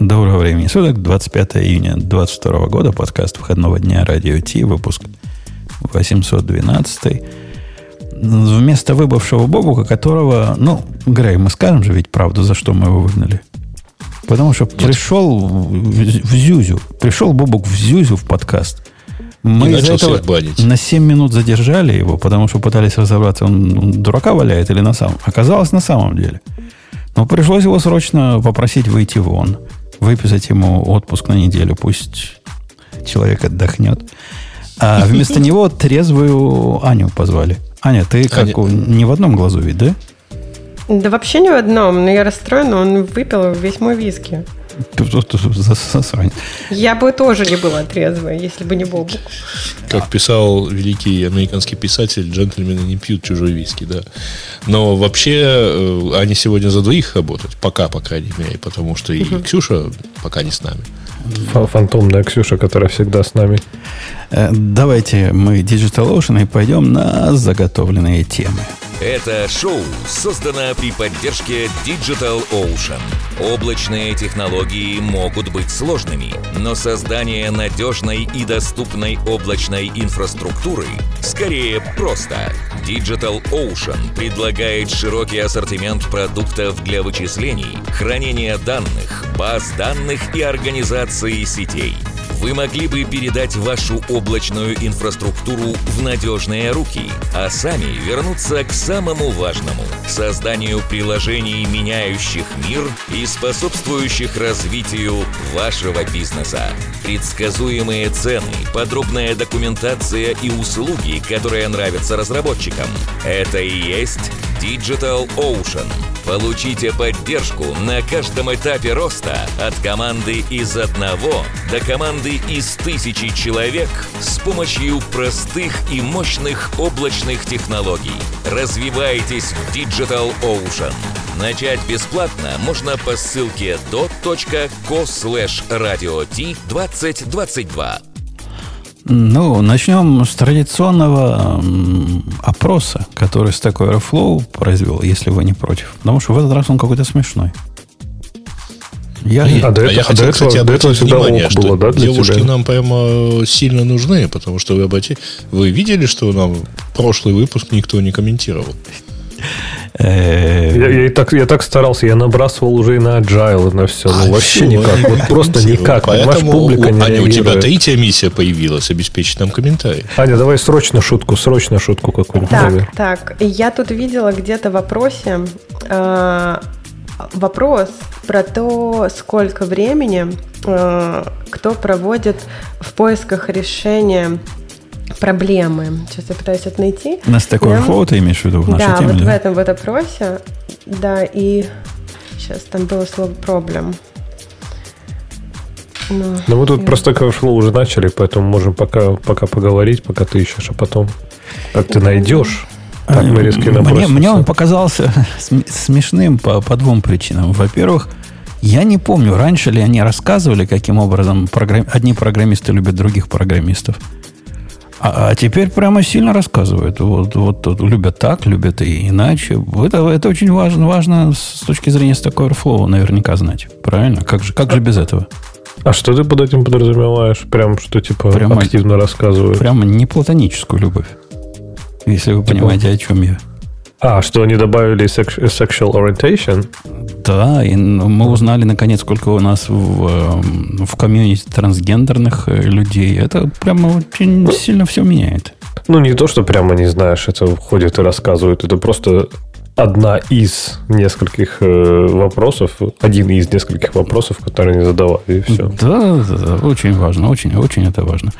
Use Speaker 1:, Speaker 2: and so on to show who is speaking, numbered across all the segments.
Speaker 1: Доброго времени суток, 25 июня 2022 года, подкаст выходного дня Радио Ти, выпуск 812. Вместо выбывшего Бобука, которого, ну, Грей, мы скажем же ведь правду, за что мы его выгнали. Потому что Нет. пришел в Зюзю, пришел Бобук в Зюзю в подкаст. Мы из-за этого на 7 минут задержали его, потому что пытались разобраться, он дурака валяет или на самом. Оказалось, на самом деле. Но пришлось его срочно попросить выйти вон, выписать ему отпуск на неделю, пусть человек отдохнет. А вместо него трезвую Аню позвали. Аня, ты как Аня... не в одном глазу вид, да?
Speaker 2: Да вообще не в одном, но я расстроена, он выпил весь мой виски. Я бы тоже не была трезвая, если бы не Бобук.
Speaker 3: Как писал великий американский писатель, джентльмены не пьют чужой виски, да. Но вообще э, они сегодня за двоих работают, пока, по крайней мере, потому что и Ксюша пока не с нами.
Speaker 4: Фантомная Ксюша, которая всегда с нами.
Speaker 1: Э, давайте мы Digital Ocean и пойдем на заготовленные темы.
Speaker 5: Это шоу создано при поддержке Digital Ocean. Облачные технологии могут быть сложными, но создание надежной и доступной облачной инфраструктуры скорее просто. Digital Ocean предлагает широкий ассортимент продуктов для вычислений, хранения данных, баз данных и организации сетей – вы могли бы передать вашу облачную инфраструктуру в надежные руки, а сами вернуться к самому важному – созданию приложений, меняющих мир и способствующих развитию вашего бизнеса. Предсказуемые цены, подробная документация и услуги, которые нравятся разработчикам – это и есть Digital Ocean. Получите поддержку на каждом этапе роста от команды из одного до команды из тысячи человек с помощью простых и мощных облачных технологий. Развивайтесь в Digital Ocean. Начать бесплатно можно по ссылке dot.co slash radio 2022.
Speaker 1: Ну, начнем с традиционного опроса, который Stack Overflow произвел, если вы не против. Потому что в этот раз он какой-то смешной.
Speaker 3: Я, а, а до, а я хотел, до кстати, до этого внимание, что было, да, девушки тебя? нам прямо сильно нужны, потому что вы, обойти, вы видели, что нам прошлый выпуск никто не комментировал?
Speaker 4: Э, я, я, так, я так старался, я набрасывал уже и на agile, и на все. Ну, а вообще никак. Вот просто никак.
Speaker 3: Поэтому, публика не Аня, у тебя третья миссия появилась, обеспечить нам комментарий.
Speaker 4: Аня, давай срочно шутку, срочно шутку какую-нибудь.
Speaker 2: Так, так, я тут видела где-то в вопросе э, вопрос про то, сколько времени э, кто проводит в поисках решения проблемы. Сейчас я пытаюсь это найти.
Speaker 1: На Stack Overflow ты имеешь в виду в нашей
Speaker 2: да,
Speaker 1: теме?
Speaker 2: Вот да, в этом вот опросе. Да, и сейчас там было слово проблем.
Speaker 4: Но, ну, мы тут и... про Stack Overflow уже начали, поэтому можем пока, пока поговорить, пока ты ищешь, а потом как ты найдешь.
Speaker 1: Так, мы резко мне, мне он показался смешным по, по двум причинам. Во-первых, я не помню, раньше ли они рассказывали, каким образом программ... одни программисты любят других программистов. А, а теперь прямо сильно рассказывают. Вот, вот, вот любят так, любят и иначе. Это, это очень важно, важно с точки зрения Stack Overflow наверняка знать. Правильно? Как же, как же без этого?
Speaker 4: А что ты под этим подразумеваешь? Прям что типа прямо, активно рассказывают?
Speaker 1: Прямо не платоническую любовь. Если вы типа... понимаете, о чем я.
Speaker 4: А, что они добавили sexual orientation?
Speaker 1: Да, и мы узнали, наконец, сколько у нас в, эм, в комьюнити трансгендерных э, людей. Это прямо очень сильно все меняет.
Speaker 4: Ну, не то, что прямо не знаешь, это ходит и рассказывают. Это просто одна из нескольких э, вопросов, один из нескольких вопросов, которые они задавали, и все.
Speaker 1: Да, да, да, очень важно, очень, очень это важно.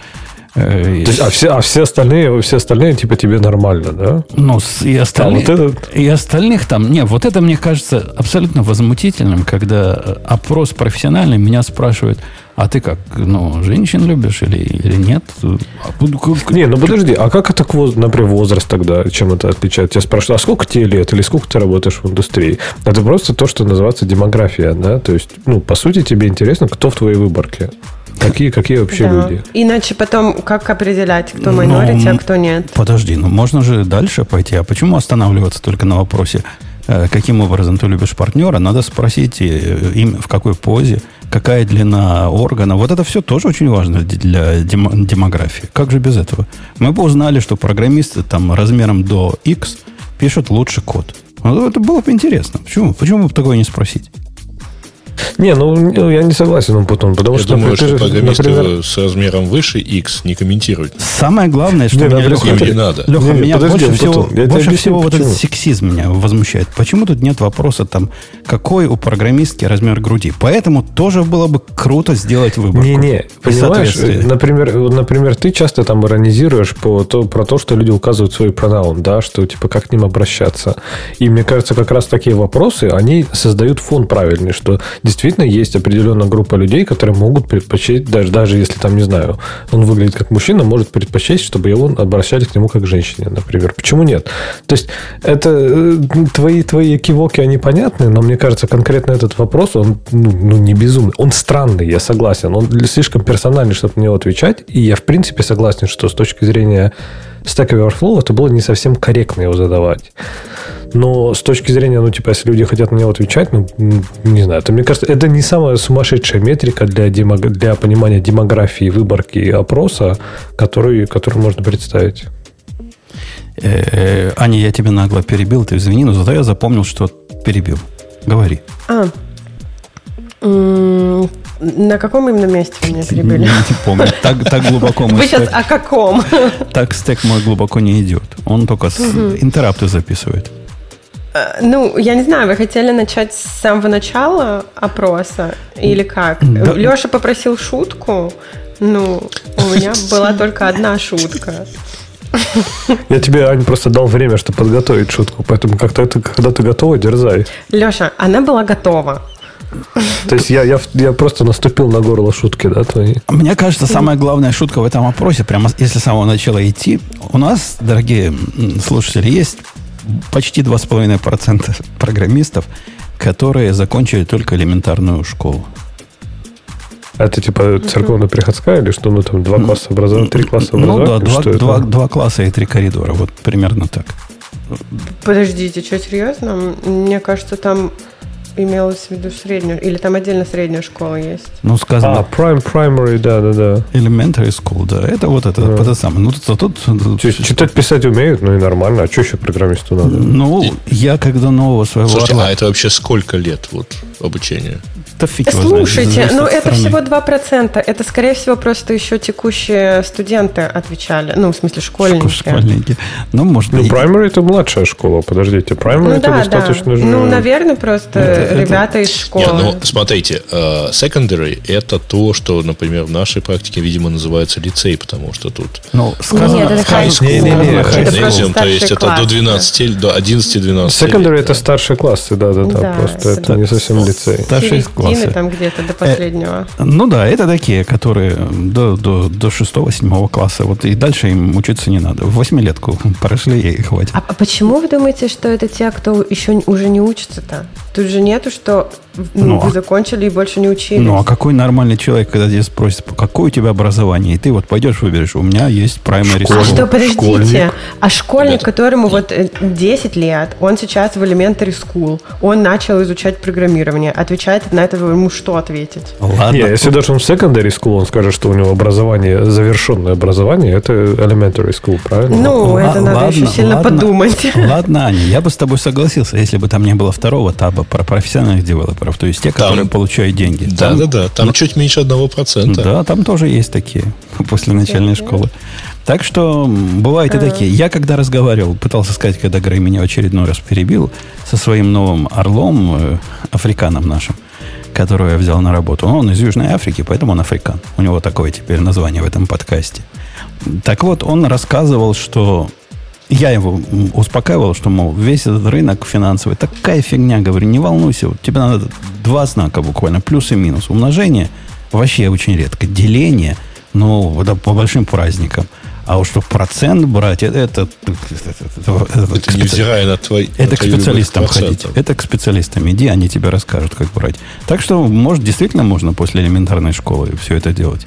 Speaker 4: Э, То есть, а, все, а все остальные, все остальные, типа, тебе нормально, да?
Speaker 1: Ну, и остальные, а вот этот... и остальных там, не, вот это мне кажется абсолютно возмутительным, когда э, опрос профессиональный меня спрашивают, а ты как, ну, женщин любишь или, или нет?
Speaker 4: А не, ну подожди, а как это, например, возраст тогда, чем это отличает? Тебя спрашивают, а сколько тебе лет или сколько ты работаешь в индустрии? Это просто то, что называется демография, да? То есть, ну, по сути, тебе интересно, кто в твоей выборке. Какие, какие вообще да. люди?
Speaker 2: Иначе потом как определять, кто майнорити, а кто нет?
Speaker 1: Подожди, ну можно же дальше пойти. А почему останавливаться только на вопросе, э, каким образом ты любишь партнера? Надо спросить, э, им в какой позе, как, какая длина органа. Вот это все тоже очень важно для демо- демографии. Как же без этого? Мы бы узнали, что программисты там размером до X пишут лучше код. Ну, это было бы интересно. Почему? Почему бы такое не спросить?
Speaker 4: Не, ну я не согласен он потом, потому
Speaker 3: Я
Speaker 4: что,
Speaker 3: думаю, что
Speaker 4: же,
Speaker 3: программисты
Speaker 4: например,
Speaker 3: с размером выше X не комментируют.
Speaker 1: Самое главное, что
Speaker 4: Не,
Speaker 1: меня,
Speaker 4: надо
Speaker 1: Леха,
Speaker 3: Им не надо.
Speaker 1: Леха,
Speaker 4: Не,
Speaker 1: меня
Speaker 4: подожди,
Speaker 1: больше всего,
Speaker 4: я
Speaker 1: больше
Speaker 4: объясню,
Speaker 1: всего вот этот сексизм меня возмущает. Почему тут нет вопроса там, какой у программистки размер груди? Поэтому тоже было бы круто сделать выбор.
Speaker 4: Не-не, понимаешь, например, например, ты часто там иронизируешь по то, про то, что люди указывают свой пронаун, да, что типа как к ним обращаться. И мне кажется, как раз такие вопросы, они создают фон правильный, что действительно есть определенная группа людей, которые могут предпочесть, даже, даже если там, не знаю, он выглядит как мужчина, может предпочесть, чтобы его обращались к нему как к женщине, например. Почему нет? То есть, это э, твои, твои кивоки, они понятны, но мне кажется, конкретно этот вопрос, он ну, ну, не безумный. Он странный, я согласен. Он слишком персональный, чтобы на него отвечать. И я, в принципе, согласен, что с точки зрения Stack Overflow это было не совсем корректно его задавать. Но с точки зрения, ну, типа, если люди хотят на него отвечать, ну, не знаю, это, мне кажется, это не самая сумасшедшая метрика для, демог- для понимания демографии выборки опроса, который, который можно представить.
Speaker 1: Э, Аня, я тебя нагло перебил, ты извини, но зато я запомнил, что перебил. Говори.
Speaker 2: А, на каком именно месте вы меня перебили?
Speaker 1: Не помню. Так, так глубоко мой
Speaker 2: Вы сейчас о каком?
Speaker 1: так стек мой глубоко не идет. Он только с интеррапты записывает.
Speaker 2: Э, Ну, я не знаю, вы хотели начать с самого начала опроса или как?
Speaker 1: Да.
Speaker 2: Леша попросил шутку. Ну, у меня была только одна шутка.
Speaker 4: Я тебе, Ань, просто дал время, чтобы подготовить шутку, поэтому как-то это, когда ты готова, дерзай.
Speaker 2: Леша, она была готова.
Speaker 4: То есть я, я, я просто наступил на горло шутки, да, твои.
Speaker 1: Мне кажется, самая главная шутка в этом опросе, прямо если с самого начала идти, у нас, дорогие слушатели, есть почти 2,5% программистов, которые закончили только элементарную школу.
Speaker 4: Это типа церковно-приходская или что? Ну, там два класса образования, три класса
Speaker 1: Ну
Speaker 4: образования?
Speaker 1: да,
Speaker 4: или
Speaker 1: два,
Speaker 4: что это?
Speaker 1: два- два класса и три коридора. Вот примерно так.
Speaker 2: Подождите, что, серьезно? Мне кажется, там имелось в виду среднюю, или там отдельно средняя школа есть.
Speaker 1: Ну, сказано,
Speaker 4: А, prime, primary, да-да-да.
Speaker 1: elementary school, да. Это вот это,
Speaker 4: Да.
Speaker 1: это самое. Ну, тут, тут,
Speaker 4: То есть Читать, писать умеют, ну и нормально. А что еще программисту надо?
Speaker 1: ну, я когда нового своего
Speaker 3: Слушайте,
Speaker 1: орла-
Speaker 3: а это вообще сколько лет вот обучения?
Speaker 1: Да фиг
Speaker 2: Слушайте, ну это
Speaker 1: страны.
Speaker 2: всего 2%. Это, скорее всего, просто еще текущие студенты отвечали. Ну, в смысле, школьники.
Speaker 1: Школьники. Ну, может
Speaker 4: Ну,
Speaker 1: быть.
Speaker 4: primary это младшая школа, подождите. Primary
Speaker 2: Ну
Speaker 4: это
Speaker 2: да, да.
Speaker 4: достаточно же...
Speaker 2: Ну, наверное, просто
Speaker 1: это-
Speaker 2: ребята из
Speaker 3: Не,
Speaker 2: школы.
Speaker 3: ну, смотрите, э, secondary это то, что, например, в нашей практике, видимо, называется лицей, потому что тут
Speaker 1: Ну, сказано,
Speaker 2: Нет, это high school.
Speaker 1: High
Speaker 2: просто
Speaker 1: school.
Speaker 3: гимназиум, то есть
Speaker 2: старшие
Speaker 3: это до
Speaker 2: классы.
Speaker 3: 12, до 11-12
Speaker 4: Secondary это старшие классы, да-да-да.
Speaker 2: Да,
Speaker 4: просто
Speaker 2: это
Speaker 4: это не совсем лицей.
Speaker 1: Старшие
Speaker 2: Середины
Speaker 1: классы.
Speaker 2: там где-то до последнего.
Speaker 1: Ну да, это такие, которые до, до, до 6-7 класса. Вот и дальше им учиться не надо. В восьмилетку прошли и хватит.
Speaker 2: А, а почему вы думаете, что это те, кто еще уже не учится-то? Тут же нету, что ну,
Speaker 1: Ну,
Speaker 2: вы
Speaker 1: а-
Speaker 2: закончили и больше не учились.
Speaker 1: Ну, а какой нормальный человек, когда тебя спросит, какое у тебя образование, и ты вот пойдешь выберешь, у меня есть primary
Speaker 2: А
Speaker 1: school.
Speaker 2: что, подождите,
Speaker 4: школьник.
Speaker 2: а школьник,
Speaker 3: Ребята.
Speaker 2: которому вот э, 10 лет, он сейчас в elementary school, он начал изучать программирование, отвечает на это, ему что ответить?
Speaker 1: Ладно,
Speaker 4: Не, если даже он в secondary school, он скажет, что у него образование, завершенное образование, это elementary school, правильно?
Speaker 2: Ну,
Speaker 1: Ла-
Speaker 2: это надо еще сильно
Speaker 1: ладно.
Speaker 2: подумать.
Speaker 1: Ладно, Аня, я бы с тобой согласился, если бы там не было второго таба про профессиональных девелоперов, то есть те,
Speaker 3: Там-
Speaker 1: которые получают деньги.
Speaker 3: Да,
Speaker 1: Там-
Speaker 3: да, да. Там чуть меньше одного процента.
Speaker 1: Да, там тоже есть такие после начальной школы. Так что бывают и такие. Я когда разговаривал, пытался сказать, когда Грей меня в очередной раз перебил, со своим новым орлом, э, африканом нашим, которого я взял на работу. Он из Южной Африки, поэтому он африкан. У него такое теперь название в этом подкасте. Так вот, он рассказывал, что я его успокаивал, что, мол, весь этот рынок финансовый, такая фигня, говорю, не волнуйся, вот тебе надо два знака буквально, плюс и минус. Умножение вообще очень редко. Деление, ну, это по большим праздникам. А уж что процент брать, это... Это, это, это-
Speaker 3: Это невзирая на твой на
Speaker 1: это к
Speaker 3: твою любовь
Speaker 1: специалистам ходить. Это к специалистам иди, они тебе расскажут, как брать. Так что, может, действительно можно после элементарной школы все это делать.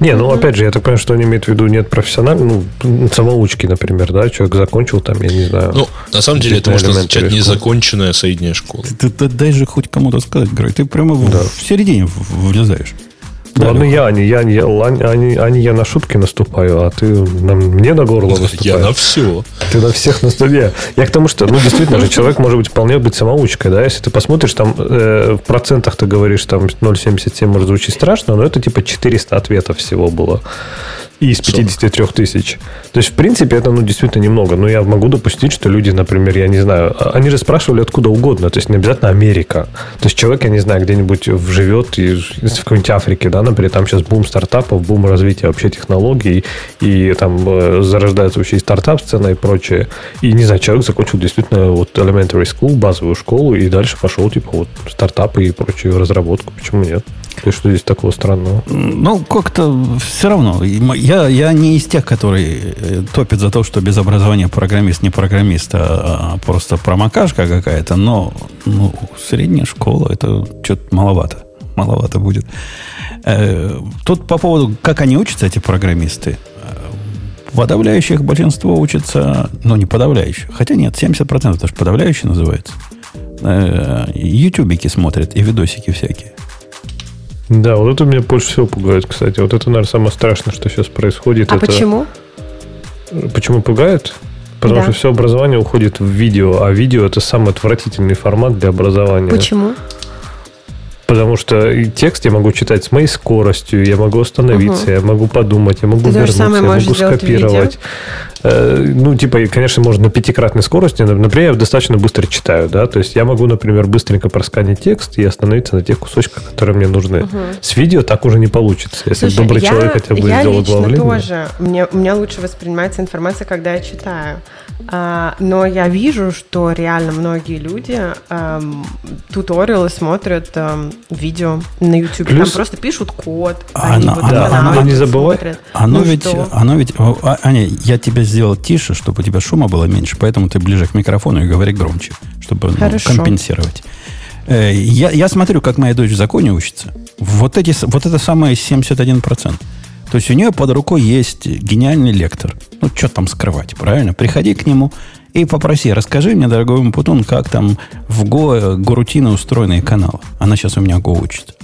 Speaker 4: Не, ну опять же, я так понимаю, что они имеют в виду нет профессиональной, ну, самоучки, например, да, человек закончил там, я не знаю.
Speaker 3: Ну, на самом деле, это можно означать незаконченная средняя школа.
Speaker 1: Ты, ты дай же хоть кому-то сказать, Грей. Ты прямо в-
Speaker 4: Да.
Speaker 1: в середине в- влезаешь.
Speaker 4: Ладно, я, а не я, не, а не я на шутки наступаю, а ты на- мне на горло наступаешь.
Speaker 3: Я на все.
Speaker 4: Ты на всех на столе. Я к тому, что, ну, действительно же, человек может быть вполне быть самоучкой, да, если ты посмотришь, там, э, в процентах ты говоришь, там, 0,77 может звучить страшно, но это, типа, 400 ответов всего было. Из 53 тысяч. То есть, в принципе, это, ну, действительно немного. Но я могу допустить, что люди, например, я не знаю, а- они же спрашивали откуда угодно, то есть, не обязательно Америка. То есть, человек, я не знаю, где-нибудь живет и в какой-нибудь Африке, да, например, там сейчас бум стартапов, бум развития вообще технологий, и там э, зарождается вообще и стартап-сцена и прочее. И, не знаю, человек закончил действительно вот elementary school, базовую школу, и дальше пошел, типа, вот стартапы и прочую разработку. Почему нет? То есть, что здесь такого странного?
Speaker 1: Ну, как-то все равно. Я, я не из тех, которые э, топят за то, что без образования программист не программист, а, а просто промокашка какая-то. Но ну, средняя школа это что-то маловато. Маловато будет. Э, Тут по поводу, как они учатся, эти программисты. Э, Подавляющих большинство учатся, ну, не подавляющих. Хотя нет, 70% это же подавляющие называется. Э, Ютубики смотрят и видосики всякие.
Speaker 4: Да, вот это меня больше всего пугает, кстати. Вот это, наверное, самое страшное, что сейчас происходит.
Speaker 2: А
Speaker 4: это...
Speaker 2: почему?
Speaker 4: Почему пугает? Потому
Speaker 2: Да.
Speaker 4: что все образование уходит в видео, а видео это самый отвратительный формат для образования.
Speaker 2: Почему?
Speaker 4: Потому что и текст я могу читать с моей скоростью, я могу остановиться, я могу подумать, я могу
Speaker 2: Ты
Speaker 4: вернуться, я могу
Speaker 2: видео?
Speaker 4: Э, ну, типа, конечно, можно на пятикратной скорости. Например, я достаточно быстро читаю, да. То есть я могу, например, быстренько просканить текст и остановиться на тех кусочках, которые мне нужны. С видео так уже не получится. Если
Speaker 2: Слушай,
Speaker 4: добрый
Speaker 2: я,
Speaker 4: человек хотя бы
Speaker 2: я
Speaker 4: сделал
Speaker 2: лично
Speaker 4: оглавление.
Speaker 2: тоже. Мне, у меня лучше воспринимается информация, когда я читаю. А, но я вижу, что реально многие люди эм, туториалы смотрят эм, видео на YouTube.
Speaker 4: Плюс-
Speaker 2: Там просто пишут код.
Speaker 1: А
Speaker 2: они вот останавливаются,
Speaker 4: она- не забывай-
Speaker 2: смотрят.
Speaker 1: Оно
Speaker 2: Ну
Speaker 1: ведь,
Speaker 2: что?
Speaker 1: оно ведь, а, Аня, я тебя сделал тише, чтобы у тебя шума было меньше, поэтому ты ближе к микрофону и говори громче, чтобы ну, компенсировать. Э, Я, я смотрю, как моя дочь в законе учится. Вот, эти, вот это самое 71%. То есть у нее под рукой есть гениальный лектор. Ну, что там скрывать, правильно? Приходи к нему и попроси, расскажи мне, дорогой Мпутун, как там в Go горутины устроены каналы. Она сейчас у меня Go учит.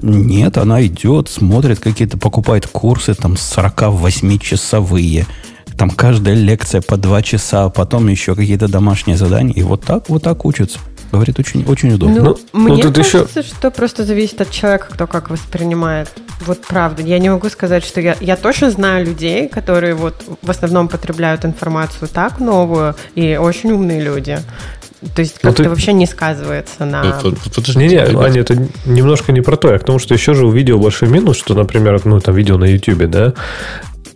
Speaker 1: Нет, она идет, смотрит какие-то, покупает курсы, там 48-часовые. Там каждая лекция по 2 часа, а потом еще какие-то домашние задания. И вот так, вот так учатся. Говорит, очень, очень удобно.
Speaker 2: Ну,
Speaker 4: Ну,
Speaker 2: мне
Speaker 4: ну, тут еще-
Speaker 2: кажется, что просто зависит от человека, кто как воспринимает. Вот правда. Я не могу сказать, что я... Я точно знаю людей, которые вот в основном потребляют информацию так новую, и очень умные люди. То есть
Speaker 4: Ну,
Speaker 2: как-то
Speaker 4: ты-
Speaker 2: вообще не сказывается на...
Speaker 4: Не-не. Аня, это немножко не про то. Я к тому, что еще же у видео большой минус, что, например, ну, там видео на YouTube, да,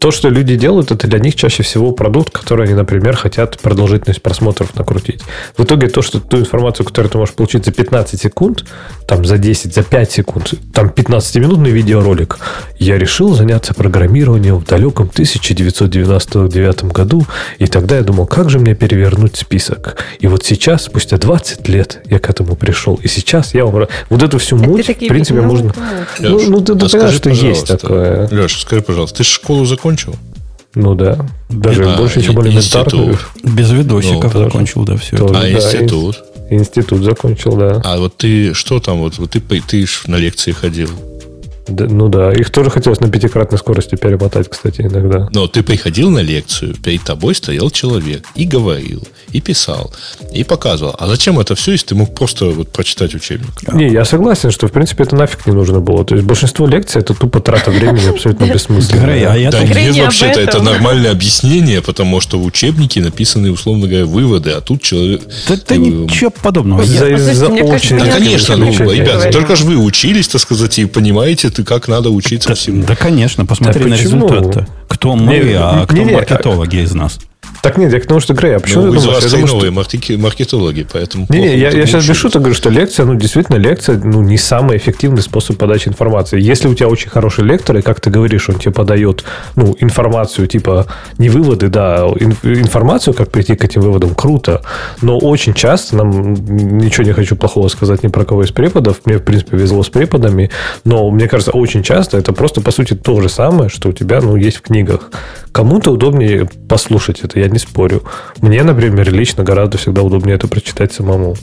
Speaker 4: то, что люди делают, это для них чаще всего продукт, который они, например, хотят продолжительность просмотров накрутить. В итоге то, что ту информацию, которую ты можешь получить за 15 секунд, там за 10, за 5 секунд, там 15-минутный видеоролик. Я решил заняться программированием в далеком 1999 году, и тогда я думал, как же мне перевернуть список. И вот сейчас, спустя 20 лет, я к этому пришел, и сейчас я вам... Вот эту всю муть, в принципе, можно...
Speaker 2: ну,
Speaker 4: Ну, ну, ты,
Speaker 3: а
Speaker 4: ты
Speaker 3: скажи,
Speaker 4: понимаешь, что есть такое.
Speaker 3: Леша, скажи, пожалуйста, ты же школу закончил?
Speaker 4: Ну да. Даже
Speaker 3: А,
Speaker 4: больше, чем
Speaker 3: институт?
Speaker 1: Без видосиков
Speaker 3: Ну,
Speaker 1: закончил, да, все
Speaker 4: тоже.
Speaker 1: это.
Speaker 3: А
Speaker 4: да,
Speaker 3: институт?
Speaker 4: Институт закончил, да.
Speaker 3: А вот ты что там? Вот, вот ты, ты на лекции ходил.
Speaker 4: Да, Ну да, их тоже хотелось на пятикратной скорости перемотать, кстати, иногда.
Speaker 3: Но ты приходил на лекцию, перед тобой стоял человек и говорил, и писал, и показывал. А зачем это все, если ты мог просто вот прочитать учебник?
Speaker 4: Не, я согласен, что в принципе это нафиг не нужно было. То есть большинство лекций это тупо трата времени абсолютно
Speaker 1: Грей, а
Speaker 3: да нет,
Speaker 2: не об
Speaker 3: вообще-то это нормальное объяснение, потому что в учебнике написаны, условно говоря, выводы, а тут человек...
Speaker 1: Да,
Speaker 3: э,
Speaker 1: ничего подобного.
Speaker 3: Да, конечно, ну, ребята, только же вы учились, так сказать, и понимаете, ты как надо учиться
Speaker 1: Да,
Speaker 3: всему.
Speaker 1: да, конечно, посмотри
Speaker 4: Да
Speaker 1: на результат-то. Кто мы,
Speaker 4: Не,
Speaker 1: а кто
Speaker 4: не,
Speaker 1: маркетологи из нас.
Speaker 4: Так нет, я к тому, что Грей, а почему
Speaker 3: Ну,
Speaker 4: ты думаешь? что-
Speaker 3: новые маркетики- маркетологи, поэтому...
Speaker 4: Не, не, я, я сейчас без шуток говорю, что лекция, ну, действительно, лекция, ну, не самый эффективный способ подачи информации. Если у тебя очень хороший лектор, и как ты говоришь, он тебе подает, ну, информацию, типа, не выводы, да, ин- информацию, как прийти к этим выводам, круто. Но очень часто, нам ничего не хочу плохого сказать ни про кого из преподов, мне, в принципе, везло с преподами, но, мне кажется, очень часто это просто, по сути, то же самое, что у тебя, ну, есть в книгах. Кому-то удобнее послушать это, я не спорю. Мне, например, лично гораздо всегда удобнее это прочитать самому.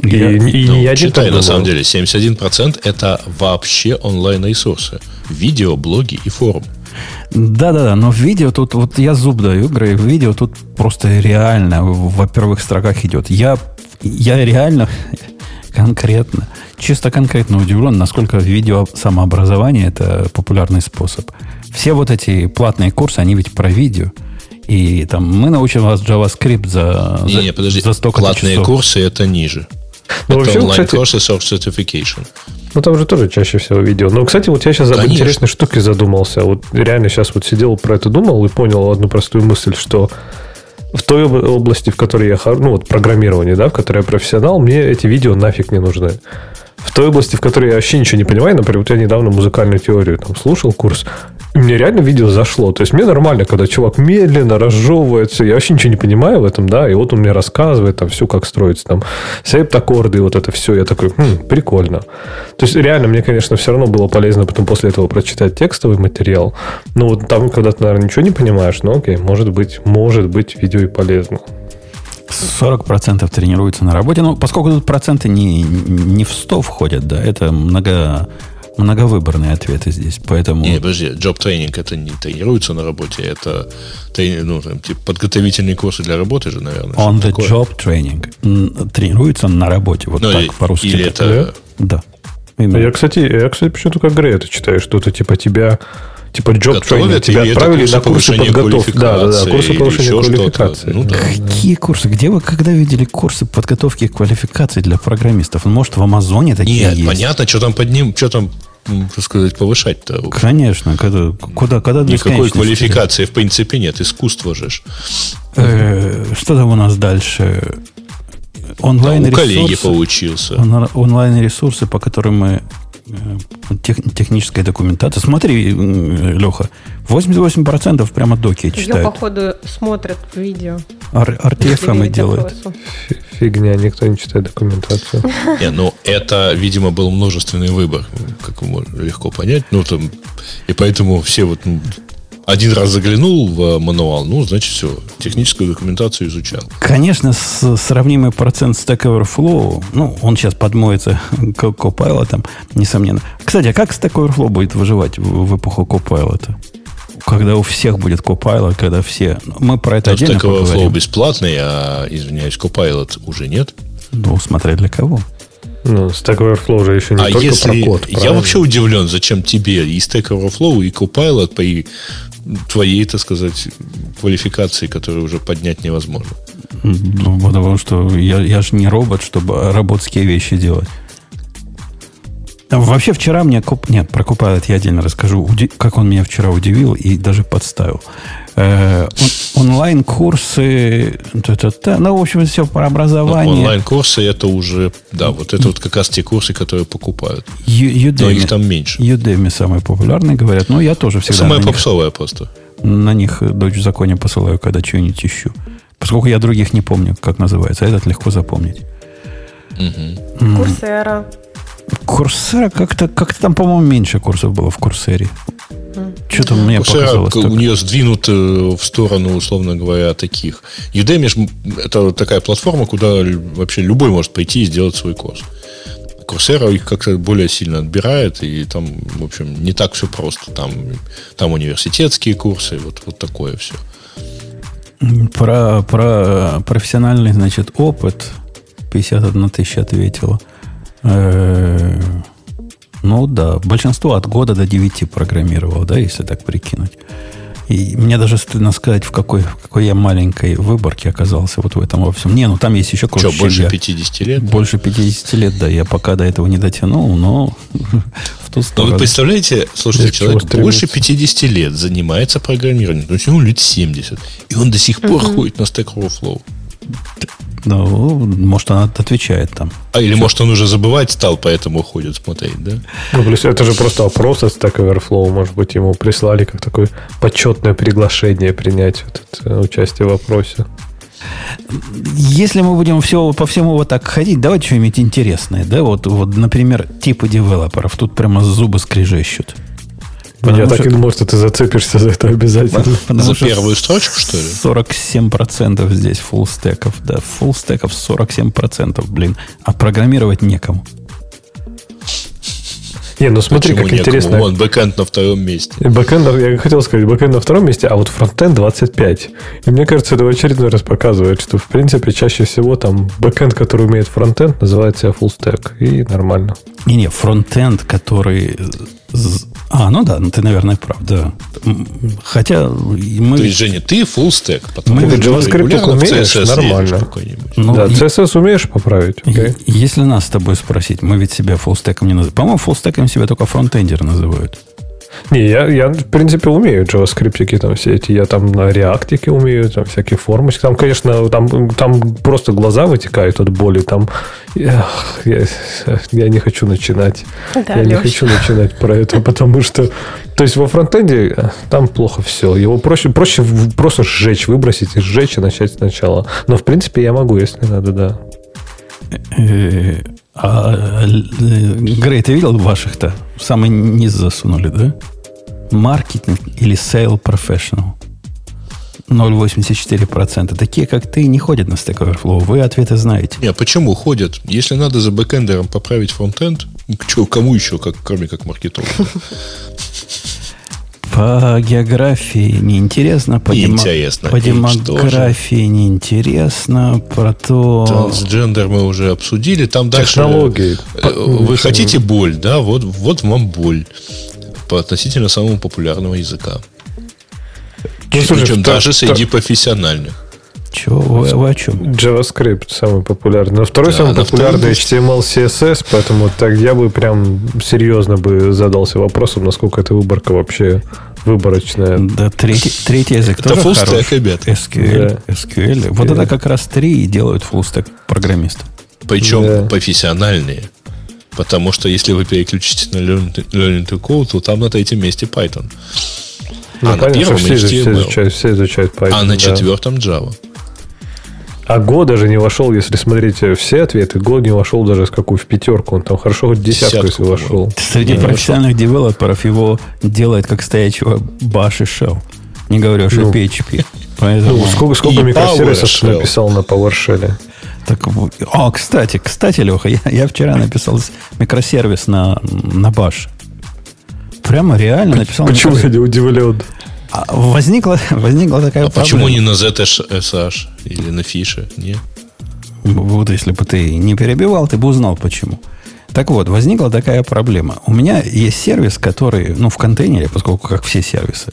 Speaker 4: И,
Speaker 1: Я-
Speaker 4: и
Speaker 3: Ну,
Speaker 4: не я один
Speaker 3: читай,
Speaker 4: так
Speaker 3: на самом деле, 71% это вообще онлайн-ресурсы. Видео, блоги и форум.
Speaker 1: Да-да-да, но в видео тут, вот я зуб даю, Грей, в видео тут просто реально во первых строках идет. Я, я реально конкретно, чисто конкретно удивлен, насколько видео самообразование это популярный способ. Все вот эти платные курсы, они ведь про видео. И там мы научим вас JavaScript за, за,
Speaker 3: Не-не, подожди.
Speaker 1: за столько
Speaker 3: Платные
Speaker 1: часов.
Speaker 3: курсы это ниже.
Speaker 4: Ну,
Speaker 3: это
Speaker 4: вообще,
Speaker 3: онлайн-курсы Source Certification.
Speaker 4: Ну, там же тоже чаще всего видео. Ну, кстати, вот я сейчас об
Speaker 3: Конечно.
Speaker 4: интересной штуке задумался. Вот реально сейчас вот сидел про это думал и понял одну простую мысль, что в той об- области, в которой я, ну, вот программирование, да, в которой я профессионал, мне эти видео нафиг не нужны. В той области, в которой я вообще ничего не понимаю, например, вот я недавно музыкальную теорию там слушал курс, мне реально видео зашло. То есть мне нормально, когда чувак медленно разжевывается, я вообще ничего не понимаю в этом, да, и вот он мне рассказывает там все, как строится там септ-аккорды, вот это все. Я такой, «Хм, прикольно. То есть реально мне, конечно, все равно было полезно потом после этого прочитать текстовый материал. Но вот там, когда ты, наверное, ничего не понимаешь, ну окей, может быть, может быть, видео и полезно.
Speaker 1: 40% тренируются на работе. Ну, поскольку тут проценты не, не в 100 входят, да, это много, многовыборные ответы здесь. Поэтому...
Speaker 3: Не, подожди, job тренинг это не тренируется на работе, это трени- ну, там, типа, подготовительные курсы для работы же, наверное.
Speaker 1: On the
Speaker 3: такое.
Speaker 1: job training. Тренируется на работе. Вот
Speaker 3: Ну,
Speaker 1: так
Speaker 3: и-
Speaker 1: по-русски.
Speaker 3: Или это...
Speaker 1: Да.
Speaker 4: А
Speaker 1: Именно.
Speaker 4: Я, кстати, я, кстати, почему-то как Грей это читаю, что-то типа тебя типа job
Speaker 3: Готовят,
Speaker 4: тренинг, тебя отправили
Speaker 3: курсы
Speaker 4: на курсы подготовки. Да, да, да, курсы повышения квалификации.
Speaker 3: Ну да.
Speaker 1: Какие курсы? Где вы когда видели курсы подготовки квалификации для программистов? Ну, Может, в Амазоне такие
Speaker 3: Нет,
Speaker 1: есть?
Speaker 3: понятно, что там под ним, что там, так сказать, повышать-то.
Speaker 1: Конечно. Когда, куда, когда
Speaker 3: Никакой квалификации в принципе нет, искусство же.
Speaker 1: Э, что там у нас дальше? Онлайн
Speaker 3: У коллеги
Speaker 1: ресурсы.
Speaker 3: поучился.
Speaker 1: Он- онлайн ресурсы, по которым мы тех- техническая документация. Смотри, Леха, 88% прямо доки
Speaker 2: Ее,
Speaker 1: читают.
Speaker 2: походу, смотрят видео.
Speaker 1: Ар- RTFM и
Speaker 2: верить
Speaker 1: делают.
Speaker 4: Фигня, никто не читает документацию.
Speaker 3: Не, ну это, видимо, был множественный выбор, как можно легко понять. Ну там и поэтому все вот ну, один раз заглянул в мануал, ну значит все, техническую документацию изучал.
Speaker 1: Конечно, с- сравнимый процент Stack Overflow, ну, он сейчас подмоется к Copilot, несомненно. Кстати, а как Stack Overflow будет выживать в, в эпоху Copilot? Когда у всех будет Copilot, когда все... ну, Мы про это
Speaker 3: Но
Speaker 1: отдельно
Speaker 3: Stack Overflow
Speaker 1: поговорим.
Speaker 3: бесплатный, а, извиняюсь, Copilot уже нет.
Speaker 1: Ну, смотря для кого.
Speaker 4: Ну, Stack Overflow же еще не
Speaker 3: а
Speaker 4: только
Speaker 3: если...
Speaker 4: про код.
Speaker 3: я
Speaker 4: правильно?
Speaker 3: вообще удивлен, зачем тебе и Stack Overflow, и Copilot при твоей, так сказать, квалификации, которую уже поднять невозможно.
Speaker 1: Ну, потому что я, я же не робот, чтобы роботские вещи делать. Вообще вчера мне... Коп... Нет, про Copilot я отдельно расскажу, уди- как он меня вчера удивил и даже подставил. Э, он- онлайн-курсы... Ну, в общем, все про образование.
Speaker 3: онлайн-курсы это уже, да, вот это вот как раз те курсы, которые покупают.
Speaker 1: Ю-
Speaker 3: Но
Speaker 1: Udemy,
Speaker 3: их там меньше.
Speaker 1: Udemy самые популярные, говорят. Но я тоже всегда
Speaker 3: Самая
Speaker 1: них,
Speaker 3: попсовая просто.
Speaker 1: на них дочь в законе посылаю, когда что-нибудь ищу. Поскольку я других не помню, как называется. а Этот легко запомнить.
Speaker 3: Мгм.
Speaker 2: Курсера.
Speaker 1: Курсера как-то, как-то там, по-моему, меньше курсов было в Курсере. Что-то мне
Speaker 3: Курсера,
Speaker 1: показалось.
Speaker 3: у нее сдвинут э, в сторону, условно говоря, таких. Udemy это такая платформа, куда вообще любой может пойти и сделать свой курс. Курсера их как-то более сильно отбирает, и там, в общем, не так все просто. Там, там университетские курсы, вот, вот такое все.
Speaker 1: Про, про профессиональный, значит, опыт 51 тысяча ответила. Э, Ну да, большинство от года до 9 программировало, да, если так прикинуть. И мне даже стыдно сказать, в какой, в какой я маленькой выборке оказался вот в этом во всем. Не, ну там есть еще
Speaker 3: Что,
Speaker 1: кое-что.
Speaker 3: больше
Speaker 1: я-
Speaker 3: 50 лет?
Speaker 1: Больше 50 лет, да, я пока до этого не дотянул, но в ту
Speaker 3: Но
Speaker 1: сторону.
Speaker 3: вы представляете, слушайте, человек больше 50 лет занимается программированием, то есть ему лет 70, и он до сих пор ходит на Stack Overflow.
Speaker 1: Ну, может, она отвечает там.
Speaker 3: А или может он уже забывать стал, поэтому ходит смотреть, да?
Speaker 4: Ну, плюс это же просто опрос от Stack Overflow. Может быть, ему прислали как такое почетное приглашение принять вот это, э, участие в опросе.
Speaker 1: Если мы будем все, по всему вот так ходить, давайте что-нибудь интересное. Да? Вот, вот, например, типы девелоперов. Тут прямо зубы скрежещут.
Speaker 4: Я
Speaker 1: Потому
Speaker 4: так
Speaker 1: что-
Speaker 4: и думал, что ты зацепишься за это обязательно.
Speaker 1: Потому
Speaker 3: За
Speaker 1: что
Speaker 3: первую строчку, что ли?
Speaker 1: 47% здесь full stack ов. Да, full stack ов 47%, блин. А программировать некому.
Speaker 4: Не, ну смотри,
Speaker 3: Почему
Speaker 4: как
Speaker 3: некому?
Speaker 4: интересно.
Speaker 3: Вон, бэкэнд на втором месте.
Speaker 4: Бэкэнд, я хотел сказать, бэкэнд на втором месте, а вот фронтенд 25. И мне кажется, это в очередной раз показывает, что, в принципе, чаще всего там бэкэнд, который умеет фронтенд, называет себя full stack. И нормально.
Speaker 1: Не-не, фронтенд, который... А, ну да, ну ты, наверное, прав, да. Хотя мы...
Speaker 3: То есть, Женя, ты full stack, потому
Speaker 1: Мы
Speaker 3: ты
Speaker 4: JavaScript умеешь,
Speaker 3: CSS
Speaker 4: нормально.
Speaker 1: ну,
Speaker 4: да,
Speaker 1: и-
Speaker 4: CSS умеешь поправить?
Speaker 1: и- Если нас с тобой спросить, мы ведь себя фуллстеком не называем. По-моему, фуллстеком себя только фронтендер называют.
Speaker 4: Не, я, я, в принципе, умею JavaScript там все эти. Я там на реактике умею, там всякие формочки. Там, конечно, там, там просто глаза вытекают от боли. Там эх, я, я не хочу начинать.
Speaker 2: Да,
Speaker 4: я не
Speaker 2: Леш.
Speaker 4: хочу начинать про это, потому что... То есть во фронтенде э, там плохо все. Его проще, проще просто сжечь, выбросить и сжечь и начать сначала. Но, в принципе, я могу, если надо, да.
Speaker 1: А, э, Грей, ты видел ваших-то? В самый низ засунули, да? Маркетинг или sale professional? 0,84%. Такие, как ты, не ходят на Stack Overflow. Вы ответы знаете.
Speaker 3: Не, почему ходят? Если надо за бэкэндером поправить фронтенд, чё, кому еще, как, кроме как маркетологу?
Speaker 1: По географии неинтересно. По, демо-
Speaker 3: Неинтересно.
Speaker 1: по
Speaker 3: Age
Speaker 1: демографии неинтересно. Про то...
Speaker 3: Трансгендер мы уже обсудили. Там дальше...
Speaker 4: Технологии.
Speaker 3: э, Вы хотите боль, да? Вот, вот вам боль. По относительно самого популярного языка.
Speaker 4: Ну, слушай,
Speaker 3: Причем
Speaker 4: что-
Speaker 3: даже
Speaker 4: что-
Speaker 3: среди профессиональных.
Speaker 1: Чего? Вы, вы о чем?
Speaker 4: JavaScript самый популярный. Но второй
Speaker 3: Да,
Speaker 4: самый
Speaker 3: на
Speaker 4: популярный. HTML, CSS, поэтому так я бы прям серьезно бы задался вопросом, насколько эта выборка вообще выборочная.
Speaker 1: Да, третий, третий язык
Speaker 3: Это
Speaker 1: тоже хорош.
Speaker 3: ребят.
Speaker 1: SQL. SQL. Вот
Speaker 4: Да.
Speaker 1: это как раз три и делают фуллстек программисты.
Speaker 3: Причем
Speaker 4: Да.
Speaker 3: профессиональные. Потому что если вы переключите на Learning to, Learning to Code, то там на третьем месте Python.
Speaker 4: Ну,
Speaker 3: а на
Speaker 4: понятно,
Speaker 3: первом
Speaker 4: что все, все
Speaker 3: HTML.
Speaker 4: изучают, все изучают Python.
Speaker 3: а на
Speaker 4: да.
Speaker 3: четвертом Java.
Speaker 4: А Go даже не вошел, если смотреть все ответы, Go не вошел даже с какую в пятерку. Он там хорошо хоть десятку,
Speaker 3: Десятку,
Speaker 4: если вошел.
Speaker 1: Среди
Speaker 3: Да,
Speaker 1: профессиональных девелоперов его делает как стоячего Bash и Shell. Не говорю уж
Speaker 4: Ну.
Speaker 1: о PHP. Поэтому...
Speaker 4: Ну, сколько, сколько
Speaker 3: И
Speaker 4: микросервисов ты написал на PowerShell?
Speaker 1: Так, а, кстати, кстати, Леха, я, я вчера написал микросервис на, на Bash. Прямо реально написал.
Speaker 4: Почему я не удивлен?
Speaker 1: А возникла, возникла такая
Speaker 3: А почему не на ZSH или на Фише? Не?
Speaker 1: Вот если бы ты не перебивал, ты бы узнал почему. Так вот, возникла такая проблема. У меня есть сервис, который, ну, в контейнере, поскольку как все сервисы,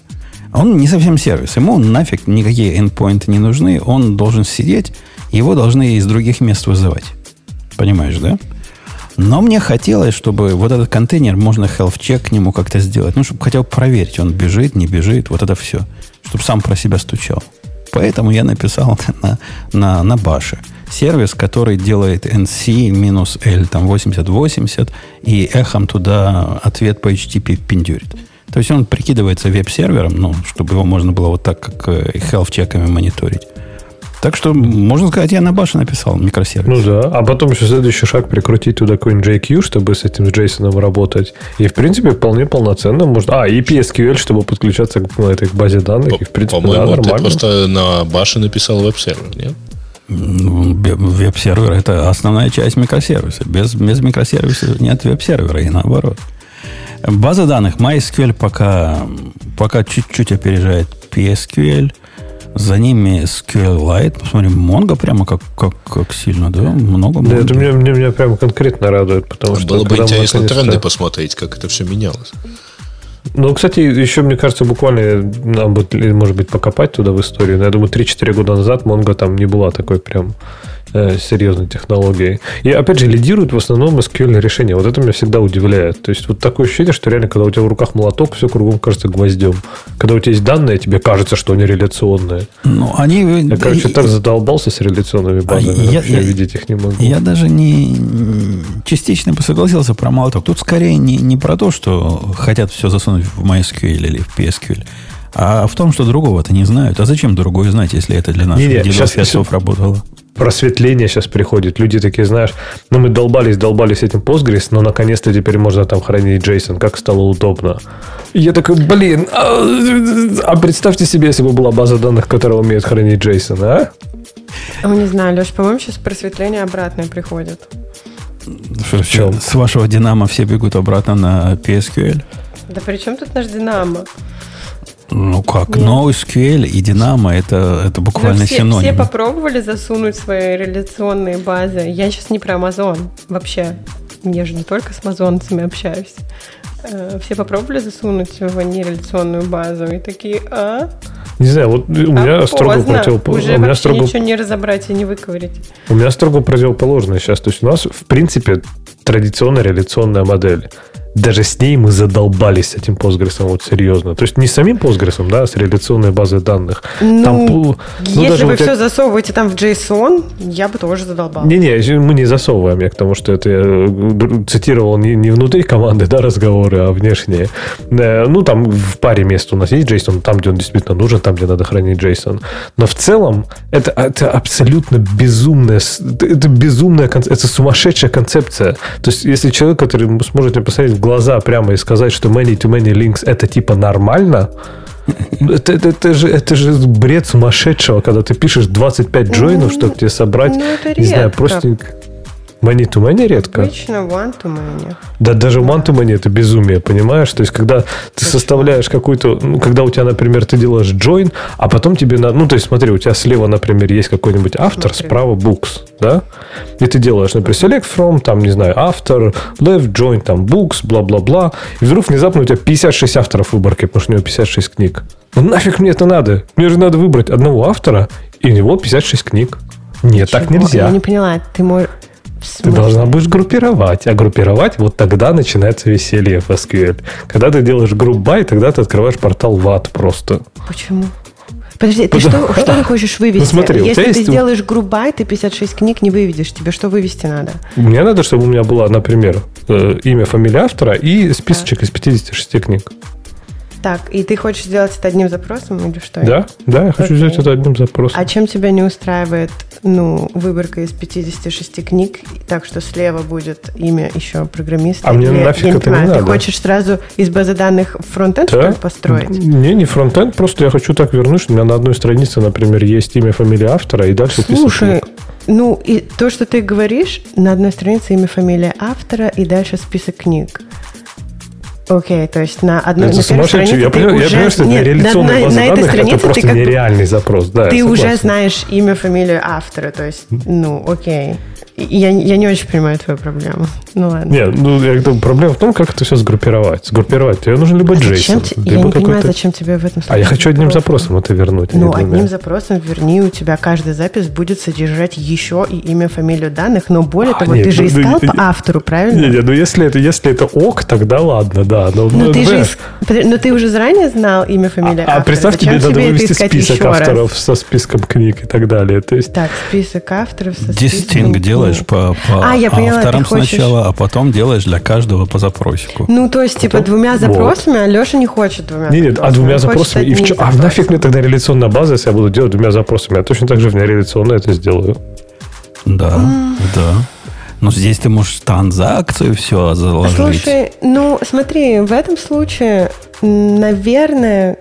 Speaker 1: он не совсем сервис. Ему нафиг никакие endpoints не нужны. Он должен сидеть, его должны из других мест вызывать. Понимаешь, да? Но мне хотелось, чтобы вот этот контейнер, можно health check к нему как-то сделать. Ну, чтобы хотя бы проверить, он бежит, не бежит, вот это все. Чтобы сам про себя стучал. Поэтому я написал на, на, на баше сервис, который делает NC-L, там 8080, и эхом туда ответ по HTTP пиндюрит. То есть он прикидывается веб-сервером, ну, чтобы его можно было вот так, как э, health-чеками мониторить. Так что, можно сказать, я на bash е написал микросервис.
Speaker 4: Ну да, а потом еще следующий шаг прикрутить туда какой-нибудь JQ, чтобы с этим с JSON работать. И, в принципе, вполне полноценно можно... А, и PSQL, чтобы подключаться к ну, этой к базе данных. И, в принципе, да,
Speaker 3: По-моему, ты
Speaker 4: нормально.
Speaker 3: просто на bash е написал веб-сервер, нет?
Speaker 1: Веб-сервер – это основная часть микросервиса. Без, без микросервиса нет веб-сервера, и наоборот. База данных MySQL пока, пока чуть-чуть опережает PSQL. За ними SQLite. Посмотрим, Mongo прямо как, как, как сильно, да? Много
Speaker 4: Да, это меня, меня, меня прям конкретно радует, потому что...
Speaker 3: Было бы интересно
Speaker 4: наконец-то-
Speaker 3: тренды посмотреть, как это все менялось.
Speaker 4: Ну, кстати, еще, мне кажется, буквально нам будет, или, может быть, покопать туда в историю. Но я думаю, 3-4 года назад Mongo там не была такой прям серьезной технологией. И, опять же, лидируют в основном SQL решения. Вот это меня всегда удивляет. То есть, вот такое ощущение, что реально, когда у тебя в руках молоток, все кругом кажется гвоздем. Когда у тебя есть данные, тебе кажется, что они реляционные.
Speaker 1: Ну, они...
Speaker 4: Я, короче, так задолбался с реляционными базами.
Speaker 1: А я-
Speaker 4: вообще
Speaker 1: я-
Speaker 4: видеть их не могу.
Speaker 1: Я даже не частично бы согласился про молоток. Тут скорее не, не про то, что хотят все засунуть в MySQL или в PSQL, а в том, что другого-то не знают. А зачем другое знать, если это для наших
Speaker 4: Не-не, щас-
Speaker 1: дедов работало?
Speaker 4: просветление сейчас приходит. Люди такие, знаешь, ну мы долбались, долбались этим Postgres, но наконец-то теперь можно там хранить JSON, как стало удобно. И я такой, блин, а, а представьте себе, если бы была база данных, которая умеет хранить JSON, а?
Speaker 2: Ну, не знаю, Леш, по-моему, сейчас просветление обратное приходит.
Speaker 1: Что,
Speaker 4: чем?
Speaker 1: С вашего Динамо все бегут обратно на PSQL?
Speaker 2: Да при чем тут наш Динамо?
Speaker 1: Ну как,
Speaker 2: Нет.
Speaker 1: NoSQL и Динамо это, это буквально
Speaker 2: Ну, все, все
Speaker 1: синонимы.
Speaker 2: попробовали засунуть свои реляционные базы. Я сейчас не про Amazon вообще. Я же не только с амазонцами общаюсь. Э, Все попробовали засунуть в нереляционную базу и такие, а?
Speaker 4: Не знаю, вот у меня
Speaker 2: а
Speaker 4: строго
Speaker 2: поздно.
Speaker 4: противоположно.
Speaker 2: Уже
Speaker 4: У меня строго
Speaker 2: ничего не разобрать и не выковырить.
Speaker 4: У меня строго противоположно сейчас. То есть у нас, в принципе, традиционная реляционная модель. Даже с ней мы задолбались этим Postgres, вот серьезно. То есть не с самим Postgres, да, а с реляционной базой данных.
Speaker 2: Ну,
Speaker 4: Там ну,
Speaker 2: Если
Speaker 4: даже
Speaker 2: вы
Speaker 4: тебя-
Speaker 2: все засовываете там в JSON, я бы тоже задолбала.
Speaker 4: Не-не, мы не засовываем, я к тому, что это я э, цитировал не, не внутри команды, да, разговоры, а внешние. Э, Ну, там в паре мест у нас есть JSON, там, где он действительно нужен, там, где надо хранить JSON. Но в целом это, это абсолютно безумная, это безумная, это сумасшедшая концепция. То есть, если человек, который сможет мне посмотреть глаза прямо и сказать, что many-to-many links это типа нормально, это, это, это же, это же бред сумасшедшего, когда ты пишешь 25 джойнов, чтобы тебе собрать,
Speaker 2: ну,
Speaker 4: не знаю, простенько. Many to many редко.
Speaker 2: Обычно one to many.
Speaker 4: Да даже one to many это безумие, понимаешь? То есть, когда ты составляешь какую-то... Ну, когда у тебя, например, ты делаешь join, а потом тебе надо... Ну, то есть, смотри, у тебя слева, например, есть какой-нибудь автор,
Speaker 2: Например.
Speaker 4: справа books, да? И ты делаешь, например, select from, там, не знаю, автор, left join, там, books, бла-бла-бла. И вдруг внезапно у тебя 56 авторов в выборке, потому что у него 56 книг. Ну, нафиг мне это надо? Мне же надо выбрать одного автора, и у него 56 книг. Нет, так
Speaker 2: Чего?
Speaker 4: нельзя.
Speaker 2: Я не поняла, ты можешь...
Speaker 4: Ты должна будешь группировать. А группировать вот тогда начинается веселье в SQL. Когда ты делаешь групп тогда ты открываешь портал ват просто.
Speaker 2: Почему? Подожди, ты что, что ты хочешь вывести?
Speaker 4: Ну, смотри,
Speaker 2: Если ты
Speaker 4: есть-
Speaker 2: сделаешь грубай, ты 56 книг не выведешь. Тебе что вывести надо?
Speaker 4: Мне надо, чтобы у меня была, например, э, имя, фамилия автора и списочек из 56 книг.
Speaker 2: Так, и ты хочешь сделать это одним запросом или что?
Speaker 4: Да? Да, я хочу взять это одним запросом.
Speaker 2: А чем тебя не устраивает, ну, выборка из 56 книг, так что слева будет имя еще программиста?
Speaker 4: А мне нафиг это не надо.
Speaker 2: Ты хочешь сразу из базы данных фронтенд, построить?
Speaker 4: Не, не фронтенд, просто я хочу так вернуть, что у меня на одной странице, например, есть имя, фамилия автора, и дальше список
Speaker 2: Слушай,
Speaker 4: книг.
Speaker 2: ну, и то, что ты говоришь, на одной странице имя, фамилия автора и дальше список книг. Окей, то есть на одной
Speaker 4: Это
Speaker 2: на первой странице
Speaker 4: Я
Speaker 2: ты
Speaker 4: понимаю, я
Speaker 2: уже-
Speaker 4: понимаю, что это
Speaker 2: Нет,
Speaker 4: реляционная
Speaker 2: на,
Speaker 4: база
Speaker 2: на этой
Speaker 4: это
Speaker 2: странице ты
Speaker 4: просто
Speaker 2: как
Speaker 4: нереальный запрос. Да,
Speaker 2: ты
Speaker 4: я
Speaker 2: уже знаешь имя, фамилию автора, то есть, ну, окей. Я, я не очень понимаю твою проблему. Ну ладно.
Speaker 4: Нет, ну, я говорю, проблема в том, как это все сгруппировать. Сгруппировать тебе нужен либо
Speaker 2: А
Speaker 4: JSON,
Speaker 2: зачем
Speaker 4: либо
Speaker 2: я не понимаю,
Speaker 4: какой-то-
Speaker 2: зачем тебе в этом
Speaker 4: А я хочу одним
Speaker 2: запрос.
Speaker 4: запросом это вернуть. а
Speaker 2: Ну, одним запросом верни, у тебя каждая запись будет содержать еще и имя, фамилию данных, но более
Speaker 4: А,
Speaker 2: того,
Speaker 4: нет,
Speaker 2: ты же
Speaker 4: ну,
Speaker 2: искал
Speaker 4: ну,
Speaker 2: по автору, правильно?
Speaker 4: Не, не, ну если это, если это ок, тогда ладно, да. Но,
Speaker 2: Ну,
Speaker 4: ну,
Speaker 2: ты же иск- но ты уже заранее знал имя, фамилия
Speaker 4: а, а
Speaker 2: автора.
Speaker 4: представь,
Speaker 2: Зачем
Speaker 4: тебе надо вывести список
Speaker 2: еще раз?
Speaker 4: авторов со списком книг и так далее. То есть,
Speaker 2: Так, список авторов со
Speaker 1: Дистинг
Speaker 2: списком
Speaker 1: делаешь по, по
Speaker 2: А, я поняла,
Speaker 1: авторам
Speaker 2: ты хочешь-
Speaker 1: сначала, а потом делаешь для каждого по запросику.
Speaker 2: Ну, то есть, типа, двумя запросами, а Леша не хочет двумя
Speaker 4: не, нет, а двумя запросами. И в чё- а нафиг мне тогда реляционная база, если я буду делать двумя запросами? Я точно так же в нереляционной это сделаю.
Speaker 1: Да, да. Но здесь ты можешь транзакцию все заложить.
Speaker 2: Слушай, ну смотри, в этом случае, наверное,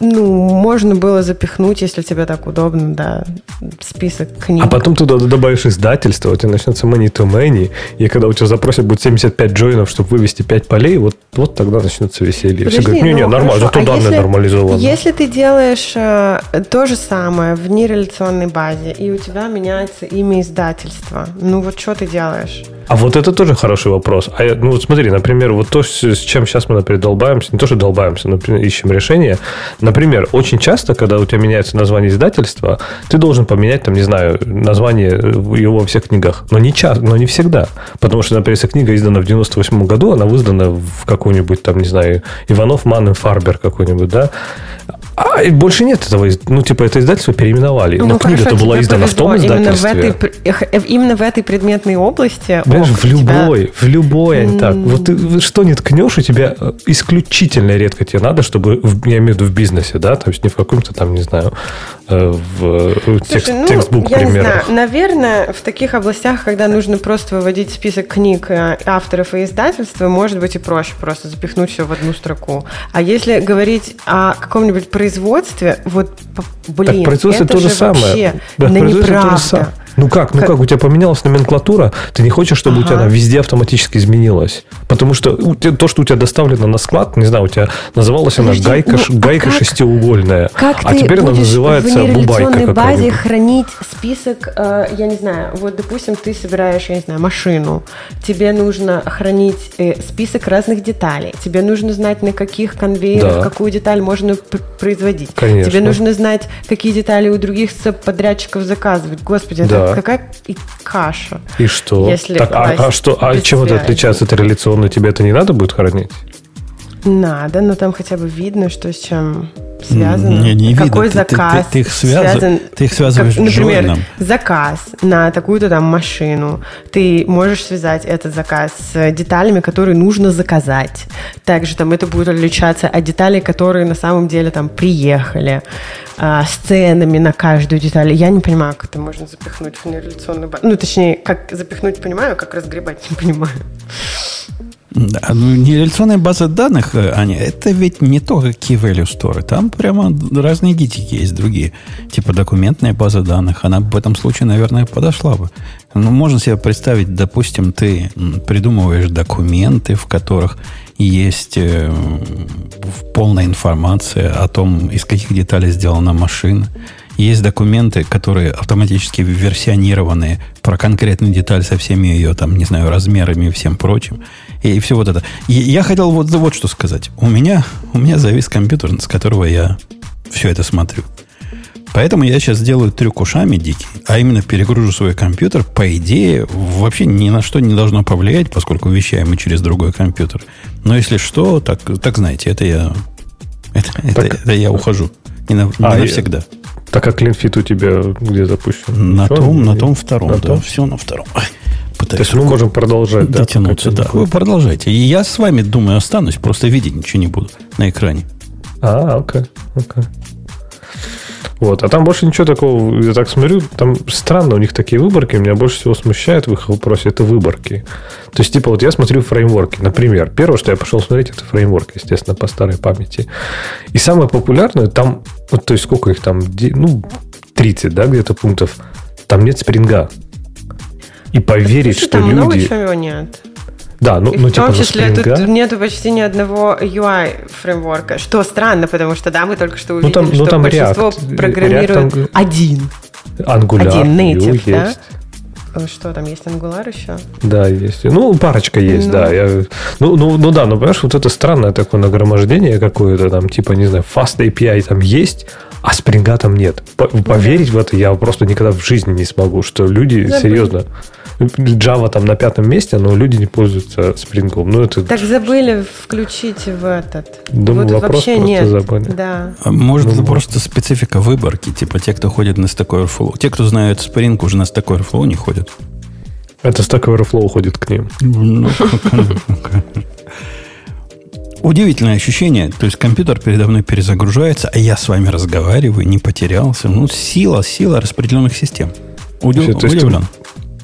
Speaker 2: ну, можно было запихнуть, если тебе так удобно, да, список книг.
Speaker 4: А потом туда добавишь издательство, у тебя начнется money to many, и когда у тебя запросит будет 75 джойнов, чтобы вывести 5 полей, вот, вот тогда начнется веселье. Все
Speaker 2: Подожди,
Speaker 4: говорят, не-не,
Speaker 2: ну,
Speaker 4: нормально, зато
Speaker 2: А
Speaker 4: данные
Speaker 2: если-
Speaker 4: нормализованы.
Speaker 2: Если ты делаешь э, то же самое в нереляционной базе, и у тебя меняется имя издательства, ну вот что ты делаешь?
Speaker 4: А вот это тоже хороший вопрос. А, ну, вот смотри, например, вот то, с чем сейчас мы, например, долбаемся, не то, что долбаемся, например, ищем решение. Например, очень часто, когда у тебя меняется название издательства, ты должен поменять, там, не знаю, название его во всех книгах. Но не, часто, но не всегда. Потому что, например, если книга издана в 98 году, она издана в какой-нибудь, там, не знаю, Иванов, Ман и Фарбер какой-нибудь, да? А больше нет этого. Ну, типа, это издательство переименовали. но
Speaker 2: Ну,
Speaker 4: книга-то
Speaker 2: хорошо,
Speaker 4: была издана в том
Speaker 2: повезло. Именно в,
Speaker 4: издательстве.
Speaker 2: этой, э, именно в этой предметной области.
Speaker 4: Понимаешь,
Speaker 2: ох,
Speaker 4: в
Speaker 2: у тебя-
Speaker 4: любой, в любой они так. Вот ты что не ткнешь, у тебя э, исключительно редко тебе надо, чтобы, я имею в виду в бизнесе, да, то есть не в каком-то там, не знаю, в э, текст,
Speaker 2: Слушай, ну,
Speaker 4: текстбук,
Speaker 2: я не
Speaker 4: примерах.
Speaker 2: знаю, наверное, в таких областях, когда нужно просто выводить список книг э, авторов и издательства, может быть и проще просто запихнуть все в одну строку. А если говорить о каком-нибудь производстве, вот, блин,
Speaker 4: так производство
Speaker 2: это
Speaker 4: то же
Speaker 2: же
Speaker 4: самое.
Speaker 2: вообще
Speaker 4: Да, же
Speaker 2: неправда.
Speaker 4: Ну как, ну
Speaker 2: Как-
Speaker 4: у тебя поменялась номенклатура, ты не хочешь, чтобы у тебя
Speaker 2: Ага.
Speaker 4: она везде автоматически изменилась. Потому что у тебя- то, что у тебя доставлено на склад, не знаю, у тебя называлась она
Speaker 2: Подожди,
Speaker 4: гайка,
Speaker 2: ну,
Speaker 4: гайка
Speaker 2: как-
Speaker 4: шестиугольная.
Speaker 2: Как
Speaker 4: а
Speaker 2: ты
Speaker 4: теперь она называется
Speaker 2: в
Speaker 4: бубайка
Speaker 2: нереляционной базе хранить список, э, я не знаю, вот, допустим, ты собираешь, я не знаю, машину, тебе нужно хранить э, список разных деталей, тебе нужно знать, на каких конвейерах
Speaker 4: Да.
Speaker 2: какую деталь можно производить,
Speaker 4: Конечно.
Speaker 2: тебе нужно знать, какие детали у других подрядчиков заказывать. Господи,
Speaker 4: Да.
Speaker 2: это какая и каша.
Speaker 4: И что?
Speaker 2: Если
Speaker 4: так, а, а что? А чем это отличается от реляционной? Тебе это не надо будет хранить?
Speaker 2: Надо, но там хотя бы видно, что с чем связано.
Speaker 1: Не, не
Speaker 2: Какой
Speaker 1: видно. Ты- ты-
Speaker 2: заказ
Speaker 1: ты их связа-
Speaker 2: связан-
Speaker 1: ты их связываешь
Speaker 2: как, Например,
Speaker 1: join.
Speaker 2: заказ на такую-то там машину. Ты можешь связать этот заказ с деталями, которые нужно заказать. Также там это будет отличаться от деталей, которые на самом деле там приехали. а, с ценами на каждую деталь. Я не понимаю, как это можно запихнуть в нереляционную базу. Ну, точнее, как запихнуть понимаю, как разгребать не понимаю.
Speaker 1: Да, ну, нереляционная база данных, э, Аня, это ведь не только key value store. Там прямо разные гитики есть другие. Типа документная база данных. Она в этом случае, наверное, подошла бы. Ну, можно себе представить, допустим, ты придумываешь документы, в которых есть э, полная информация о том, из каких деталей сделана машина. Есть документы, которые автоматически версионированные про конкретную деталь со всеми ее, там, не знаю, размерами и всем прочим. И, все вот это. И я хотел вот, вот что сказать. У меня, у меня завис компьютер, с которого я все это смотрю. Поэтому я сейчас делаю трюк ушами дикий, а именно перегружу свой компьютер. По идее, вообще ни на что не должно повлиять, поскольку вещаем мы через другой компьютер. Но если что, так, так знаете, это я, это, это-
Speaker 4: Так-
Speaker 1: это я ухожу. Не, на, не
Speaker 4: А,
Speaker 1: навсегда.
Speaker 4: Так как клинфит у тебя где запущен?
Speaker 1: На
Speaker 4: Ничего?
Speaker 1: том, на том втором,
Speaker 4: На
Speaker 1: да.
Speaker 4: том?
Speaker 1: Все на втором. Ай,
Speaker 4: То
Speaker 1: Пытаюсь
Speaker 4: есть мы можем продолжать, да?
Speaker 1: дотянуться. Да, вы продолжайте. И я с вами, думаю, останусь, просто видеть ничего не буду на экране.
Speaker 4: А, окей, окей. Вот, а там больше ничего такого, я так смотрю, там странно у них такие выборки, меня больше всего смущает в их вопросе, это выборки. То есть, типа, вот я смотрю фреймворки, например, первое, что я пошел смотреть, это фреймворки, естественно, по старой памяти. И самое популярное, там, вот, то есть, сколько их там, ну, 30, да, где-то пунктов, там нет спринга. И поверить,
Speaker 2: Слушай,
Speaker 4: что
Speaker 2: там много
Speaker 4: люди...
Speaker 2: чего нет.
Speaker 4: Да, ну, ну
Speaker 2: в
Speaker 4: типа
Speaker 2: том числе
Speaker 4: спринга...
Speaker 2: тут нету почти ни одного UI фреймворка, что странно, потому что да, мы только что увидели,
Speaker 4: там- ну,
Speaker 2: что
Speaker 4: там
Speaker 2: большинство
Speaker 4: React.
Speaker 2: программирует
Speaker 4: React,
Speaker 2: один.
Speaker 4: Angular,
Speaker 2: Один native, да?
Speaker 4: есть.
Speaker 2: Э, Что там есть Angular еще?
Speaker 4: Да, есть. Ну, парочка есть,
Speaker 2: Ну.
Speaker 4: да. Я, ну, ну, ну да, но понимаешь, вот это странное такое нагромождение какое-то там, типа, не знаю, Fast API там есть, а спринга там нет. По- Поверить в это я просто никогда в жизни не смогу, что люди,
Speaker 2: Забыли.
Speaker 4: серьезно, Java там на пятом месте, но люди не пользуются спрингом. Ну, это,
Speaker 2: Так забыли включить в этот.
Speaker 4: Думаю,
Speaker 2: Вот
Speaker 4: вопрос
Speaker 2: вообще
Speaker 4: просто
Speaker 2: нет.
Speaker 4: забыли.
Speaker 2: Да.
Speaker 1: А Может,
Speaker 4: Ну,
Speaker 1: это просто специфика выборки. Типа те, кто ходит на Stack Overflow. Те, кто знают Spring, уже на Stack Overflow не ходят.
Speaker 4: это Stack Overflow уходит к ним.
Speaker 1: Ну, Удивительное ощущение. То есть компьютер передо мной перезагружается, а я с вами разговариваю, не потерялся. Ну, сила, сила распределенных систем. Удив-
Speaker 4: то есть
Speaker 1: Удивлен.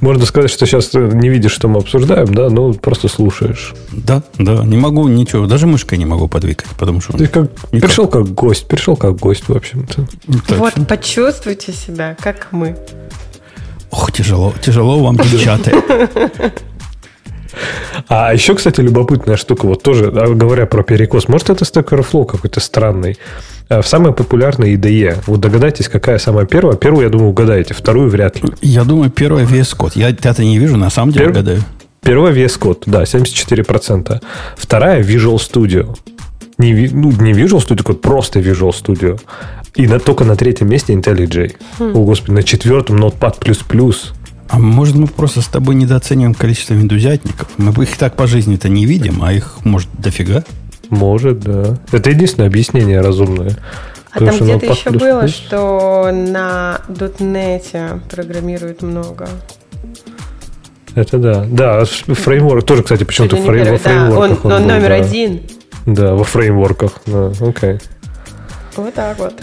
Speaker 4: Можно сказать, что сейчас не видишь, что мы обсуждаем, да, ну, просто слушаешь.
Speaker 1: Да, да, не могу ничего. Даже мышкой не могу подвигать, потому что...
Speaker 4: Ты как,
Speaker 1: Никак.
Speaker 4: пришел как гость, пришел как гость, в общем-то.
Speaker 2: Вот почувствуйте себя, как мы.
Speaker 1: Ох, тяжело, тяжело вам, девчата.
Speaker 4: А еще, кстати, любопытная штука, вот тоже, а, говоря про перекос, может, это Stack Overflow какой-то странный. А, В самой популярной IDE, вот догадайтесь, какая самая первая? Первую, я думаю, угадаете, вторую вряд ли.
Speaker 1: Я думаю, первое VS Code. Я это не вижу, на самом деле
Speaker 4: Первый?
Speaker 1: гадаю.
Speaker 4: Первая VS Code, да, 74%. Вторая Visual Studio. Не, ну, не Visual Studio Code, просто Visual Studio. И на, только на третьем месте IntelliJ. О, господи, на четвертом Notepad++.
Speaker 1: А может, мы просто с тобой недооцениваем количество виндузятников? Мы их так по жизни-то не видим, а их, может, дофига?
Speaker 4: Может, да. Это единственное объяснение разумное.
Speaker 2: А
Speaker 4: Потому
Speaker 2: там где-то еще было, что на .NET программируют много.
Speaker 4: Это да. Да, фреймворк тоже, кстати, почему-то
Speaker 2: Чуть ли
Speaker 4: фрей-
Speaker 2: не
Speaker 4: во
Speaker 2: первый. Да, он,
Speaker 4: фреймворках
Speaker 2: он
Speaker 4: был,
Speaker 2: номер
Speaker 4: да.
Speaker 2: один.
Speaker 4: Да, во фреймворках. Да, окей.
Speaker 2: Вот так вот.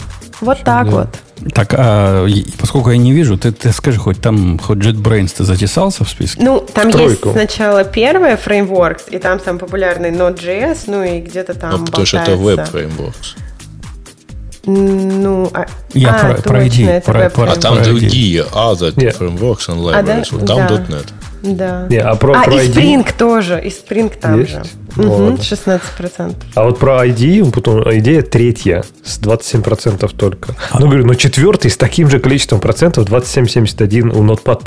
Speaker 2: Вот так вот.
Speaker 1: Так, а поскольку я не вижу, ты, ты скажи, хоть там, хоть JetBrains ты затесался в списке?
Speaker 2: Ну, там
Speaker 4: В
Speaker 2: есть сначала первое фреймворк, и там самый популярный Node.js, ну и где-то там
Speaker 3: Ну, потому что это. Web Frameworks.
Speaker 2: Ну, а,
Speaker 1: Я
Speaker 2: а,
Speaker 1: про- про
Speaker 2: точно,
Speaker 1: идею,
Speaker 2: это
Speaker 1: про-
Speaker 2: web
Speaker 1: про-
Speaker 3: А там.
Speaker 1: Про
Speaker 3: другие other
Speaker 4: Нет.
Speaker 3: frameworks and
Speaker 2: А, да?
Speaker 3: libraries. Вот там
Speaker 2: Да.
Speaker 3: .NET.
Speaker 2: Да.
Speaker 4: Не, а про,
Speaker 2: а,
Speaker 4: про
Speaker 2: и
Speaker 4: ID
Speaker 2: Spring тоже, и Spring там
Speaker 4: Есть?
Speaker 2: же.
Speaker 4: Ну, ладно.
Speaker 2: 16%.
Speaker 4: А вот про ID, потом идея третья с 27% только.
Speaker 2: А.
Speaker 4: Ну, говорю, но четвертый с таким же количеством процентов, 27,71 у Notepad++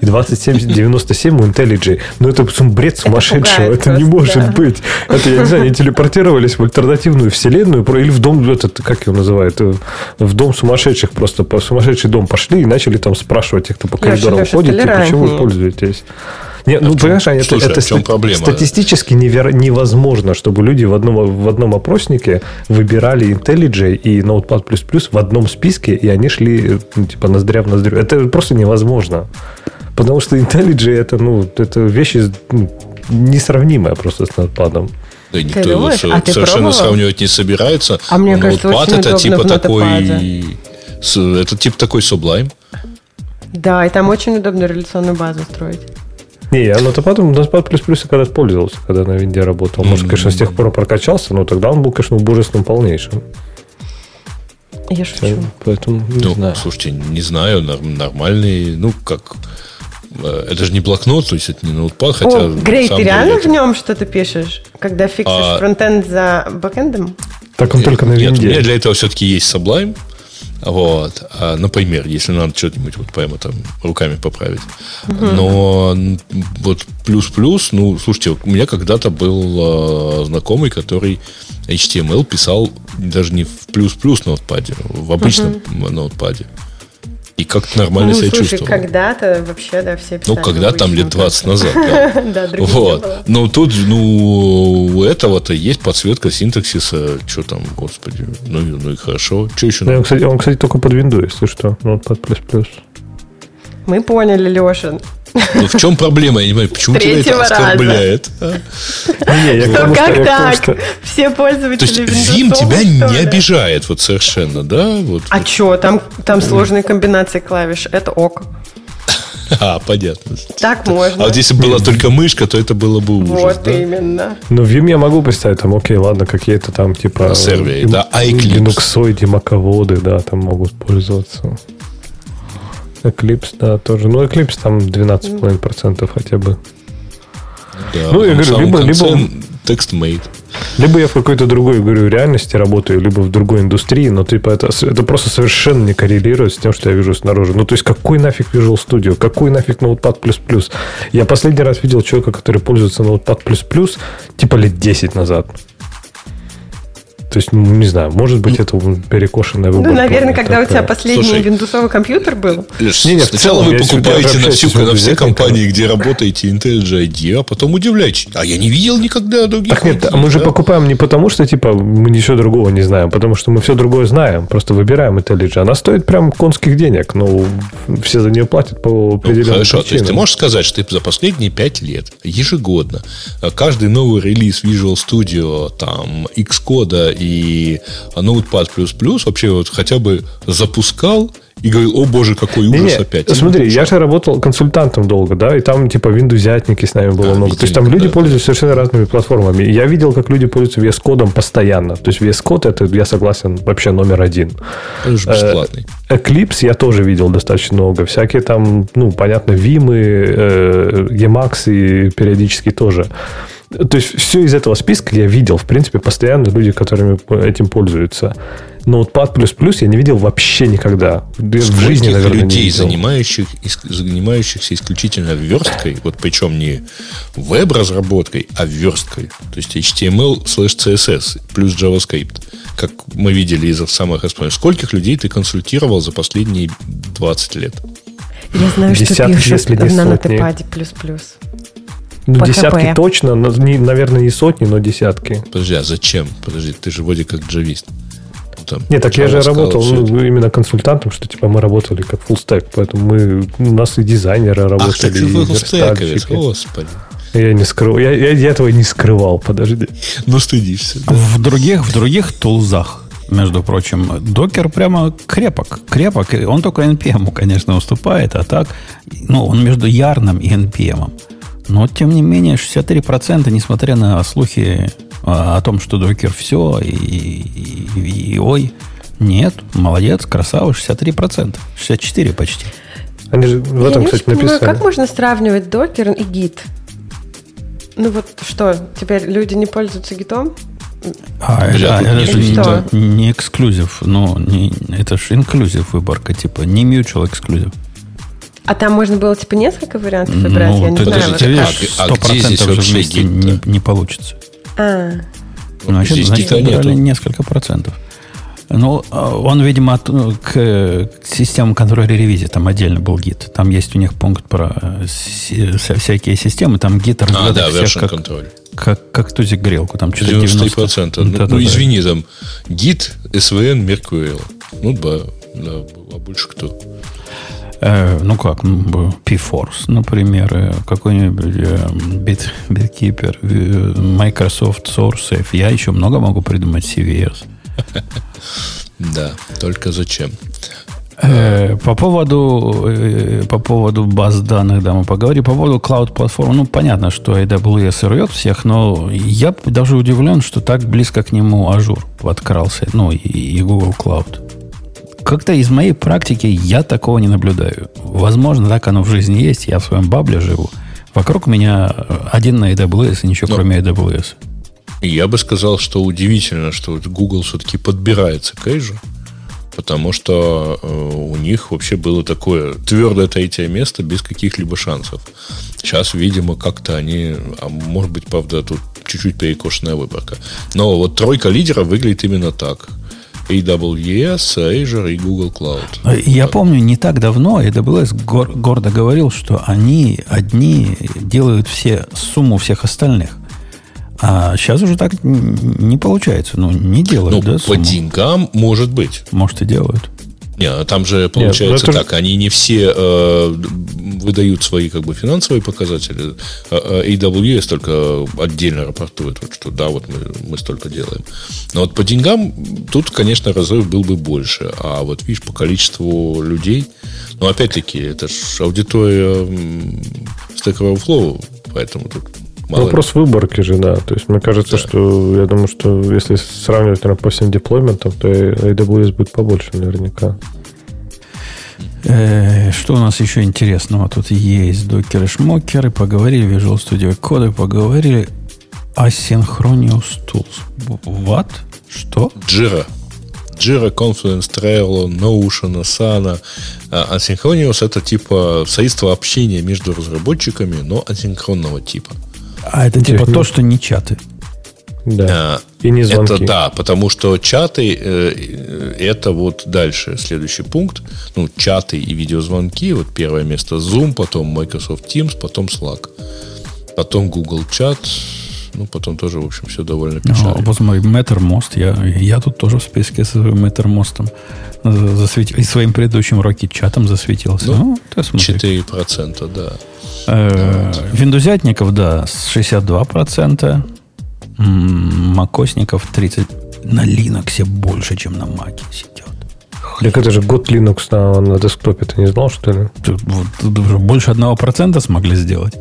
Speaker 4: и 27,97 у IntelliJ. Ну, это бред сумасшедшего. Это, не
Speaker 2: просто,
Speaker 4: может
Speaker 2: да.
Speaker 4: быть. Это, я не знаю, они телепортировались в альтернативную вселенную про- или в дом, этот, как его называют, э, в дом сумасшедших, просто по сумасшедший дом пошли и начали там спрашивать тех, кто по коридорам
Speaker 2: Леша,
Speaker 4: ходит, типа, почему вы
Speaker 2: толерантнее.
Speaker 4: пользуетесь. Не, ну, понимаешь, Аня, это,
Speaker 3: слушай,
Speaker 4: это ста-
Speaker 3: проблема?
Speaker 4: статистически неверо- невозможно, чтобы люди в одном, в одном опроснике выбирали IntelliJ и Notepad++ в одном списке, и они шли, ну, типа, ноздря в ноздрю. Это просто невозможно. Потому что IntelliJ это, ну, это вещь из- ну, несравнимая просто с Notepad.
Speaker 3: Да никто его
Speaker 2: думаешь?
Speaker 3: со-
Speaker 2: А ты
Speaker 3: совершенно
Speaker 2: пробовал?
Speaker 3: сравнивать не собирается.
Speaker 2: А мне
Speaker 3: Но
Speaker 2: кажется,
Speaker 3: Notepad
Speaker 2: очень
Speaker 3: это типа такой... Это типа такой Sublime.
Speaker 2: Да, и там очень удобно реляционную базу строить.
Speaker 4: Не, я Notepad, Notepad++ я когда-то пользовался, когда на винде работал. Может, конечно, с тех пор прокачался, но тогда он был, конечно, божественным полнейшим.
Speaker 2: Я шучу.
Speaker 4: Поэтому не
Speaker 3: Ну,
Speaker 4: знаю.
Speaker 3: слушайте, не знаю, норм- нормальный, ну, как... э, Это же не блокнот, то есть это не ноутпад, хотя...
Speaker 2: О,
Speaker 3: на
Speaker 2: Грей, ты реально
Speaker 3: это-
Speaker 2: в нем что-то пишешь, когда фиксишь
Speaker 3: А-
Speaker 2: фронтенд за бэкэндом?
Speaker 4: Так он только на
Speaker 3: Нет, у
Speaker 4: винде.
Speaker 3: меня для этого все-таки есть Sublime. Вот. А, например, если надо что-нибудь вот прямо там руками поправить. Но м, вот плюс-плюс, ну, слушайте, у меня когда-то был э, знакомый, который HTML писал даже не в плюс-плюс ноутпаде, в обычном ноутпаде. И как-то нормально
Speaker 2: ну,
Speaker 3: себя
Speaker 2: слушай,
Speaker 3: чувствовал.
Speaker 2: когда-то вообще, да, все
Speaker 3: Ну,
Speaker 2: писали
Speaker 3: когда там лет 20
Speaker 2: просто.
Speaker 3: назад, да.
Speaker 2: Да,
Speaker 3: Вот. Но тут, ну, у этого-то есть подсветка синтаксиса. Что там, господи, ну, и- ну и хорошо. Что еще
Speaker 4: Ну,
Speaker 3: надо?
Speaker 4: он, кстати, он, кстати, только под винду, если что. Ну, под плюс-плюс.
Speaker 2: Мы поняли, Леша.
Speaker 3: Ну, в чем проблема? Я не понимаю, почему тебя это оскорбляет? а?
Speaker 2: Ну
Speaker 4: что-
Speaker 2: как так?
Speaker 4: что-
Speaker 2: Все
Speaker 3: То
Speaker 2: пользователи
Speaker 3: есть
Speaker 2: Windows
Speaker 3: Vim тебя
Speaker 2: что
Speaker 3: не обижает вот совершенно, да? Вот.
Speaker 2: А чё, там, там сложные комбинации клавиш, это ок.
Speaker 3: А, понятно.
Speaker 2: Так
Speaker 3: А
Speaker 2: можно.
Speaker 3: вот если бы была только мышка, то это было бы ужас,
Speaker 2: Вот
Speaker 3: да?
Speaker 2: именно.
Speaker 4: Ну, Vim я могу представить, там, окей, ладно, какие-то там, типа...
Speaker 3: На сервере,
Speaker 4: э,
Speaker 3: да, а Eclipse?
Speaker 4: Линуксоиды, маководы, да, там могут пользоваться. Eclipse, да, тоже. Ну, Eclipse там 12,5% хотя бы.
Speaker 3: Да,
Speaker 4: Ну, я говорю, либо- либо-
Speaker 3: TextMate.
Speaker 4: Либо я в какой-то другой, говорю, реальности работаю, либо в другой индустрии, но типа это, это просто совершенно не коррелирует с тем, что я вижу снаружи. Ну, то есть, какой нафиг Visual Studio? Какой нафиг Notepad++? Я последний раз видел человека, который пользуется Notepad++, типа лет 10 назад. То есть, ну, не знаю, может быть, это перекошенная
Speaker 2: Ну,
Speaker 4: выборка.
Speaker 2: наверное, когда у тебя
Speaker 4: такая.
Speaker 2: последний
Speaker 3: Слушай.
Speaker 2: виндусовый компьютер был.
Speaker 4: Не, не, в
Speaker 3: Сначала
Speaker 4: целом,
Speaker 3: вы покупаете на всю на все компании, где работаете IntelliJ ID, а потом удивляетесь. А я не видел никогда других
Speaker 4: Так нет,
Speaker 3: ID,
Speaker 4: а мы же покупаем не потому, что типа мы ничего другого не знаем, потому что мы все другое знаем, просто выбираем IntelliJ. Она стоит прям конских денег, но все за нее платят по
Speaker 3: Ну,
Speaker 4: определенным
Speaker 3: хорошо, то есть
Speaker 4: причинам.
Speaker 3: ты можешь сказать, что ты за последние пять лет ежегодно а, каждый новый релиз Visual Studio, там, Xcode и Notepad++ вообще вот хотя бы запускал и говорил, о боже, какой ужас
Speaker 4: Не-не,
Speaker 3: опять.
Speaker 4: Смотри, я же работал консультантом долго, да, и там типа виндузятники с нами было
Speaker 3: А,
Speaker 4: много. То есть там люди
Speaker 3: да,
Speaker 4: пользуются совершенно разными платформами. И я видел, как люди пользуются VS кодом постоянно. То есть VS Code это, я согласен, вообще номер один.
Speaker 3: Он же бесплатный.
Speaker 4: Eclipse я тоже видел достаточно много. Всякие там, ну, понятно, Vim, э, Emacs и периодически тоже. То есть все из этого списка я видел, в принципе, постоянно люди, которыми этим пользуются. Ноутпад плюс я не видел вообще никогда. В жизни, наверное,
Speaker 3: людей,
Speaker 4: не видел.
Speaker 3: занимающих, занимающихся исключительно версткой, вот причем не веб-разработкой, а версткой. То есть HTML slash CSS плюс JavaScript. Как мы видели из самых основных. Скольких людей ты консультировал за последние 20 лет?
Speaker 2: Я знаю, что
Speaker 4: Десятки,
Speaker 2: пишут
Speaker 4: если не
Speaker 2: на
Speaker 4: сотни.
Speaker 2: нотепаде плюс-плюс.
Speaker 4: Ну, десятки точно, но не- наверное, не сотни, но десятки.
Speaker 3: Подожди, а зачем? Подожди, ты же вроде как джавист. Ну, там,
Speaker 4: Нет, так я же работал ну, именно консультантом, что типа мы работали как full stack, поэтому мы, у нас и дизайнеры
Speaker 3: Ах,
Speaker 4: работали,
Speaker 3: ты
Speaker 4: и верстальщики.
Speaker 3: господи.
Speaker 4: Я не скрыл, я, я- я этого не скрывал, подожди.
Speaker 3: Ну, стыдишься. да.
Speaker 1: В других, в других тулзах, между прочим, докер прямо крепок. Крепок. И Он только NPM, конечно, уступает, а так, ну, он между ярным и NPM. Но, тем не менее, 63%, несмотря на слухи а, о том, что докер все, и, и- и- и ой, нет, молодец, красава, 63%. 64 почти.
Speaker 4: Они же в
Speaker 2: Я
Speaker 4: этом,
Speaker 2: не
Speaker 4: кстати,
Speaker 2: понимаю,
Speaker 4: написали.
Speaker 2: как можно сравнивать докер и гит? Ну вот что, теперь люди не пользуются гитом?
Speaker 1: А,
Speaker 3: Бля,
Speaker 1: а, это
Speaker 3: не
Speaker 1: же не, не эксклюзив, ну, не, это же инклюзив выборка, типа, не mutual эксклюзив.
Speaker 2: А там можно было типа несколько вариантов выбирать, я не
Speaker 1: ты,
Speaker 2: знаю.
Speaker 1: ты, видишь,
Speaker 3: а- а
Speaker 1: сто
Speaker 3: где здесь
Speaker 1: процентов же
Speaker 3: вообще
Speaker 1: вместе не, не получится.
Speaker 2: А,
Speaker 1: Ну, Значит,
Speaker 3: Здесь
Speaker 1: значит выбрали
Speaker 3: нету.
Speaker 1: несколько процентов. Ну, а он, видимо, от- ну, к, к системам контроля ревизии там отдельно был гид. Там есть у них пункт про э, си- вся- всякие системы. Там гид
Speaker 3: А,
Speaker 1: разбирает
Speaker 3: да,
Speaker 1: всех как,
Speaker 3: control.
Speaker 1: как, как тузик грелку. Там что-то
Speaker 3: 93%.
Speaker 1: 90.
Speaker 3: Ну,
Speaker 1: Да-да-да.
Speaker 3: ну, извини, там гид, SVN, Mercurial. Ну, да, да, а больше кто?
Speaker 1: Э, ну как, ну, Perforce, например, э, какой-нибудь э, Bit, BitKeeper, э, Microsoft SourceSafe. Я еще много могу придумать CVS.
Speaker 3: Да, только зачем?
Speaker 1: Э, по поводу э, по поводу баз данных, да, мы поговорим. По поводу cloud платформ, ну, понятно, что AWS рвет всех, но я даже удивлен, что так близко к нему Azure подкрался, ну, и, и Google Cloud. Как-то из моей практики я такого не наблюдаю. Возможно, так оно в жизни есть. Я в своем бабле живу. Вокруг меня э, один на AWS и ничего
Speaker 3: Ну,
Speaker 1: кроме AWS.
Speaker 3: Я бы сказал, что удивительно, что Google все-таки подбирается к Azure, потому что э, у них вообще было такое твердое третье место без каких-либо шансов. Сейчас, видимо, как-то они, а может быть, правда, тут чуть-чуть перекошенная выборка. Но вот тройка лидеров выглядит именно так. AWS, Azure и Google Cloud.
Speaker 1: Я помню, не так давно AWS гор- гордо говорил, что они одни делают все сумму всех остальных. А сейчас уже так не получается. Ну, не делают,
Speaker 3: Ну,
Speaker 1: да,
Speaker 3: по
Speaker 1: сумму?
Speaker 3: деньгам может быть.
Speaker 1: Может, и делают.
Speaker 3: Не, а там же получается
Speaker 4: ну это
Speaker 3: так, они не все э, выдают свои как бы финансовые показатели. А, а AWS только отдельно рапортует, вот, что да, вот мы, мы столько делаем. Но вот по деньгам тут, конечно, разрыв был бы больше. А вот видишь, по количеству людей, ну опять-таки, это же аудитория Stack Overflow, поэтому тут мало ли.
Speaker 4: Вопрос выборки же, да. То есть, мне кажется,
Speaker 3: Да.
Speaker 4: что я думаю, что если сравнивать, наверное, по всем деплойментам, то AWS будет побольше наверняка.
Speaker 1: Э, что у нас еще интересного? Тут есть докеры, шмокеры, поговорили, Visual Studio коды, поговорили. Asynchronous Tools. What? Что?
Speaker 3: Jira. Jira, Confluence, Trello, Notion, Asana. А Asynchronous это типа средство общения между разработчиками, но асинхронного типа.
Speaker 1: А это типа то, что не чаты.
Speaker 4: Да.
Speaker 3: А,
Speaker 4: И не звонки.
Speaker 3: Это да, потому что чаты э, это вот дальше следующий пункт. Ну, чаты и видеозвонки. Вот первое место Zoom, потом Microsoft Teams, потом Slack. Потом Google Chat. Ну, потом тоже, в общем, все довольно
Speaker 1: О,
Speaker 3: печально.
Speaker 1: вот смотри, Mattermost. Я, я тут тоже в списке своим Mattermost засветил. И своим предыдущим рокет-чатом засветился.
Speaker 3: Ну,
Speaker 1: Ну, ты смотри.
Speaker 3: 4%, да.
Speaker 1: Э, Виндузятников, да, с 62%. М, Макосников 30%. На Linux больше, чем на Маке сидят.
Speaker 4: Так это же год Linux на, на десктопе, ты не знал, что ли?
Speaker 1: Тут, вот, тут уже больше одного процента смогли сделать.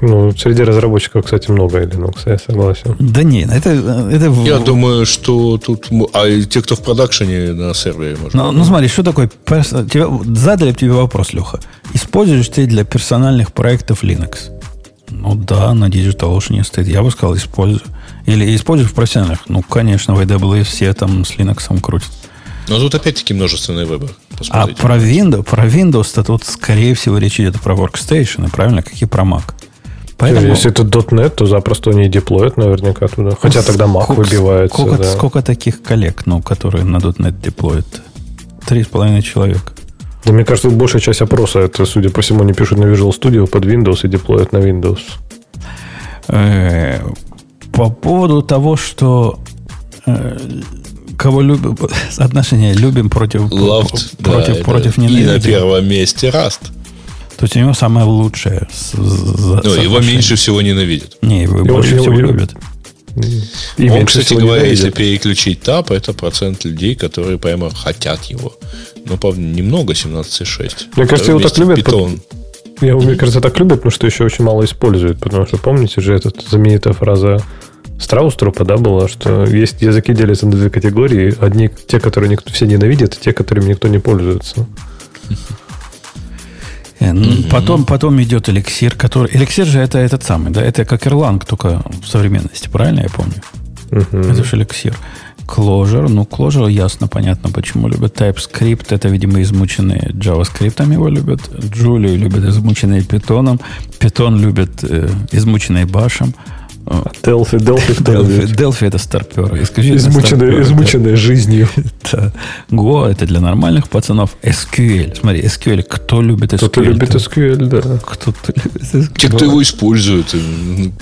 Speaker 4: Ну, среди разработчиков, кстати, много Linux, я согласен.
Speaker 1: Да не, это... это в-
Speaker 3: Я думаю, что тут... А те, кто в продакшене на сервере, может
Speaker 1: Ну, ну, смотри, что такое... перс- тебе- задали тебе вопрос, Леха. Используешь ты для персональных проектов Linux? Ну да, на Digital Ocean не стоит. Я бы сказал, использую. Или использую в профессиональных. Ну, конечно, в AWS все там с Linux крутят.
Speaker 3: Но тут опять-таки множественный выбор.
Speaker 1: А
Speaker 3: Посмотрите.
Speaker 1: про Windows, про Windows-то тут, скорее всего, речь идет про Workstation, правильно, как и про Mac. Поэтому
Speaker 4: Если это .NET, то запросто они деплоят наверняка туда. Хотя тогда Mac
Speaker 1: сколько,
Speaker 4: выбивается.
Speaker 1: Сколько,
Speaker 4: да.
Speaker 1: сколько таких коллег, ну, которые на .NET деплоят? Три с половиной человека.
Speaker 4: Да мне кажется, большая часть опроса, это, судя по всему, они пишут на Visual Studio под Windows и деплоят на Windows.
Speaker 1: По поводу того, что э, кого любим, соотношение любим против,
Speaker 3: Loved, да,
Speaker 1: против, против
Speaker 3: И на первом месте Rust.
Speaker 1: То есть у него самое лучшее. с- за-
Speaker 3: Ну, его меньше всего ненавидят.
Speaker 1: Не, его
Speaker 4: Его-
Speaker 1: больше
Speaker 4: его-
Speaker 1: всего
Speaker 4: его-
Speaker 1: любят.
Speaker 4: И
Speaker 3: Он, кстати говоря, если переключить тап, это процент людей, которые прямо хотят его. Но, правда, немного, 17,6.
Speaker 4: Мне кажется, его так любят,
Speaker 3: Python.
Speaker 4: Я, мне кажется, так любят, потому что еще очень мало используют. Потому что, помните же, эта знаменитая фраза Страуструпа, да, была, что есть языки делятся на две категории. Одни те, которые никто все ненавидят, и те, которыми никто не пользуется.
Speaker 1: Э, н- Потом, потом идет эликсир, который... Эликсир же это этот самый, да? Это как Erlang, только в современности, правильно я помню? Это же эликсир. Clojure, ну, Clojure ясно, понятно, почему любят. TypeScript, это, видимо, измученные JavaScript его любят. Джулию любят измученные питоном. Python любят э, измученные башем. Э,
Speaker 4: Кто
Speaker 1: Delphi,
Speaker 4: любит?
Speaker 1: Delphi это старперы.
Speaker 4: Измученная,
Speaker 1: да.
Speaker 4: измученная жизнью.
Speaker 1: Да. Go это для нормальных пацанов. SQL. Смотри, SQL. Кто любит SQL?
Speaker 4: Кто-то любит SQL, да.
Speaker 1: Кто-то любит SQL.
Speaker 3: Те, кто его использует. и,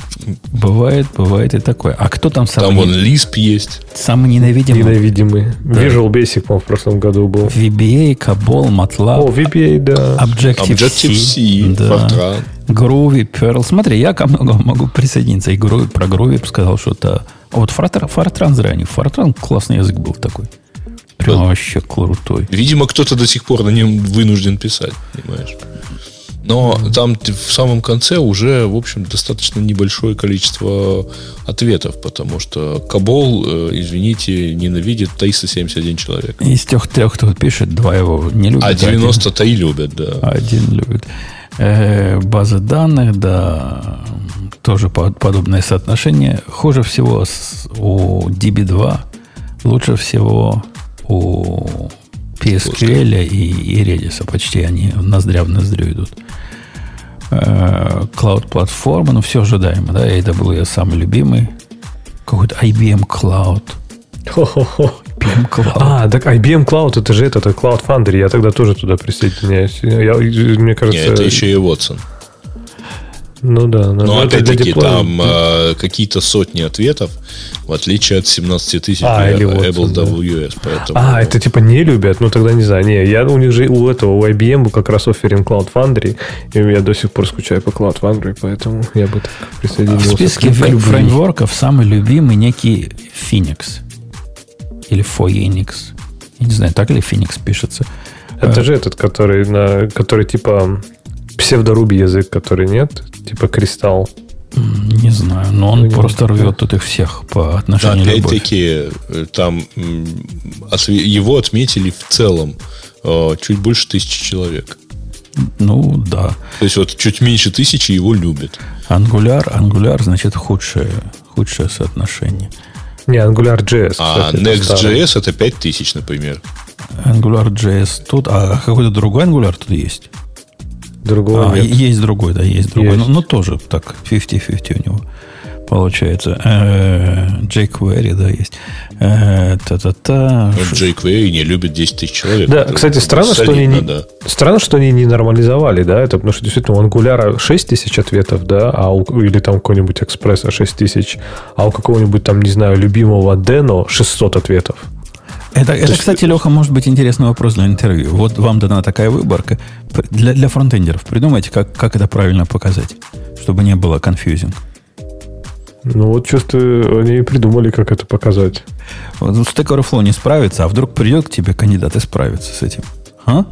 Speaker 1: Бывает, бывает и такое. А кто там
Speaker 3: Там
Speaker 1: самый,
Speaker 3: вон Lisp есть.
Speaker 1: самый ненавидимый?
Speaker 4: Ненавидимый. Visual Basic, по в прошлом году был.
Speaker 1: VBA, Cabol, MATLAB,
Speaker 4: О, VBA, да.
Speaker 1: Objective,
Speaker 3: Objective-C,
Speaker 1: да.
Speaker 3: Fortran.
Speaker 1: Groovy, Perl. Смотри, я ко многому могу присоединиться. И Groovy, про Groovy сказал, что это... А вот Fortran, зря не. Fortran классный язык был такой. Прям
Speaker 3: Да.
Speaker 1: вообще крутой.
Speaker 3: Видимо, кто-то до сих пор на нем вынужден писать, понимаешь? Но там в самом конце уже, в общем, достаточно небольшое количество ответов, потому что Кабол, э, извините, ненавидит 371 человек.
Speaker 1: Из тех трех, кто пишет, два его не любят.
Speaker 3: А
Speaker 1: один-
Speaker 3: 93 любят, да.
Speaker 1: Один любит. Э, базы данных, да, тоже по- подобное соотношение. Хуже всего с- у DB2, лучше всего у PSQL и, и Redis. Почти они ноздря в ноздрю идут. Э, Cloud-платформа, ну, все ожидаемо, да, AWS самый любимый. Какой-то IBM Cloud.
Speaker 4: Хо-хо-хо.
Speaker 1: IBM Cloud.
Speaker 4: А, так IBM Cloud, это же этот, это Cloud Foundry, я тогда тоже туда присоединяюсь. Я, мне кажется...
Speaker 3: Нет, это еще и Watson.
Speaker 4: Ну да,
Speaker 3: Но
Speaker 4: но
Speaker 3: опять-таки там э, какие-то сотни ответов, в отличие от 17 тысяч
Speaker 4: А, или Watson, да.
Speaker 3: AWS. Поэтому,
Speaker 4: А, это типа не любят? Ну тогда не знаю. Не, я у них же у этого, у IBM был как раз оферинг Cloud Foundry, и я до сих пор скучаю по Cloud Foundry, поэтому я бы так
Speaker 1: В
Speaker 4: присоединился.
Speaker 1: списке
Speaker 4: к
Speaker 1: фрей-
Speaker 4: любви.
Speaker 1: фреймворков самый любимый некий Phoenix. Или Phoenix. Я не знаю, так ли Phoenix пишется.
Speaker 4: Это же этот, который, на, который типа псевдоруби язык, который нет, типа кристалл.
Speaker 1: Не знаю, но он
Speaker 4: Ну,
Speaker 1: просто рвет тут их всех по
Speaker 3: Да,
Speaker 1: отношению любовь.
Speaker 3: опять-таки, э, там его отметили в целом э, чуть больше тысячи человек.
Speaker 1: Ну, да.
Speaker 3: То есть вот чуть меньше тысячи его любят.
Speaker 1: Angular, Angular, значит, худшее, худшее соотношение.
Speaker 4: Не, AngularJS.
Speaker 3: А. Next.js это 5000, например.
Speaker 1: AngularJS тут, а какой-то другой Angular тут есть?
Speaker 4: Другого
Speaker 1: А,
Speaker 4: нет.
Speaker 1: есть другой, да, есть другой.
Speaker 4: Есть.
Speaker 1: Но, но тоже так 50-50 у него получается. Э, jQuery, да, есть. Э, Та-та-та.
Speaker 3: JQuery не любит 10 тысяч человек.
Speaker 4: Да,
Speaker 3: Это
Speaker 4: кстати, странно, что они
Speaker 3: солидно,
Speaker 4: не,
Speaker 3: да.
Speaker 4: странно, что они не нормализовали, да, это потому что действительно у Angular 6 тысяч ответов, да, а у, или там какого-нибудь экспресса 6 тысяч, а у какого-нибудь там, не знаю, любимого Дено 600 ответов.
Speaker 1: Это, это, кстати, Леха, может быть интересный вопрос для интервью. Вот вам дана такая выборка. Для, для фронтендеров придумайте, как, как это правильно показать, чтобы не было confusing.
Speaker 4: Ну вот чувствую, они и придумали, как это показать.
Speaker 1: Вот Stack Overflow не справится, а вдруг придет к тебе кандидат и справится с этим. А?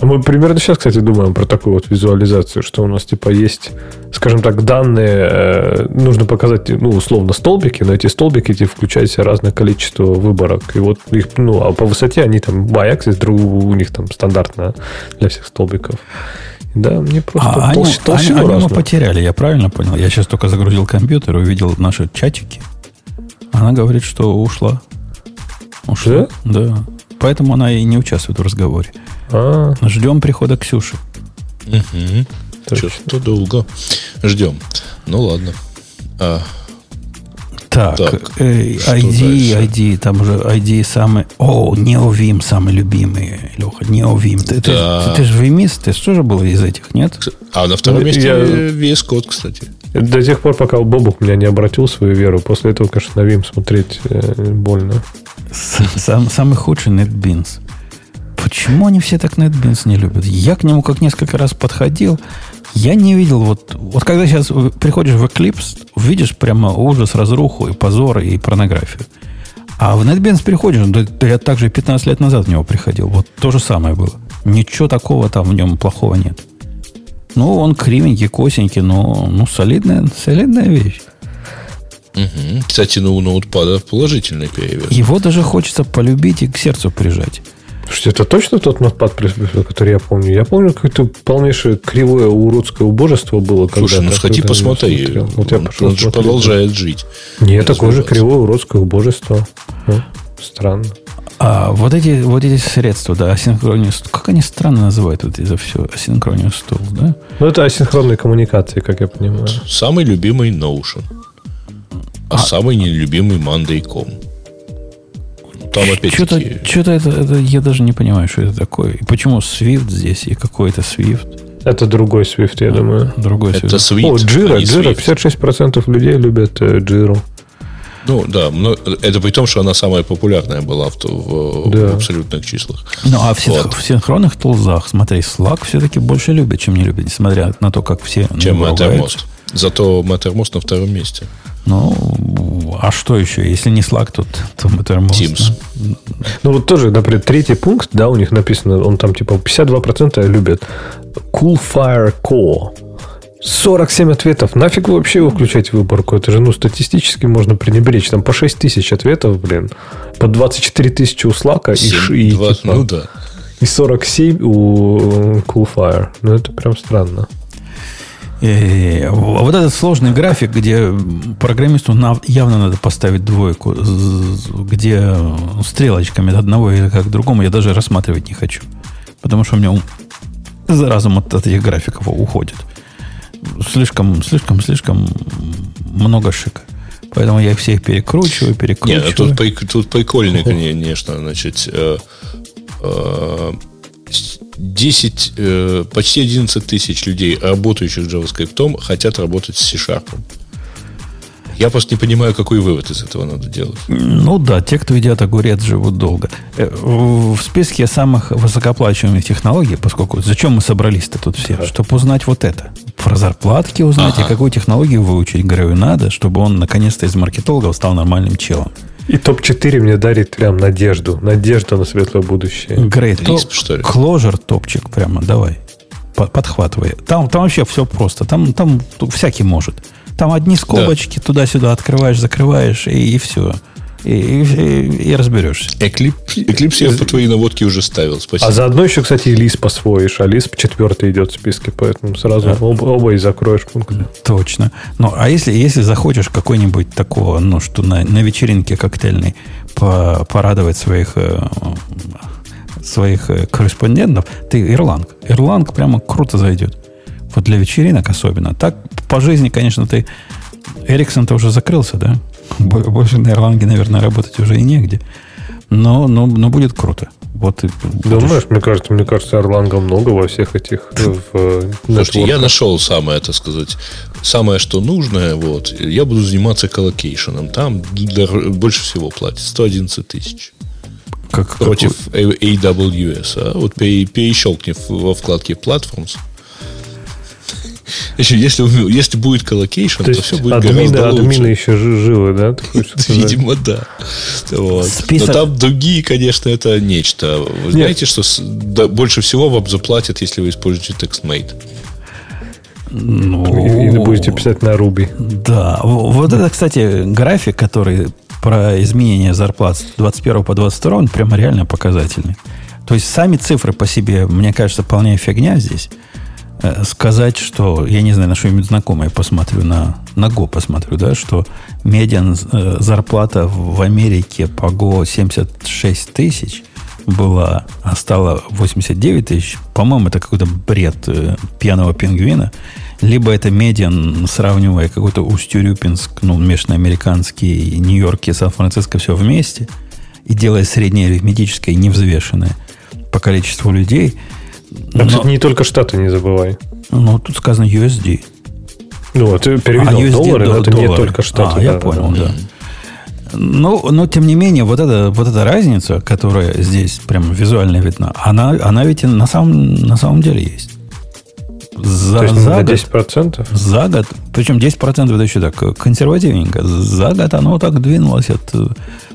Speaker 4: А Мы примерно сейчас, кстати, думаем про такую вот визуализацию, что у нас типа есть, скажем так, данные, э, нужно показать, ну, условно, столбики, но эти столбики эти включают в себя разное количество выборок. И вот их, ну, а по высоте они там y-axis, друг- у них там стандартно для всех столбиков. Да, мне просто
Speaker 1: А они,
Speaker 4: толщ-
Speaker 1: они,
Speaker 4: толщину
Speaker 1: они мы потеряли, я правильно понял? Я сейчас только загрузил компьютер и увидел наши чатики. Она говорит, что ушла. Ушла? Да? Поэтому она и не участвует в разговоре.
Speaker 4: А,
Speaker 1: Ждем прихода Ксюши.
Speaker 3: Мгм.
Speaker 4: Точно.
Speaker 3: Что-то долго. Ждем. Ну ладно. А,
Speaker 1: Так,
Speaker 3: Так,
Speaker 1: э,
Speaker 3: что
Speaker 1: ID,
Speaker 3: дальше?
Speaker 1: ID, там уже ID самый... О, Неовим самый любимый, Леха, Неовим. Ты, ты,
Speaker 3: Да.
Speaker 1: ты, ты же вимист, ты тоже был из этих, нет?
Speaker 3: а на втором
Speaker 4: Ну,
Speaker 3: месте
Speaker 4: я-
Speaker 3: VS Code, кстати.
Speaker 4: До тех пор, пока Бобук меня не обратил свою веру. После этого, конечно, на Вим смотреть э, больно.
Speaker 1: Сам, самый худший NetBeans. Почему они все так NetBeans не любят? Я к нему как несколько раз подходил. Я не видел, вот, вот когда сейчас приходишь в Eclipse, видишь прямо ужас, разруху, и позор, и порнографию. А в NetBeans приходишь, да, да я также 15 лет назад в него приходил. Вот то же самое было. Ничего такого там в нем плохого нет. Ну, он кривенький, косенький, но ну, солидная, солидная вещь.
Speaker 3: Мгм. Кстати, ну, у ноутпада положительный перевес.
Speaker 1: Его даже хочется полюбить и к сердцу прижать.
Speaker 4: Слушайте, это точно тот ноутпад, который я помню? Я помню, какое-то полнейшее кривое уродское убожество было.
Speaker 3: Слушай, ну сходи посмотри.
Speaker 4: Вот я
Speaker 3: он,
Speaker 4: пошел
Speaker 3: он же продолжает жить.
Speaker 4: Нет, такое же кривое уродское убожество. Ну, странно.
Speaker 1: А вот эти, вот эти средства, да, асинхронию стул. Как они странно называют вот это все, асинхронию стул, да?
Speaker 4: Ну, это асинхронные коммуникации, как я понимаю.
Speaker 3: Самый любимый Notion. А, самый нелюбимый Monday.com. Там
Speaker 1: Что-то,
Speaker 3: опять-таки...
Speaker 1: что-то это, это, я даже не понимаю, что это такое. И почему Swift здесь, и какой-то Swift,
Speaker 4: Это другой Swift, я думаю.
Speaker 1: другой
Speaker 3: Это
Speaker 1: Swift.
Speaker 4: О, Jira,
Speaker 3: а
Speaker 4: Jira.
Speaker 3: Swift.
Speaker 4: 56% людей любят э, Jira.
Speaker 3: Ну, да, но это при том, что она самая популярная была в, то- в-
Speaker 4: Да.
Speaker 3: в абсолютных числах.
Speaker 1: Ну, а в, синх-
Speaker 3: Вот.
Speaker 1: в синхронных тулзах, смотри, Slack все-таки больше любят, чем не любят, несмотря на то, как все
Speaker 3: Чем. Mattermost. Зато Mattermost на втором месте.
Speaker 1: Ну, а что еще? Если не Slack, то, то Mattermost,
Speaker 3: Teams.
Speaker 1: да.
Speaker 4: Ну, вот тоже, например, третий пункт, да, у них написано, он там типа 52% любят Cool Fire Core. 47 ответов. Нафиг вы вообще его включать в выборку? Это же, ну, статистически можно пренебречь. Там по 6 тысяч ответов, блин. По 24 тысячи у Slack и,
Speaker 3: Семь,
Speaker 4: ши- и,
Speaker 3: два-
Speaker 4: типа,
Speaker 3: ну да.
Speaker 4: и 47 у э, Cool Fire. Ну, это прям странно.
Speaker 1: Э, Вот этот сложный график, где программисту явно надо поставить двойку, где стрелочками от одного или как к другому, я даже рассматривать не хочу. Потому что у меня ум за разум от, от этих графиков уходит. Слишком, слишком, слишком много шика. Поэтому я их всех перекручиваю,
Speaker 3: Нет,
Speaker 1: перекручиваю.
Speaker 3: ну тут, тут прикольный, конечно, значит, э, э, 10, э, почти 11 тысяч людей, работающих JavaScript, хотят работать с C-Sharp. Я просто не понимаю, какой вывод из этого надо делать.
Speaker 1: Ну да, те, кто едят огурец, живут долго. Э, В в списке самых высокооплачиваемых технологий, поскольку зачем мы собрались-то тут все? Чтобы узнать вот это. Про зарплатки узнать,
Speaker 3: Ага.
Speaker 1: и какую технологию выучить. Говорю, надо, чтобы он наконец-то из маркетологов стал нормальным челом.
Speaker 4: И топ-4 мне дарит прям надежду. Надежда на светлое будущее.
Speaker 1: Грей, то
Speaker 3: Lisp, что ли?
Speaker 1: Clojure топчик прямо, давай. По- Подхватывай. Там, там вообще все просто. Там, там всякий может. Там одни скобочки туда-сюда открываешь, закрываешь, и, и все. И, и- и разберешься.
Speaker 3: Eclipse, Eclipse я по твоей наводке уже ставил. Спасибо.
Speaker 4: А заодно еще, кстати, и Lisp освоишь. А Lisp четвертый идет в списке, поэтому сразу оба, оба и закроешь пункты.
Speaker 1: Точно. Ну, а если, если захочешь какой-нибудь такого, ну, что на, на вечеринке коктейльной по- порадовать своих, э, своих э, корреспондентов, ты Ирланг. Ирланг прямо круто зайдет. Вот для вечеринок особенно. Так, по жизни, конечно, ты... Эриксон-то уже закрылся, да? Бо- Больше на Ирланге, наверное, работать уже и негде. Но, но, но будет круто. Вот ты будешь-
Speaker 4: Думаешь, мне кажется, мне кажется, Erlang а много во всех этих э, в, э,
Speaker 3: Слушайте, я нашел самое, так сказать, самое, что нужное. Вот. Я буду заниматься colocation ом. Там для- больше всего платят. 111 тысяч.
Speaker 1: как,
Speaker 3: Против A- AWS. А? Вот пере- перещелкни в- во вкладке Platforms. Еще Если, если будет colocation,
Speaker 4: То
Speaker 3: то, все будет
Speaker 4: админы,
Speaker 3: гораздо лучше.
Speaker 4: админы еще жи- живы, да?
Speaker 3: Видимо, да. Вот.
Speaker 1: Список-
Speaker 3: Но там другие, конечно, это нечто. Вы знаете, что с- да, больше всего вам заплатят, если вы используете TextMate?
Speaker 1: ну,
Speaker 4: И- Или будете писать на Ruby.
Speaker 1: Да, вот это, кстати, график, который про изменение зарплат с 21 по 22, он прямо реально показательный. То есть сами цифры по себе, мне кажется, полная фигня здесь. Э, сказать, что, я не знаю, на что-нибудь знакомое посмотрю, на, на Go посмотрю, да, что медиан э, зарплата в Америке по Go 76 тысяч была, а стала 89 тысяч. По-моему, это какой-то бред э, пьяного пингвина. Либо это медиан, сравнивая какой-то Устюрюпинск, ну, межноамериканский, Нью-Йорк и Сан-Франциско все вместе, и делая среднее арифметическое, невзвешенное по количеству людей –
Speaker 4: а, Но, не только Штаты, не забывай.
Speaker 1: Ну, тут сказано USD.
Speaker 4: Ну, ты переведел а, USD, доллары, но это доллары. не только Штаты.
Speaker 1: А, да, я понял, да. да. Ну, но тем не менее, вот эта, вот эта разница, которая здесь прям визуально видна, она, она ведь на самом, на самом деле есть.
Speaker 4: За, То есть за год, 10%?
Speaker 1: За год, причем 10% это еще так консервативненько. За год оно так двинулось от,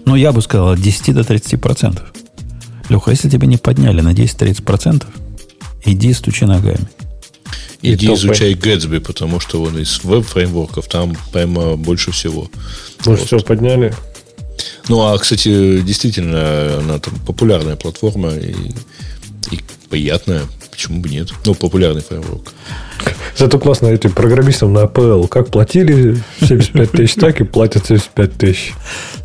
Speaker 1: ну, я бы сказал, от 10 до 30%. Леха, если тебя не подняли на 10-30%, Иди стучи ногами.
Speaker 3: Иди и изучай Gatsby, потому что он из веб-фреймворков там прямо больше всего.
Speaker 4: Больше всего подняли.
Speaker 3: Ну, а, кстати, действительно, она там популярная платформа и, и приятная. Почему бы нет? Ну, популярный фреймворк.
Speaker 4: Зато классно этим программистам на APL. Как платили 75 тысяч, так и платят 75 тысяч.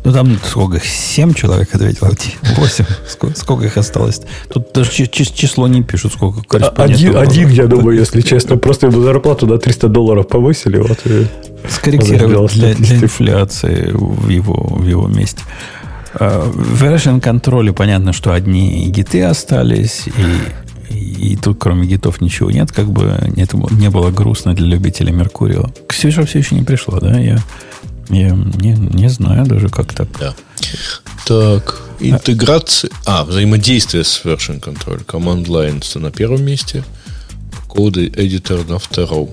Speaker 1: Ну, там сколько? 7 человек ответило? 8? Сколько, сколько их осталось? Тут даже число не пишут, сколько
Speaker 4: один, один, я думаю, если честно. Просто ему зарплату до 300 долларов повысили. Вот, и
Speaker 1: Скорректировать для, для инфляции в его, в его месте. А, в version контроле понятно, что одни гиты остались, и и тут кроме гитов ничего нет, как бы нет, не было грустно для любителей Меркурио. Ксюша все еще не пришла, да? Я, я не, не знаю даже, как так.
Speaker 3: Да. Так, интеграция... А, взаимодействие с version control. Command lines на первом месте, коды editor на втором.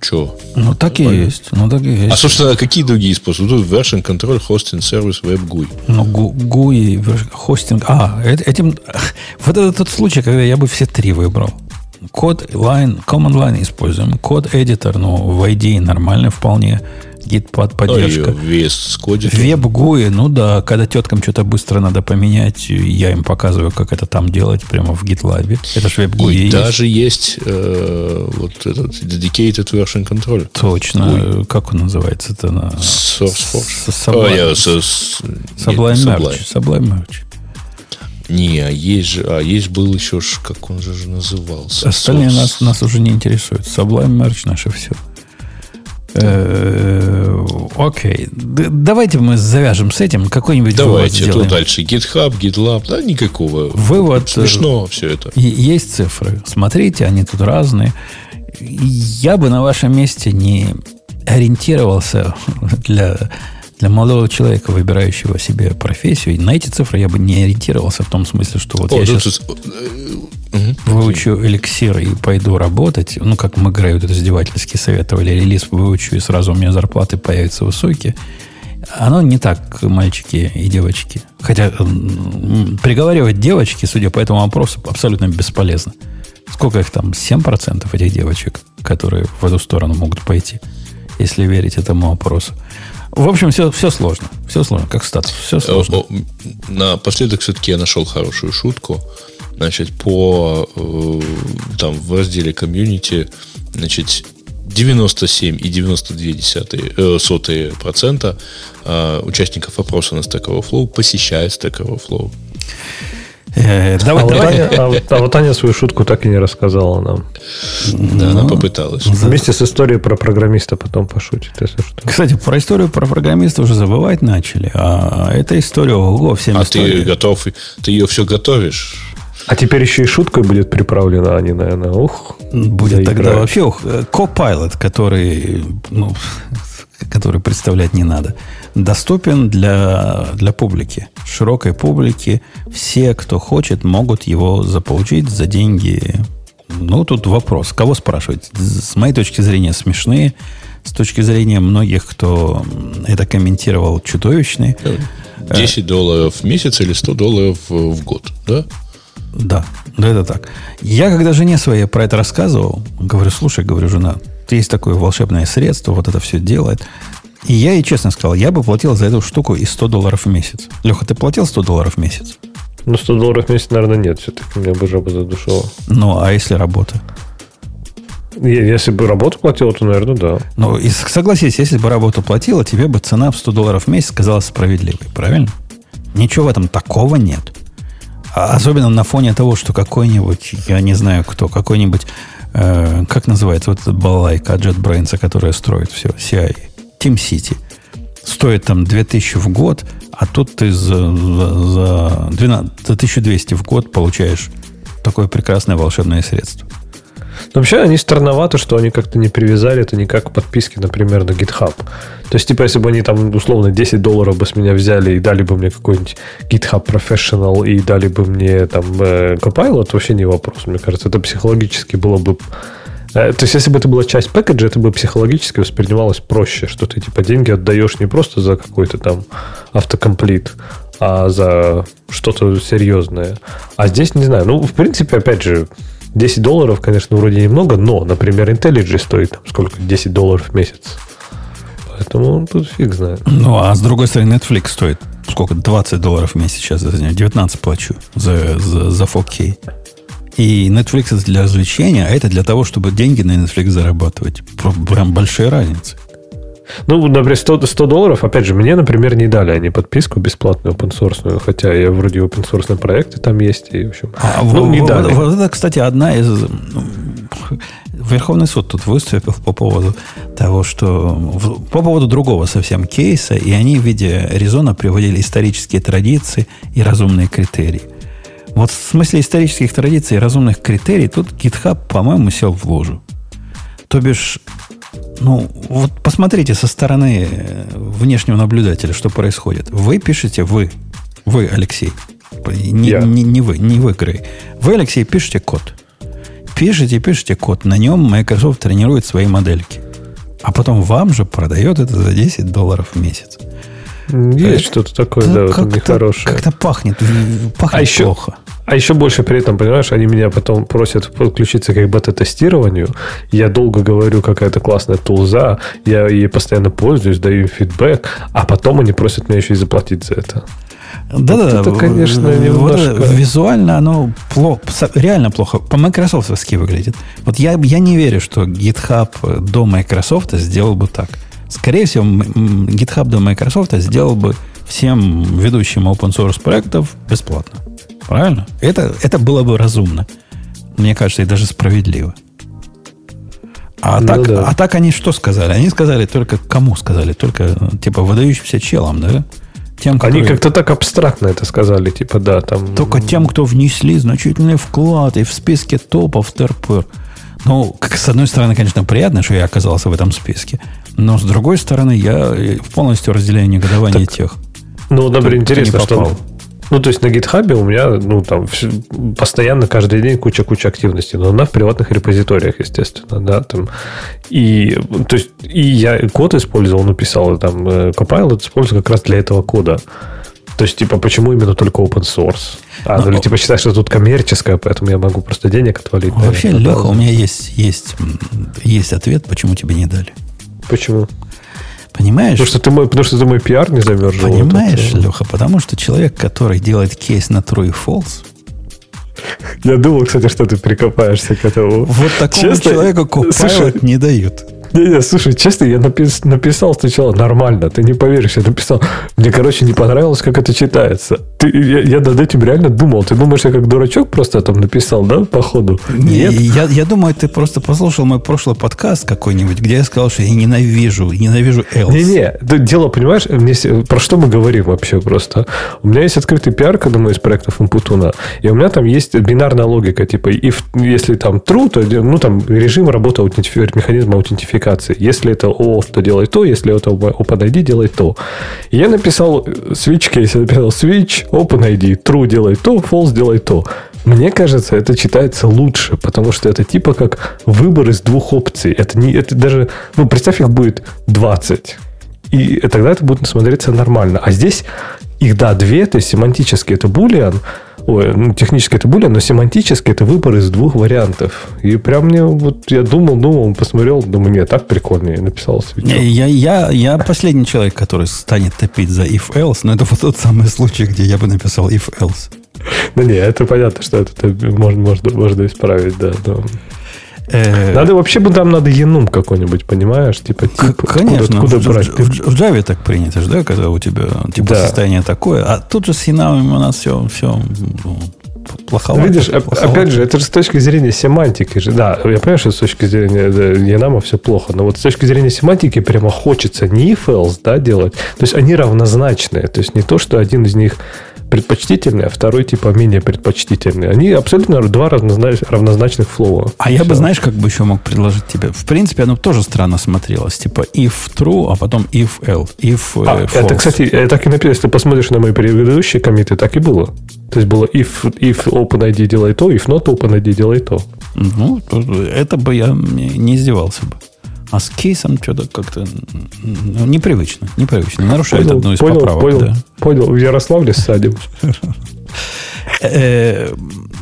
Speaker 3: Че?
Speaker 1: Ну, так и есть. Ну, так и есть.
Speaker 3: А, собственно, какие другие способы? Тут version control, hosting сервис, web GUI.
Speaker 1: Ну, GUI, хостинг. А, этим... Вот это тот случай, когда я бы все три выбрал. Код line, command line используем. Код editor, ну, в ID нормально вполне поддержка.
Speaker 3: Ну, кодит.
Speaker 1: Веб GUI, ну да, когда теткам что-то быстро надо поменять, я им показываю, как это там делать прямо в GitLab. Это же веб GUI. И
Speaker 3: есть. даже есть э, вот этот dedicated version control.
Speaker 1: Точно. GUI. Как он называется? Это на...
Speaker 3: SourceForge.
Speaker 1: Sublime. Sublime Merge. Sublime Merge.
Speaker 3: Не, а есть же, а есть был еще, как он же назывался.
Speaker 1: Остальные нас, нас уже не интересуют. Sublime Merge наше все. Э, окей. Давайте мы завяжем с этим. Какой-нибудь
Speaker 3: Давайте, тут дальше. GitHub, GitLab. Да, никакого.
Speaker 1: Вывод.
Speaker 3: Э, Смешно все это.
Speaker 1: Есть цифры. Смотрите, они тут разные. Я бы на вашем месте не ориентировался для, для молодого человека, выбирающего себе профессию. На эти цифры я бы не ориентировался в том смысле, что вот О, я сейчас угу. выучу эликсир и пойду работать, ну, как мы Грей вот это издевательски советовали, релиз выучу, и сразу у меня зарплаты появятся высокие, оно не так, мальчики и девочки. Хотя приговаривать девочки, судя по этому вопросу, абсолютно бесполезно. Сколько их там? 7% этих девочек, которые в эту сторону могут пойти, если верить этому вопросу. В общем, все, все сложно. Все сложно, как статус. Все сложно.
Speaker 3: Напоследок все-таки я нашел хорошую шутку. Значит, по э, там в разделе комьюнити, значит, 97 и 92 десятые, э, сотые процента э, участников опроса на Stack Overflow посещает Stack Overflow.
Speaker 4: Э, давай, а, давай. Вот Аня, а, вот, а вот Аня свою шутку так и не рассказала нам.
Speaker 3: Да, ну, она попыталась.
Speaker 4: Вместе с историей про программиста потом пошутит, если
Speaker 1: что. Кстати, про историю про программиста уже забывать начали. А эта история, ого, всем
Speaker 3: А истории. ты готов, ты ее все готовишь?
Speaker 4: А теперь еще и шуткой будет приправлена, они, наверное, ух.
Speaker 1: Будет тогда вообще ух, Copilot, который, ну, который представлять не надо, доступен для, для публики, широкой публики. Все, кто хочет, могут его заполучить за деньги. Ну, тут вопрос, кого спрашивать? С моей точки зрения, смешные. С точки зрения многих, кто это комментировал, чудовищные.
Speaker 3: 10 долларов в месяц или 100 долларов в год, да?
Speaker 1: Да, да, это так. Я, когда жене своей про это рассказывал, говорю, слушай, говорю, жена, есть такое волшебное средство, вот это все делает. И я ей честно сказал, я бы платил за эту штуку и 100 долларов в месяц. Леха, ты платил 100 долларов в месяц?
Speaker 4: Ну, 100 долларов в месяц, наверное, нет. Все-таки меня бы жаба задушила.
Speaker 1: Ну, а если работа?
Speaker 4: Если бы работу платила, то, наверное, да.
Speaker 1: Ну, и согласись, если бы работу платила, тебе бы цена в 100 долларов в месяц казалась справедливой, правильно? Ничего в этом такого нет. А особенно на фоне того, что какой-нибудь, я не знаю кто, какой-нибудь, э, как называется вот этот балайка от JetBrains, которая строит все, CI, Team City, стоит там 2000 в год, а тут ты за, за, за, 12, за 1200 в год получаешь такое прекрасное волшебное средство.
Speaker 4: Но вообще они странновато, что они как-то не привязали это никак к подписке, например, на GitHub. То есть, типа, если бы они там, условно, 10 долларов бы с меня взяли и дали бы мне какой-нибудь GitHub Professional и дали бы мне там э, Copilot, вообще не вопрос. Мне кажется, это психологически было бы э, то есть, если бы это была часть пэкэджа, это бы психологически воспринималось проще, что ты типа деньги отдаешь не просто за какой-то там автокомплит, а за что-то серьезное. А здесь не знаю. Ну, в принципе, опять же, 10 долларов, конечно, вроде немного, но, например, IntelliJ стоит там, сколько? 10 долларов в месяц. Поэтому тут фиг знает.
Speaker 1: Ну, а с другой стороны, Netflix стоит сколько? 20 долларов в месяц сейчас за 19 плачу за, за, за 4K. И Netflix это для развлечения, а это для того, чтобы деньги на Netflix зарабатывать. Прям большие разницы.
Speaker 4: Ну, например, 100, 100 долларов, опять же, мне, например, не дали они подписку бесплатную open source, хотя я вроде open source проекты там есть, и, в общем,
Speaker 1: а, ну, в, не в, дали. Вот, это, кстати, одна из... Ну, Верховный суд тут выступил по поводу того, что... По поводу другого совсем кейса, и они в виде резона приводили исторические традиции и разумные критерии. Вот в смысле исторических традиций и разумных критерий тут GitHub, по-моему, сел в ложу. То бишь, ну, вот посмотрите со стороны э, внешнего наблюдателя, что происходит. Вы пишете, вы, вы, Алексей, не, yeah. не, не вы, не вы, Грей. Вы, Алексей, пишете код. Пишете, пишете код. На нем Microsoft тренирует свои модельки. А потом вам же продает это за 10 долларов в месяц.
Speaker 4: Есть что-то такое, да, да как нехорошее.
Speaker 1: Как-то пахнет, пахнет а еще, плохо.
Speaker 4: А еще больше при этом, понимаешь, они меня потом просят подключиться к бета-тестированию. Я долго говорю, какая то классная тулза, я ей постоянно пользуюсь, даю им фидбэк, а потом они просят меня еще и заплатить за это.
Speaker 1: Да, вот да, это, конечно, немножко... Вот визуально оно плохо, реально плохо. По Microsoft выглядит. Вот я, я не верю, что GitHub до Microsoft сделал бы так. Скорее всего, GitHub до Microsoft сделал бы всем ведущим open source проектов бесплатно. Правильно? Это, это было бы разумно. Мне кажется, и даже справедливо. А, ну, так, да. а так они что сказали? Они сказали только кому сказали? Только типа выдающимся челам, да?
Speaker 4: Тем, которые... Они как-то так абстрактно это сказали, типа, да, там...
Speaker 1: Только тем, кто внесли значительный вклад и в списке топов ТРП. Ну, как, с одной стороны, конечно, приятно, что я оказался в этом списке. Но с другой стороны, я полностью разделяю негодование так, тех.
Speaker 4: Ну, например, интересно, что ну, то есть на GitHub у меня, ну, там, постоянно каждый день куча-куча активности, но она в приватных репозиториях, естественно, да, там. И, то есть, и я код использовал, написал, там, э, Copilot использую как раз для этого кода. То есть, типа, почему именно только open source? А, ну, или типа считаешь, что тут коммерческое, поэтому я могу просто денег отвалить?
Speaker 1: Вообще, наверное, Леха, да? у меня есть, есть, есть ответ, почему тебе не дали.
Speaker 4: Почему?
Speaker 1: Понимаешь?
Speaker 4: Потому что ты мой, потому что ты мой пиар не замерзл.
Speaker 1: Понимаешь, вот Леха, потому что человек, который делает кейс на true и false,
Speaker 4: я думал, кстати, что ты прикопаешься к этому.
Speaker 1: Вот такому Честно, человеку Copilot не дают.
Speaker 4: Не, не, слушай, честно, я напис, написал сначала нормально, ты не поверишь, я написал. Мне, короче, не понравилось, как это читается. Ты, я, я над этим реально думал. Ты думаешь, я как дурачок просто там написал, да, по ходу?
Speaker 1: Нет. Я, я думаю, ты просто послушал мой прошлый подкаст какой-нибудь, где я сказал, что я ненавижу, ненавижу else.
Speaker 4: Не-не, дело, понимаешь, мне, про что мы говорим вообще просто? У меня есть открытый пиар к одному из проектов Инпутуна, и у меня там есть бинарная логика, типа, if, если там true, то ну, там режим работы аутентифи... механизма аутентификации спецификации. Если это OAuth, то делай то, если это OpenID, делай то. И я написал switch case, я написал switch, OpenID, true делай то, false делай то. Мне кажется, это читается лучше, потому что это типа как выбор из двух опций. Это не, это даже, ну, представь, их будет 20. И тогда это будет смотреться нормально. А здесь их, да, две, то есть семантически это boolean, Ой, ну, технически это более, но семантически это выбор из двух вариантов. И прям мне вот я думал, думал, посмотрел, думаю, нет, так прикольно, и написал свечок.
Speaker 1: Я, я, я последний человек, который станет топить за if-else, но это вот тот самый случай, где я бы написал if-else.
Speaker 4: Ну не, это понятно, что это можно, можно, можно исправить, да. Но...
Speaker 1: Э,
Speaker 4: Надо вообще бы там надо енум какой-нибудь, понимаешь? Типа, типа
Speaker 1: Конечно,
Speaker 4: откуда,
Speaker 1: в,
Speaker 4: откуда брать?
Speaker 1: в- в- в Java так принято же, да, когда у тебя типа
Speaker 4: Да.
Speaker 1: состояние такое, а тут же с Янамами у нас все, все плоховато.
Speaker 4: Видишь,
Speaker 1: плоховато.
Speaker 4: опять же, это же с точки зрения семантики же. Да, я понимаю, что с точки зрения Янама все плохо, но вот с точки зрения семантики прямо хочется не if else, да, делать. То есть они равнозначные. То есть не то, что один из них предпочтительный, а второй типа менее предпочтительный. Они абсолютно два равнознач- равнозначных флоу.
Speaker 1: А я бы, знаешь, как бы еще мог предложить тебе? В принципе, оно тоже странно смотрелось. Типа if true, а потом if else, if э,
Speaker 4: А,
Speaker 1: false.
Speaker 4: это, кстати, э, так и написано, если ты посмотришь на мои предыдущие комиты, так и было. То есть было if, if OpenID делай то, if not OpenID делай то.
Speaker 1: Ну, это бы я не издевался бы. А с кейсом что-то как-то ну, непривычно. Непривычно. Нарушает одну из
Speaker 4: понял,
Speaker 1: поправок.
Speaker 4: понял,
Speaker 1: да.
Speaker 4: понял. В Ярославле садим.
Speaker 1: Э,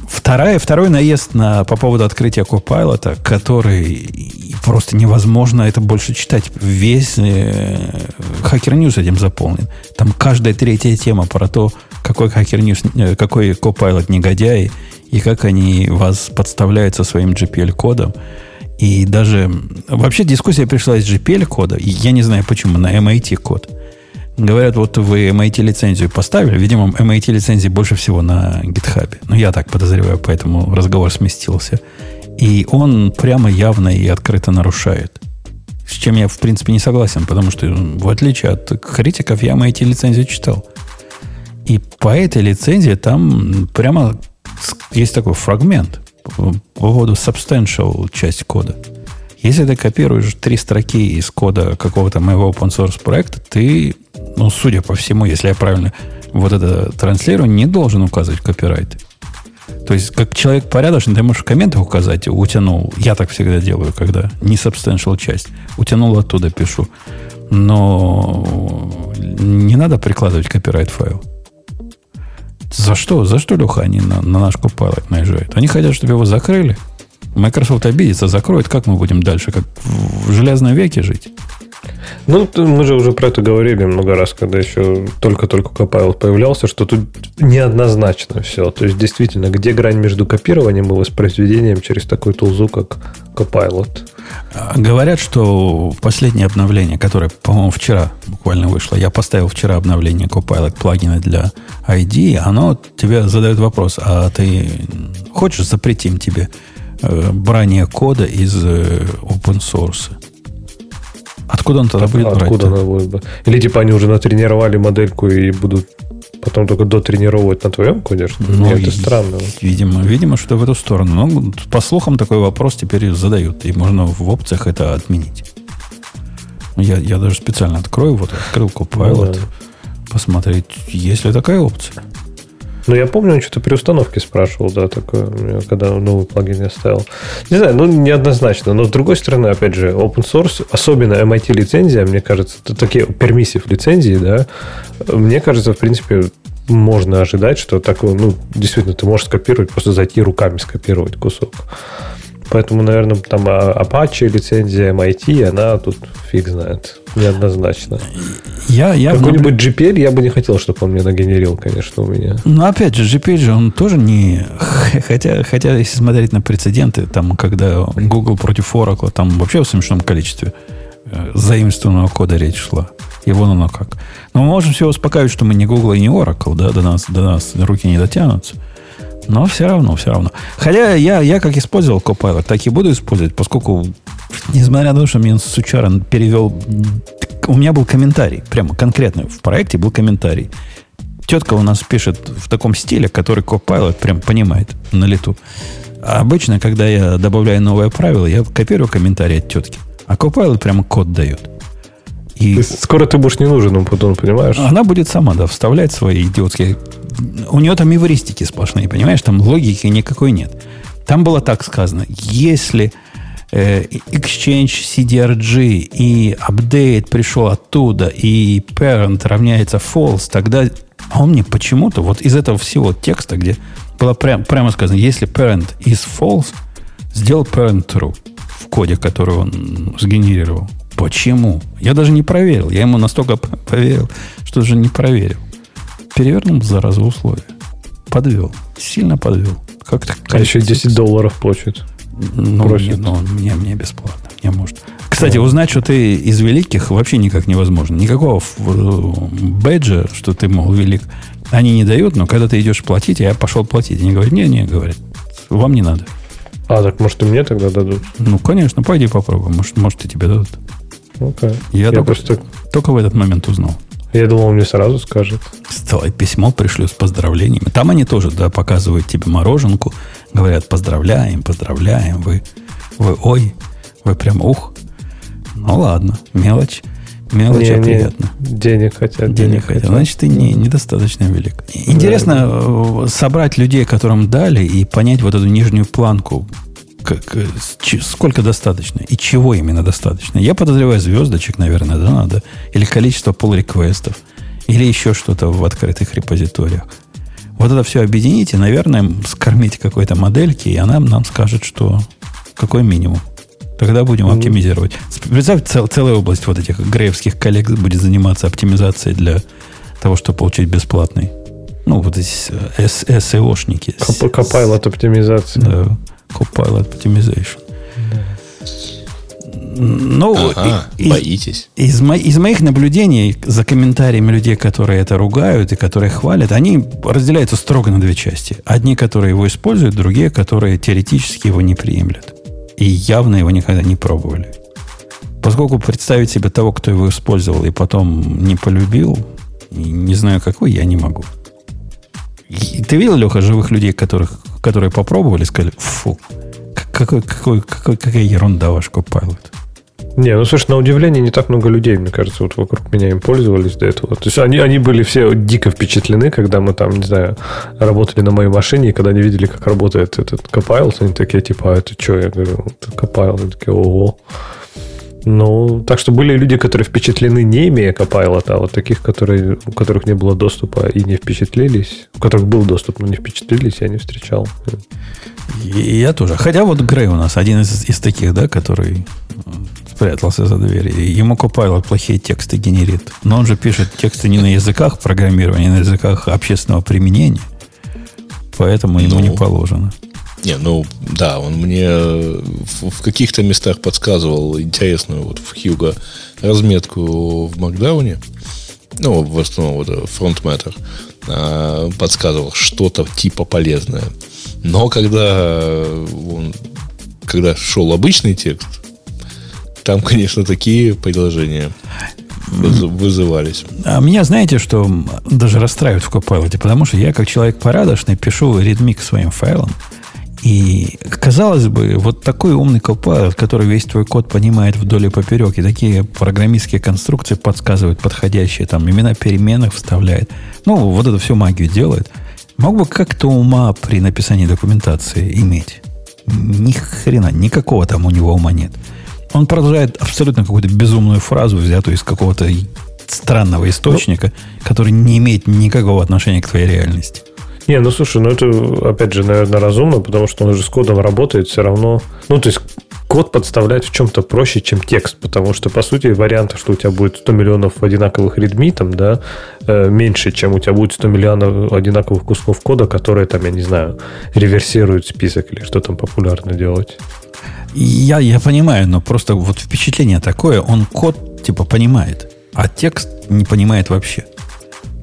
Speaker 1: Вторая, второй наезд на, по поводу открытия Copilot, который просто невозможно это больше читать. Весь э, Hacker News этим заполнен. Там каждая третья тема про то, какой Hacker News, э, какой Copilot негодяй, и как они вас подставляют со своим GPL-кодом. И даже... Вообще дискуссия пришла из GPL-кода. Я не знаю почему, на MIT-код. Говорят, вот вы MIT лицензию поставили. Видимо, MIT лицензии больше всего на GitHub. Ну, я так подозреваю, поэтому разговор сместился. И он прямо явно и открыто нарушает. С чем я, в принципе, не согласен, потому что, в отличие от критиков, я MIT лицензию читал. И по этой лицензии там прямо есть такой фрагмент по по поводу substantial часть кода. Если ты копируешь три строки из кода какого-то моего open source проекта, ты, ну, судя по всему, если я правильно вот это транслирую, не должен указывать копирайты. То есть, как человек порядочный, ты можешь в комментах указать, утянул. Я так всегда делаю, когда не substantial часть. Утянул оттуда, пишу. Но не надо прикладывать копирайт файл. За что? За что, Леха, они на, на наш Copilot наезжают? Они хотят, чтобы его закрыли. Microsoft обидится, закроет. Как мы будем дальше? Как в железном веке жить?
Speaker 4: Ну, мы же уже про это говорили много раз, когда еще только-только Copilot появлялся, что тут неоднозначно все. То есть, действительно, где грань между копированием и воспроизведением через такой тулзу, как Copilot?
Speaker 1: Говорят, что последнее обновление, которое, по-моему, вчера буквально вышло, я поставил вчера обновление Copilot плагина для ID, оно тебе задает вопрос, а ты хочешь запретим тебе э, брание кода из э, open source? Откуда он тогда будет
Speaker 4: А Откуда
Speaker 1: брать?
Speaker 4: она будет? Или типа они уже натренировали модельку и будут потом только дотренировать на твоем коде?
Speaker 1: Ну,
Speaker 4: Нет, это странно.
Speaker 1: Видимо, видимо, что в эту сторону. Но по слухам такой вопрос теперь задают, и можно в опциях это отменить. Я, я даже специально открою, вот открыл Copilot,
Speaker 4: Ну да.
Speaker 1: посмотреть, есть ли такая опция.
Speaker 4: Ну, я помню, он что-то при установке спрашивал, да, такое, когда новый плагин я ставил. Не знаю, ну, неоднозначно. Но, с другой стороны, опять же, open source, особенно MIT лицензия, мне кажется, такие пермиссив лицензии, да, мне кажется, в принципе, можно ожидать, что такое, ну, действительно, ты можешь скопировать, просто зайти руками скопировать кусок. Поэтому, наверное, там а, Apache лицензия MIT, она тут фиг знает. Неоднозначно.
Speaker 1: Я, я
Speaker 4: Какой-нибудь GPL я бы не хотел, чтобы он мне нагенерил, конечно, у меня.
Speaker 1: Ну, опять же, GPL же он тоже не... Хотя, хотя, если смотреть на прецеденты, там, когда Google против Oracle, там вообще в смешном количестве э, заимствованного кода речь шла. И вон оно как. Но мы можем себя успокаивать, что мы не Google и не Oracle, да, до нас, до нас руки не дотянутся. Но все равно, все равно. Хотя я, я как использовал Copilot, так и буду использовать, поскольку, несмотря на то, что мне Сучара перевел... У меня был комментарий, прямо конкретно в проекте был комментарий. Тетка у нас пишет в таком стиле, который Copilot прям понимает на лету. А обычно, когда я добавляю новое правило, я копирую комментарий от тетки. А Copilot прямо код дает. И
Speaker 4: Ты- Скоро ты будешь не нужен, ну, потом, понимаешь?
Speaker 1: она будет сама, да, вставлять свои идиотские... У нее там эвристики сплошные, понимаешь? Там логики никакой нет. Там было так сказано. Если э, Exchange CDRG и update пришел оттуда, и parent равняется false, тогда... А он мне почему-то вот из этого всего текста, где было прям, прямо сказано, если parent is false, сделал parent true в коде, который он сгенерировал. Почему? Я даже не проверил. Я ему настолько поверил, что даже не проверил. Перевернул, зараза, условия. Подвел. Сильно подвел. Как-то
Speaker 4: А еще 10 долларов платят.
Speaker 1: Ну,
Speaker 4: Просит.
Speaker 1: не, ну, мне, мне бесплатно. Мне может. Кстати, узнать, что ты из великих, вообще никак невозможно. Никакого бэджа, что ты, мол, велик, они не дают, но когда ты идешь платить, я пошел платить. Они говорят, не-не, говорят, вам не надо.
Speaker 4: А, так может и мне тогда дадут?
Speaker 1: Ну, конечно, пойди попробуй. Может, может и тебе дадут.
Speaker 4: Окей.
Speaker 1: Я,
Speaker 4: Я
Speaker 1: только,
Speaker 4: просто...
Speaker 1: только в этот момент узнал.
Speaker 4: Я думал, он мне сразу скажет.
Speaker 1: Давай письмо пришлю с поздравлениями. Там они тоже, да, показывают тебе мороженку, говорят, поздравляем, поздравляем, вы, вы, ой, вы прям, ух. Ну ладно, мелочь, мелочь,
Speaker 4: Не,
Speaker 1: а
Speaker 4: не,
Speaker 1: приятно.
Speaker 4: денег хотят.
Speaker 1: Денег хотят. Значит, ты не, недостаточно велик. Интересно э, собрать людей, которым дали, и понять вот эту нижнюю планку. Как, э, сколько достаточно и чего именно достаточно. Я подозреваю звездочек, наверное, да, надо. Или количество pull-реквестов. Или еще что-то в открытых репозиториях. Вот это все объедините, наверное, скормить какой-то модельки, и она нам скажет, что какой минимум. Тогда будем оптимизировать. Представь, цел- целая область вот этих греевских коллег будет заниматься оптимизацией для того, чтобы получить бесплатный. Ну, вот эти э, SEO-шники.
Speaker 4: Коп- Copilot оптимизация.
Speaker 1: Да, Copilot Optimization. Ну,
Speaker 3: Ага,
Speaker 1: и-
Speaker 3: боитесь.
Speaker 1: из, мо- из моих наблюдений за комментариями людей, которые это ругают и которые хвалят, они разделяются строго на две части. Одни, которые его используют, другие, которые теоретически его не приемлят. И явно его никогда не пробовали. Поскольку представить себе того, кто его использовал и потом не полюбил, не знаю какой, я не могу. Ты видел, Леха, живых людей, которых, которые попробовали, сказали, фу, какой, какой, какой, какая ерунда ваш Copilot.
Speaker 4: Не, ну слушай, на удивление не так много людей, мне кажется, вот вокруг меня им пользовались до этого. То есть они, они были все дико впечатлены, когда мы там, не знаю, работали на моей машине, и когда они видели, как работает этот Copilot, они такие, типа, а это что? Я говорю, это Copilot. Они такие, ого. Ну, так что были люди, которые впечатлены, не имея Copilot, а вот таких, которые, у которых не было доступа и не впечатлились, у которых был доступ, но не впечатлились, я не встречал.
Speaker 1: И я тоже. Хотя вот Грей у нас один из, из таких, да, который э, спрятался за дверью. И Ему Copilot плохие тексты генерит. Но он же пишет тексты не на языках программирования, а на языках общественного применения. Поэтому ему
Speaker 3: Ну.
Speaker 1: не положено.
Speaker 3: Не, ну да, он мне э, в, каких-то местах подсказывал интересную вот в Хьюго разметку в Макдауне. Ну, в основном вот Front Matter. а, подсказывал что-то типа полезное. Но когда э, он, когда шел обычный текст, там, конечно, такие предложения выз- вызывались.
Speaker 1: А меня, знаете, что даже расстраивает в Copilot? Потому что я, как человек порядочный, пишу readme к своим файлам. И, казалось бы, вот такой умный Copilot, который весь твой код понимает вдоль и поперек, и такие программистские конструкции подсказывает подходящие, там, имена переменных вставляет. Ну, вот это все магию делает. Мог бы как-то ума при написании документации иметь? Ни хрена, никакого там у него ума нет. Он продолжает абсолютно какую-то безумную фразу, взятую из какого-то странного источника, который не имеет никакого отношения к твоей реальности.
Speaker 4: Не, ну слушай, ну это, опять же, наверное, разумно, потому что он уже с кодом работает все равно. Ну, то есть, код подставлять в чем-то проще, чем текст, потому что, по сути, вариантов, что у тебя будет 100 миллионов одинаковых readme, там, да, э, меньше, чем у тебя будет 100 миллионов одинаковых кусков кода, которые, там, я не знаю, реверсируют список или что там популярно делать.
Speaker 1: Я, я понимаю, но просто вот впечатление такое, он код типа понимает, а текст не понимает вообще.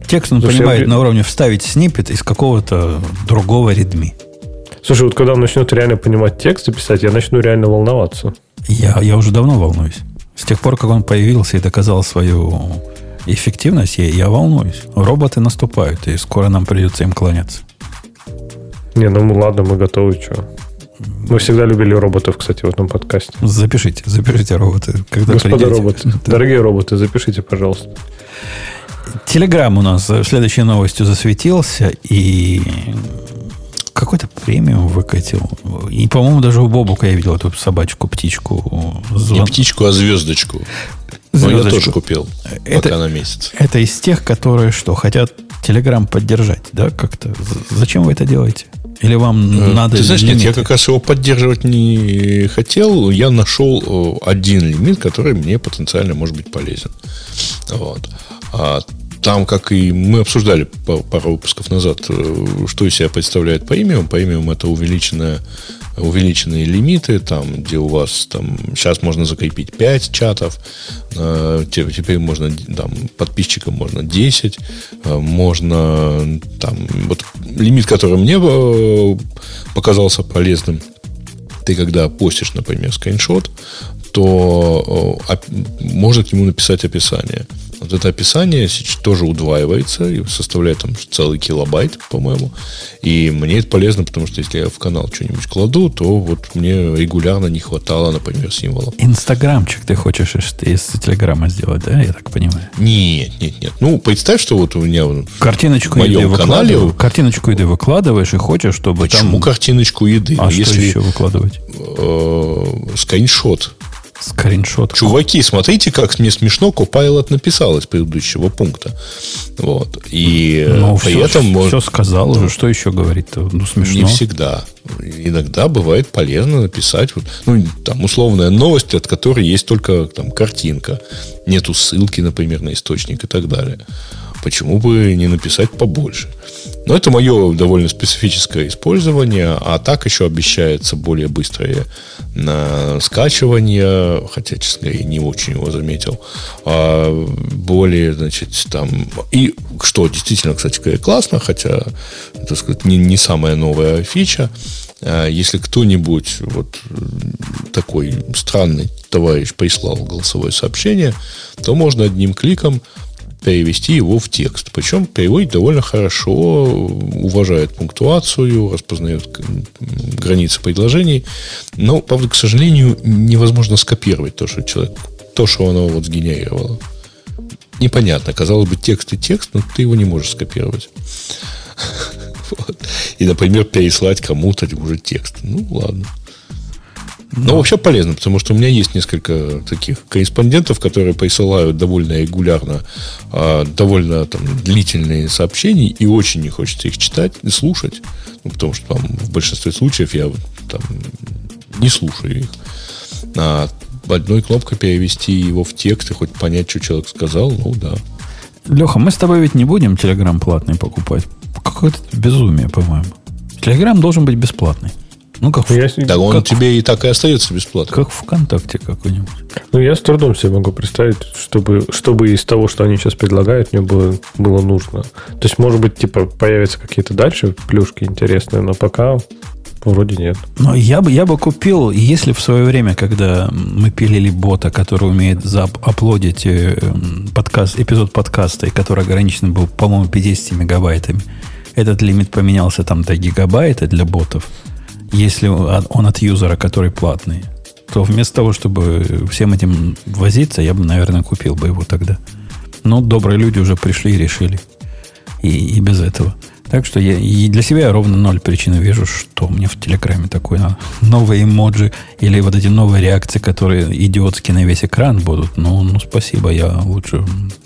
Speaker 1: Текст он
Speaker 4: Слушай,
Speaker 1: понимает
Speaker 4: я-
Speaker 1: на уровне вставить снипет из какого-то другого редми.
Speaker 4: Слушай, вот когда он начнет реально понимать текст и писать, я начну реально волноваться.
Speaker 1: Я, я уже давно волнуюсь. С тех пор, как он появился и доказал свою эффективность, я, я волнуюсь. Роботы наступают, и скоро нам придется им кланяться.
Speaker 4: Не, ну ладно, мы готовы, что. Мы всегда любили роботов, кстати, в этом подкасте.
Speaker 1: Запишите, запишите роботы. Когда
Speaker 4: Господа
Speaker 1: придете.
Speaker 4: роботы,
Speaker 1: Да.
Speaker 4: дорогие роботы, запишите, пожалуйста.
Speaker 1: Телеграм у нас э, следующей новостью засветился и какой-то премиум выкатил. И, по-моему, даже у Бобука я видел эту собачку, птичку.
Speaker 3: Не
Speaker 1: звон-
Speaker 3: птичку, а звездочку. Но я
Speaker 1: звездочку.
Speaker 3: тоже купил.
Speaker 1: Это-
Speaker 3: Пока на месяц.
Speaker 1: Это из тех, которые что, хотят Телеграм поддержать, да, как-то? Зачем вы это делаете? Или вам
Speaker 3: Э,
Speaker 1: надо
Speaker 3: Ты знаешь, нет, я
Speaker 1: лимиты?
Speaker 3: как раз его поддерживать не хотел. Я нашел э, один лимит, который мне потенциально может быть полезен. Вот. А там, как и мы обсуждали пару выпусков назад, э, что из себя представляет премиум. Премиум это увеличенная увеличенные лимиты, там, где у вас там сейчас можно закрепить 5 чатов, э, теперь можно там подписчикам можно 10, э, можно там вот лимит, который мне э, показался полезным, ты когда постишь, например, скриншот, то можно к нему написать описание. Вот это описание тоже удваивается и составляет там целый килобайт, по-моему. И мне это полезно, потому что если я в канал что-нибудь кладу, то вот мне регулярно не хватало, например, символов.
Speaker 1: Инстаграмчик ты хочешь из Телеграма сделать, да, я так понимаю?
Speaker 3: Нет, нет, нет. Ну, представь, что вот у меня
Speaker 1: картиночку
Speaker 3: в моем
Speaker 1: еды
Speaker 3: канале...
Speaker 1: Картиночку еды выкладываешь и хочешь, чтобы
Speaker 3: Почему
Speaker 1: там...
Speaker 3: картиночку еды?
Speaker 1: А если... что еще выкладывать?
Speaker 3: Э, скриншот
Speaker 1: Скриншот.
Speaker 3: Чуваки, смотрите, как мне смешно Copilot написал из предыдущего пункта. Вот. И
Speaker 1: ну, при все, этом... Все может... сказал уже, что еще говорить-то? Ну, смешно.
Speaker 3: Не всегда. Иногда бывает полезно написать, вот, ну, там, условная новость, от которой есть только там картинка. Нету ссылки, например, на источник и так далее почему бы не написать побольше? Но это мое довольно специфическое использование, а так еще обещается более быстрое скачивание, хотя, честно говоря, не очень его заметил. А более, значит, там... И что действительно, кстати говоря, классно, хотя, так сказать, не, не самая новая фича. А если кто-нибудь вот такой странный товарищ прислал голосовое сообщение, то можно одним кликом перевести его в текст. Причем переводит довольно хорошо, уважает пунктуацию, распознает границы предложений. Но, правда, к сожалению, невозможно скопировать то, что человек, то, что оно вот сгенерировало. Непонятно. Казалось бы, текст и текст, но ты его не можешь скопировать. И, например, переслать кому-то уже текст. Ну, ладно. Но да. вообще полезно, потому что у меня есть несколько таких корреспондентов, которые присылают довольно регулярно а, довольно там, длительные сообщения, и очень не хочется их читать и слушать. Ну, потому что там в большинстве случаев я там, не слушаю их. А одной кнопкой перевести его в текст и хоть понять, что человек сказал, ну да.
Speaker 1: Леха, мы с тобой ведь не будем Телеграм платный покупать. Какое-то безумие, по-моему. Телеграм должен быть бесплатный.
Speaker 3: Ну, как я, в, так он как, тебе и так и остается бесплатно.
Speaker 1: Как ВКонтакте какой-нибудь.
Speaker 4: Ну, я с трудом себе могу представить, чтобы, чтобы из того, что они сейчас предлагают, мне было, было нужно. То есть, может быть, типа, появятся какие-то дальше плюшки интересные, но пока вроде нет.
Speaker 1: Но я бы, я бы купил, если в свое время, когда мы пилили бота, который умеет заплодить э, подкаст, эпизод подкаста, и который ограничен был, по-моему, 50 мегабайтами, этот лимит поменялся там до гигабайта для ботов – если он от юзера, который платный, то вместо того, чтобы всем этим возиться, я бы, наверное, купил бы его тогда. Но добрые люди уже пришли и решили. И, и без этого. Так что я и для себя я ровно ноль причин вижу, что мне в Телеграме такое надо. Новые эмоджи или вот эти новые реакции, которые идиотские на весь экран будут. Ну, ну спасибо, я лучше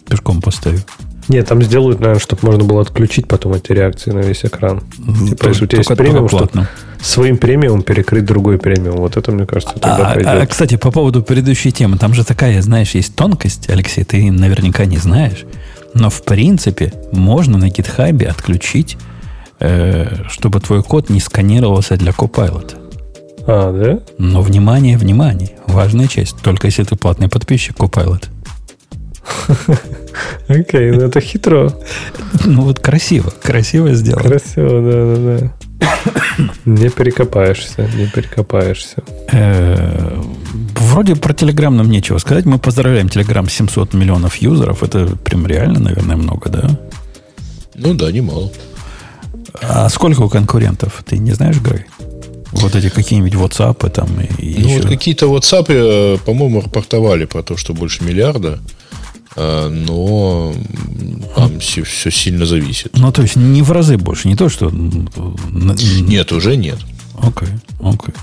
Speaker 1: пешком поставлю.
Speaker 4: Нет, там сделают, наверное, чтобы можно было отключить потом эти реакции на весь экран. Типа, если у тебя есть премиум, что своим премиумом перекрыть другой премиум. Вот это, мне кажется, тогда
Speaker 1: а, пойдет. А, кстати, по поводу предыдущей темы, там же такая, знаешь, есть тонкость, Алексей, ты наверняка не знаешь, но в принципе можно на гитхабе отключить, э, чтобы твой код не сканировался для Copilot.
Speaker 4: А, да?
Speaker 1: Но внимание, внимание, важная часть, только если ты платный подписчик Copilot.
Speaker 4: Окей, ну это хитро.
Speaker 1: Ну вот красиво, красиво сделано.
Speaker 4: Красиво, да, да, да. Не перекопаешься, не перекопаешься.
Speaker 1: Э, вроде про Telegram нам нечего сказать. Мы поздравляем Telegram 700 миллионов юзеров. Это прям реально, наверное, много, да?
Speaker 3: Ну да, немало.
Speaker 1: А сколько у конкурентов? Ты не знаешь, Грей? Вот эти какие-нибудь WhatsApp там и
Speaker 3: Ну, еще... вот какие-то WhatsApp, э, по-моему, рапортовали про то, что больше миллиарда. Э, но там все, все сильно зависит.
Speaker 1: Ну, то есть не в разы больше, не то, что...
Speaker 3: Нет, уже нет.
Speaker 1: Окей, окей.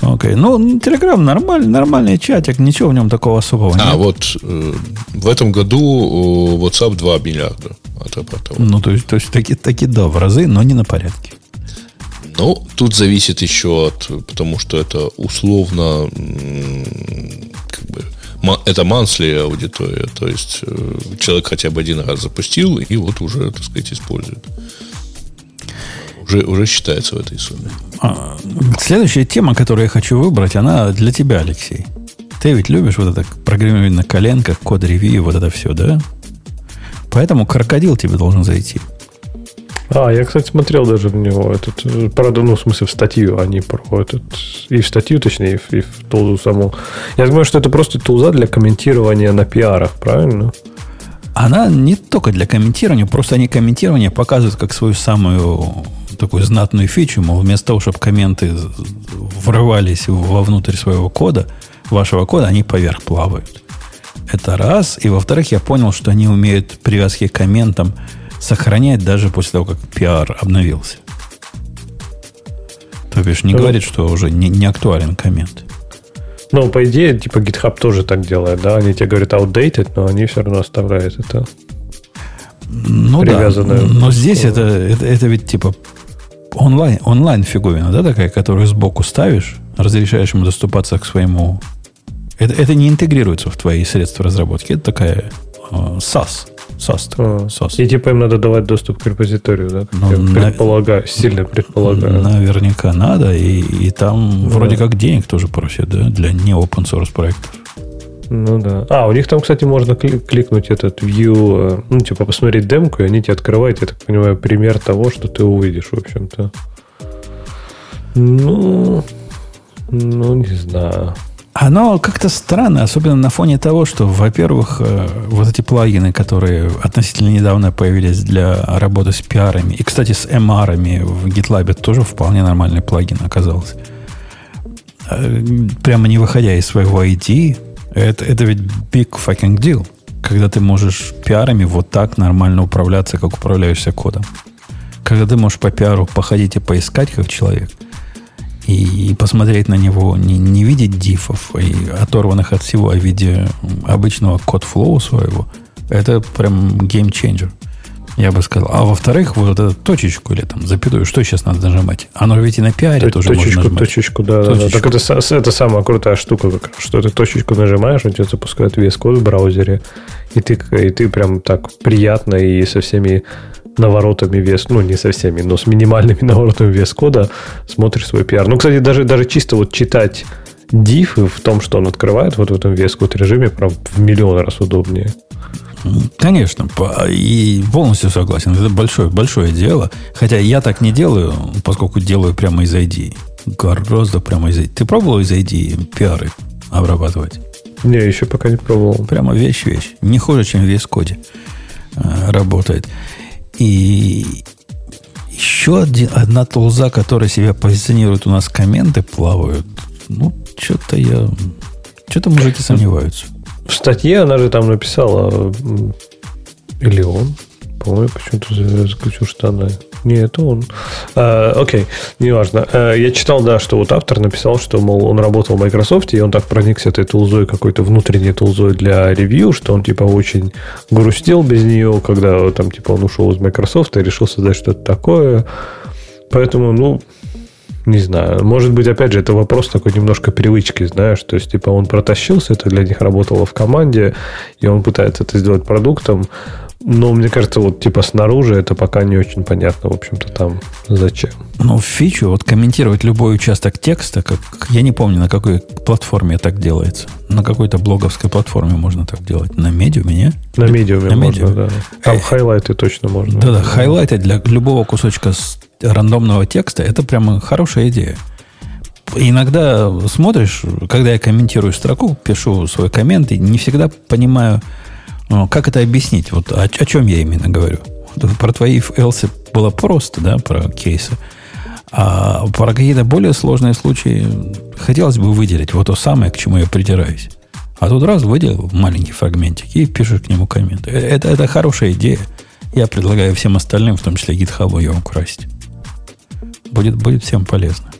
Speaker 1: Окей. Ну, Телеграм нормальный, нормальный чатик, ничего в нем такого особого
Speaker 3: а, нет. А, вот э, в этом году WhatsApp 2 миллиарда отрапортовал.
Speaker 1: Ну, то есть, то есть таки, таки да, в разы, но не на порядке.
Speaker 3: Ну, тут зависит еще от, потому что это условно как бы это monthly аудитория, то есть э, человек хотя бы один раз запустил и вот уже, так сказать, использует. Уже, уже считается в этой сумме.
Speaker 1: А, следующая тема, которую я хочу выбрать, она для тебя, Алексей. Ты ведь любишь вот это программирование на коленках, код-ревью, вот это все, да? Поэтому крокодил тебе должен зайти.
Speaker 4: А, я, кстати, смотрел даже в него этот, правда, ну, в смысле, в статью, а не про этот, и в статью, точнее, и в, и в тулзу саму. Я думаю, что это просто тулза для комментирования на пиарах, правильно?
Speaker 1: Она не только для комментирования, просто они комментирование показывают как свою самую такую знатную фичу, мол, вместо того, чтобы комменты врывались вовнутрь своего кода, вашего кода, они поверх плавают. Это раз. И во-вторых, я понял, что они умеют привязки к комментам сохранять даже после того, как пиар обновился. То бишь не ну, говорит, что уже не, не актуален коммент.
Speaker 4: Ну, по идее, типа GitHub тоже так делает, да? Они тебе говорят outdated, но они все равно оставляют это.
Speaker 1: Ну да, но здесь это, это, это ведь типа онлайн, онлайн фиговина, да, такая, которую сбоку ставишь, разрешаешь ему доступаться к своему... Это, это не интегрируется в твои средства разработки. Это такая э, SaaS. SAST.
Speaker 4: А, SAST. И типа им надо давать доступ к репозиторию, да? Ну, Я на... предполагаю, сильно предполагаю.
Speaker 1: Наверняка надо, и, и там да. вроде как денег тоже просят, да, для не open source проектов.
Speaker 4: Ну да. А, у них там, кстати, можно кликнуть этот view, э, ну, типа посмотреть демку, и они тебе открывают, я так понимаю, пример того, что ты увидишь, в общем-то. Ну, ну, не знаю.
Speaker 1: Оно как-то странно, особенно на фоне того, что, во-первых, э, вот эти плагины, которые относительно недавно появились для работы с пиарами, и, кстати, с MR в GitLab тоже вполне нормальный плагин оказался. Э, прямо не выходя из своего ID, это, это ведь big fucking deal, когда ты можешь пиарами вот так нормально управляться, как управляешься кодом. Когда ты можешь по пиару походить и поискать как человек – и посмотреть на него, не, не видеть дифов, и оторванных от всего, а в виде обычного код флоу своего, это прям геймченджер. Я бы сказал. А во-вторых, вот эту точечку или там запятую, что сейчас надо нажимать? Оно ведь и на пиаре тоже
Speaker 4: точечку,
Speaker 1: можно нажимать.
Speaker 4: Точечку, да, точечку. да, Так это, это самая крутая штука, как что ты точечку нажимаешь, он тебе запускает весь код в браузере, и ты, и ты прям так приятно и со всеми наворотами вес, ну, не со всеми, но с минимальными наворотами вес кода смотришь свой пиар. Ну, кстати, даже, даже чисто вот читать diff в том, что он открывает вот в этом вес код режиме, прям в миллион раз удобнее.
Speaker 1: Конечно, и полностью согласен. Это большое, большое дело. Хотя я так не делаю, поскольку делаю прямо из ID. Гораздо прямо из ID. Ты пробовал из ID пиары обрабатывать?
Speaker 4: Не, еще пока не пробовал.
Speaker 1: Прямо вещь-вещь. Не хуже, чем в вес коде э, работает. И еще один, одна тулза, которая себя позиционирует, у нас комменты плавают. Ну, что-то я... Что-то мужики сомневаются.
Speaker 4: В статье она же там написала, или он, по-моему, почему-то заключил, что она... Не, это он. А, окей, неважно. А, я читал, да, что вот автор написал, что, мол, он работал в Microsoft, и он так проникся этой тулзой, какой-то внутренней тулзой для ревью, что он, типа, очень грустил без нее, когда, там, типа, он ушел из Microsoft и решил создать что-то такое. Поэтому, ну, не знаю. Может быть, опять же, это вопрос такой немножко привычки, знаешь. То есть, типа, он протащился, это для них работало в команде, и он пытается это сделать продуктом. Но мне кажется, вот типа снаружи это пока не очень понятно, в общем-то, там зачем.
Speaker 1: Ну, фичу, вот комментировать любой участок текста, как я не помню, на какой платформе так делается. На какой-то блоговской платформе можно так делать. На Medium е, не?
Speaker 4: На Medium е на можно, Medium е. да. Там э, highlight ы точно можно.
Speaker 1: Да-да, highlight ы для любого кусочка рандомного текста, это прямо хорошая идея. Иногда смотришь, когда я комментирую строку, пишу свой коммент, и не всегда понимаю, ну, как это объяснить? Вот о, о чем я именно говорю? Про твои else было просто, да, про кейсы. А про какие-то более сложные случаи хотелось бы выделить вот то самое, к чему я придираюсь. А тут раз выделил маленький фрагментик и пишешь к нему коммент. Э, это, это хорошая идея. Я предлагаю всем остальным, в том числе GitHub, ее украсть. Будет, будет всем полезно.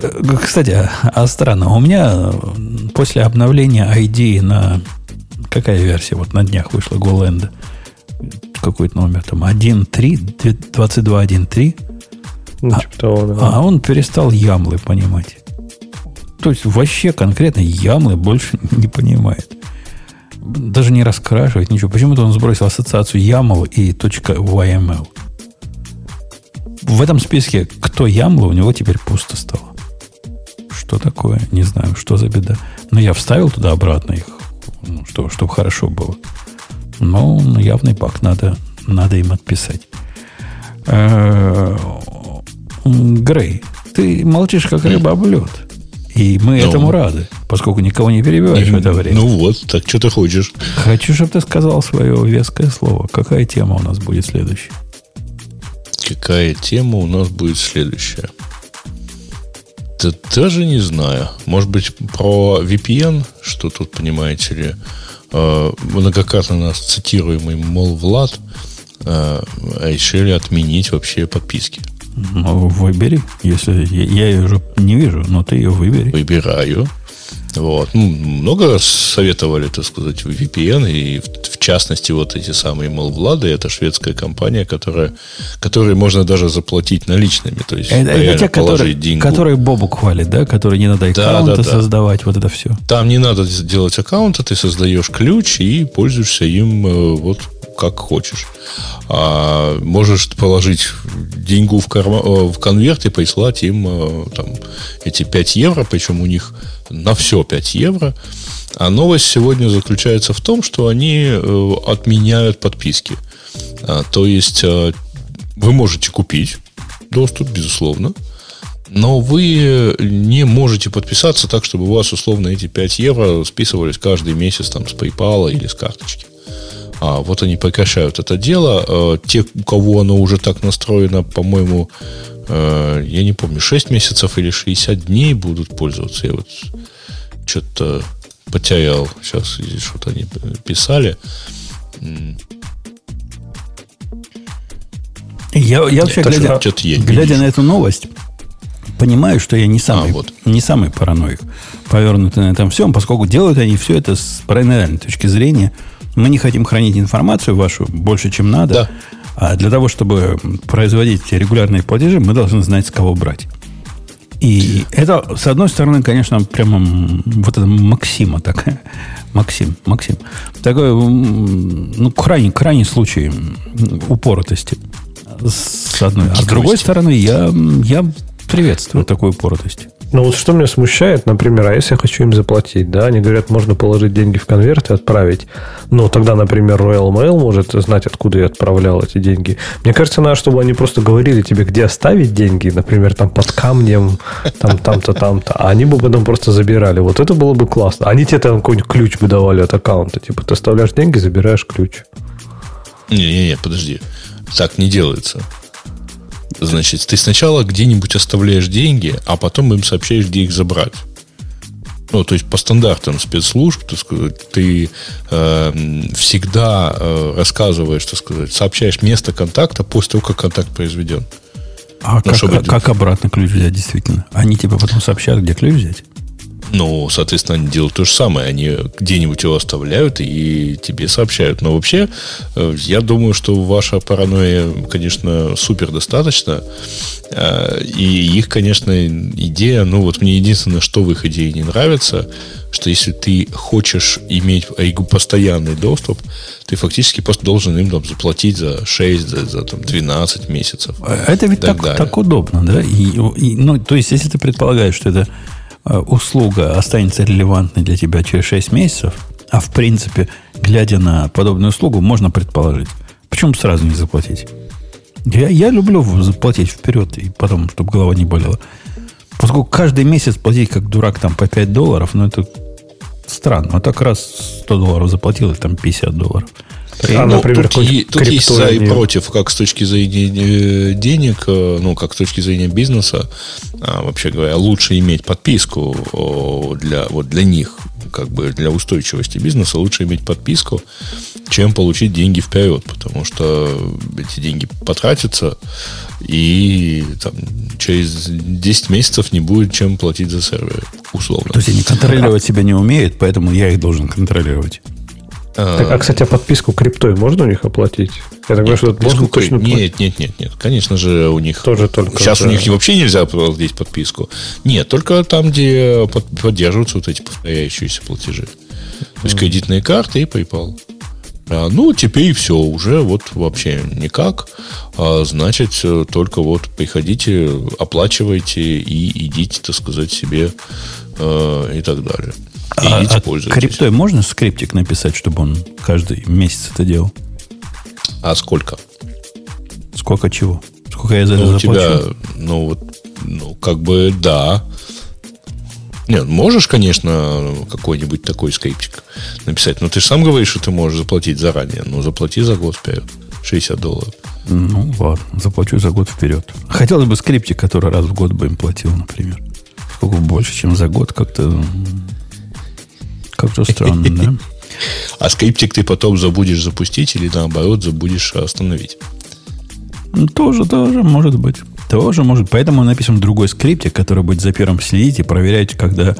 Speaker 1: Э, кстати, а, а странно, у меня после обновления ID на Какая версия? Вот на днях вышла GoLand. Какой-то номер там 1.3, 22.1.3.
Speaker 4: Ну, а, того, да.
Speaker 1: а он перестал ямлы понимать. то есть вообще конкретно ямы больше не понимает. Даже не раскрашивает ничего. Почему-то он сбросил ассоциацию YAML и .yml. В этом списке кто YAML, у него теперь пусто стало. Что такое? Не знаю, что за беда. Но я вставил туда обратно их, ну, чтобы, чтобы хорошо было. Но явный баг надо, надо им отписать. Э, Грей, ты молчишь, как рыба об лед. И мы ну, этому рады, поскольку никого не перебиваешь в это время.
Speaker 3: Ну вот, так что ты хочешь?
Speaker 1: Хочу, чтобы ты сказал свое веское слово. Какая тема у нас будет следующая?
Speaker 3: Какая тема у нас будет следующая? Да даже не знаю. Может быть, про VPN, что тут, понимаете ли, э, многократно нас цитируемый, мол, Влад, решили отменить вообще подписки.
Speaker 1: Ну, выбери. Если я, я ее уже не вижу, но ты ее выбери.
Speaker 3: Выбираю. Вот. Ну, много советовали, так сказать, VPN, и в, в частности вот эти самые Молвлады, это шведская компания, которая, которой можно даже заплатить наличными. То есть
Speaker 1: это, это те, которые, деньгу. которые Бобу хвалит, да? Которые не надо аккаунты да, да, создавать, да. вот это все.
Speaker 3: Там не надо делать аккаунты, ты создаешь ключ и пользуешься им э, вот как хочешь. А можешь положить деньгу в, карма, э, в конверт и прислать им э, там, эти 5 евро, причем у них на все 5 евро. А новость сегодня заключается в том, что они э, отменяют подписки. А, то есть вы можете купить доступ, безусловно, но вы не можете подписаться так, чтобы у вас условно эти 5 евро списывались каждый месяц там с PayPal или с карточки. А, вот они прекращают это дело. А, те, у кого оно уже так настроено, по-моему, а, я не помню, 6 месяцев или 60 дней будут пользоваться. Я вот что-то потерял. Сейчас что-то они писали.
Speaker 1: Я, я вообще, глядя, я глядя на эту новость, понимаю, что я не самый, а, вот. не самый параноик, повернутый на этом всем, поскольку делают они все это с параноидальной точки зрения – мы не хотим хранить информацию вашу больше, чем надо. Да. А для того, чтобы производить регулярные платежи, мы должны знать, с кого брать. И это, с одной стороны, конечно, прямо вот это Максима такая. Максим, Максим. Такой, ну, крайний, крайний случай упоротости. С одной. А с другой стороны, я, я приветствую такую упоротость.
Speaker 4: Ну вот что меня смущает, например, а если я хочу им заплатить, да, они говорят, можно положить деньги в конверт и отправить. Но тогда, например, Royal Mail может знать, откуда я отправлял эти деньги. Мне кажется, надо, чтобы они просто говорили тебе, где оставить деньги, например, там под камнем, там, там-то, там-то, а они бы потом просто забирали. Вот это было бы классно. Они тебе там какой-нибудь ключ бы давали от аккаунта. Типа, ты оставляешь деньги, забираешь ключ.
Speaker 3: Не-не-не, подожди. Так не делается. Значит, ты сначала где-нибудь оставляешь деньги, а потом им сообщаешь, где их забрать. Ну, то есть по стандартам спецслужб, так сказать, ты э, всегда э, рассказываешь, так сказать, сообщаешь место контакта после того, как контакт произведен.
Speaker 1: А ну, как, чтобы... Как обратно ключ взять, действительно? Они тебе потом сообщают, где ключ взять?
Speaker 3: Ну, соответственно, они делают то же самое. Они где-нибудь его оставляют и тебе сообщают. Но вообще, э, я думаю, что ваша паранойя, конечно, супер достаточно. Э, и их, конечно, идея, ну вот мне единственное, что в их идее не нравится, что если ты хочешь иметь постоянный доступ, ты фактически просто должен им там, заплатить за 6, за, за там, 12 месяцев.
Speaker 1: Это ведь так, так, так удобно, да? И, и, ну, то есть, если ты предполагаешь, что это услуга останется релевантной для тебя через 6 месяцев, а в принципе, глядя на подобную услугу, можно предположить. Почему сразу не заплатить? Я, я люблю заплатить вперед, и потом, чтобы голова не болела. Поскольку каждый месяц платить как дурак там по 5 долларов, ну это странно. А так раз 100 долларов заплатил, и там 50 долларов.
Speaker 3: А, ну, например, тут, тут есть за и против, как с точки зрения денег, э, ну, как с точки зрения бизнеса, а, вообще говоря, лучше иметь подписку для, вот для них, как бы для устойчивости бизнеса, лучше иметь подписку, чем получить деньги вперед, потому что эти деньги потратятся, и там, через 10 месяцев не будет чем платить за сервер, условно.
Speaker 1: То есть они контролировать себя не умеют, поэтому я их должен контролировать.
Speaker 4: Так, а, кстати, а подписку криптой можно у них оплатить?
Speaker 3: Я так понимаю, что можно точно Нет, нет, нет, нет. Конечно же, у них...
Speaker 4: Тоже только...
Speaker 3: Сейчас да. у них вообще нельзя оплатить подписку. Нет, только там, где поддерживаются вот эти повторяющиеся платежи. То есть кредитные карты и PayPal. А, ну, теперь все, уже вот вообще никак. А, значит, только вот приходите, оплачивайте и идите, так сказать, себе э, и так далее.
Speaker 1: И а, идите, а пользуйтесь. криптой можно скриптик написать, чтобы он каждый месяц это делал?
Speaker 3: А сколько?
Speaker 1: Сколько чего? Сколько я за
Speaker 3: это ну, заплачу? тебя, ну, вот, ну, как бы, да. Нет, можешь, конечно, какой-нибудь такой скриптик написать, но ты же сам говоришь, что ты можешь заплатить заранее. Ну, заплати за год вперед. 60 долларов.
Speaker 1: Ну, ладно, заплачу за год вперед. Хотелось бы скриптик, который раз в год бы им платил, например. Сколько больше, чем за год, как-то как-то странно, да?
Speaker 3: А скриптик ты потом забудешь запустить или наоборот забудешь остановить?
Speaker 1: Ну, тоже, тоже, может быть. Тоже может. Поэтому напишем другой скриптик, который будет за первым следить и проверять, когда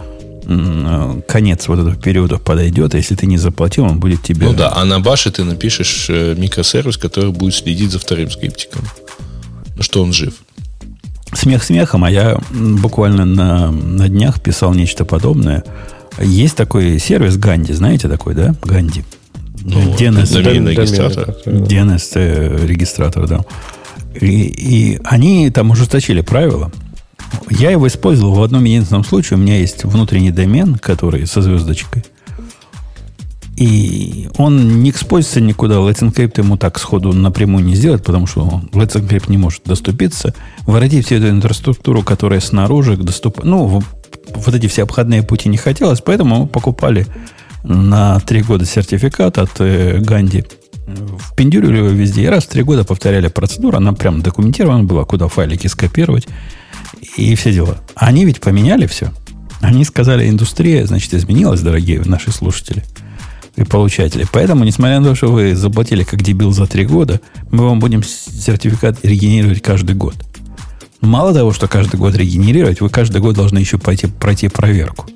Speaker 1: э, конец вот этого периода подойдет, а если ты не заплатил, он будет тебе...
Speaker 3: Ну да, а на баше ты напишешь э, микросервис, который будет следить за вторым скриптиком, что он жив.
Speaker 1: Смех смехом, а я буквально на, на днях писал нечто подобное. Есть такой сервис Ганди, знаете такой, да? Ганди.
Speaker 3: Ну, DNS,
Speaker 1: регистратор. DNS э, регистратор, да. И, и они там ужесточили правила. Я его использовал в одном единственном случае. У меня есть внутренний домен, который со звездочкой. И он не экспозится никуда. Let's Encrypt ему так сходу напрямую не сделать, потому что Let's Encrypt не может доступиться. Воротить всю эту инфраструктуру, которая снаружи доступ... Ну, вот эти все обходные пути не хотелось, поэтому мы покупали на три года сертификат от э, Ганди. Впендюрили его везде. И раз в три года повторяли процедуру. Она прям документирована была, куда файлики скопировать. И все дела. Они ведь поменяли все. Они сказали, индустрия, значит, изменилась, дорогие наши слушатели и получатели. Поэтому, несмотря на то, что вы заплатили как дебил за три года, мы вам будем сертификат регенерировать каждый год. Мало того, что каждый год регенерировать, вы каждый год должны еще пойти, пройти проверку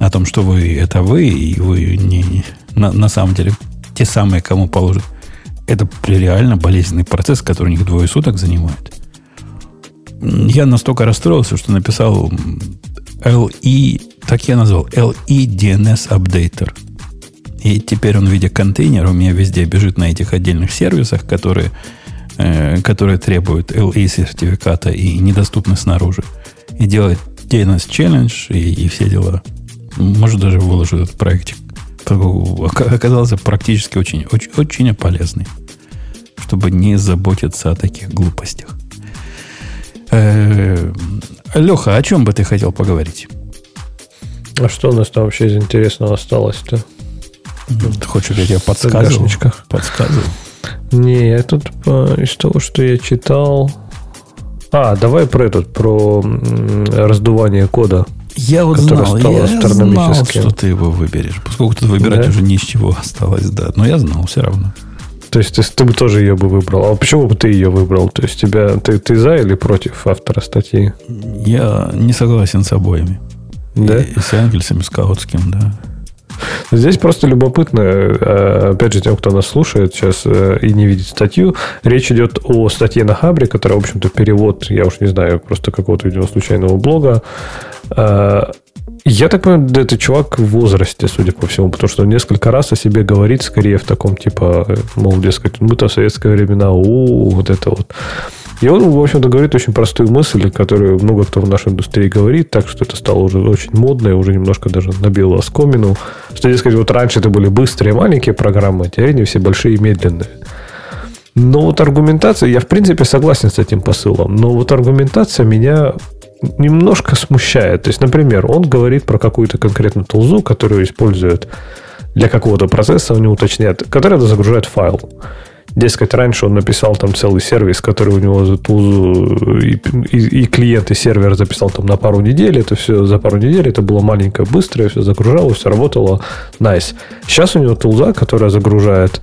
Speaker 1: о том, что вы это вы, и вы не, не на, на самом деле те самые, кому положат. Это реально болезненный процесс, который у них двое суток занимает. Я настолько расстроился, что написал LE, так я назвал, LE DNS Updater. И теперь он в виде контейнера у меня везде бежит на этих отдельных сервисах, которые Э, которые требуют LE сертификата и недоступны снаружи. И делает DNS челлендж и, и все дела. Может, даже выложу этот проектик. Оказался практически очень, очень, очень полезный. Чтобы не заботиться о таких глупостях. Э, Леха, о чем бы ты хотел поговорить?
Speaker 4: А что у нас там вообще из интересного осталось-то?
Speaker 1: Хочешь, я тебе подсказываю? Подсказываю.
Speaker 4: Не, я тут из того, что я читал... А, давай про этот, про раздувание кода.
Speaker 1: Я вот знал, я знал, что ты его выберешь. Поскольку тут выбирать да? уже ни с чего осталось, да. Но я знал все равно.
Speaker 4: То есть ты, ты бы тоже ее бы выбрал. А почему бы ты ее выбрал? То есть тебя ты, ты за или против автора статьи?
Speaker 1: Я не согласен с обоими.
Speaker 4: Да?
Speaker 1: И, и с Энгельсом, и с Каутским, да.
Speaker 4: Здесь просто любопытно, э, опять же, тем, кто нас слушает сейчас э, и не видит статью, речь идет о статье на Хабре, которая, в общем-то, перевод, я уж не знаю, просто какого-то, видимо, случайного блога. Э, я так понимаю, это чувак в возрасте, судя по всему, потому что он несколько раз о себе говорит, скорее в таком, типа, мол, дескать, мы-то в советское времена, у, вот это вот. И он, в общем-то, говорит очень простую мысль, которую много кто в нашей индустрии говорит, так что это стало уже очень модно и уже немножко даже набило оскомину. Что, дескать, вот раньше это были быстрые маленькие программы, а теперь они все большие и медленные. Но вот аргументация, я в принципе согласен с этим посылом, но вот аргументация меня немножко смущает. То есть, например, он говорит про какую-то конкретную тулзу, которую используют для какого-то процесса, у него уточняет, которая загружает файл. Дескать, раньше он написал там целый сервис, который у него за тузу и, и, и клиент, и сервер записал там на пару недель. Это все за пару недель. Это было маленькое, быстрое, все загружалось, все работало. Nice. Сейчас у него тулза, которая загружает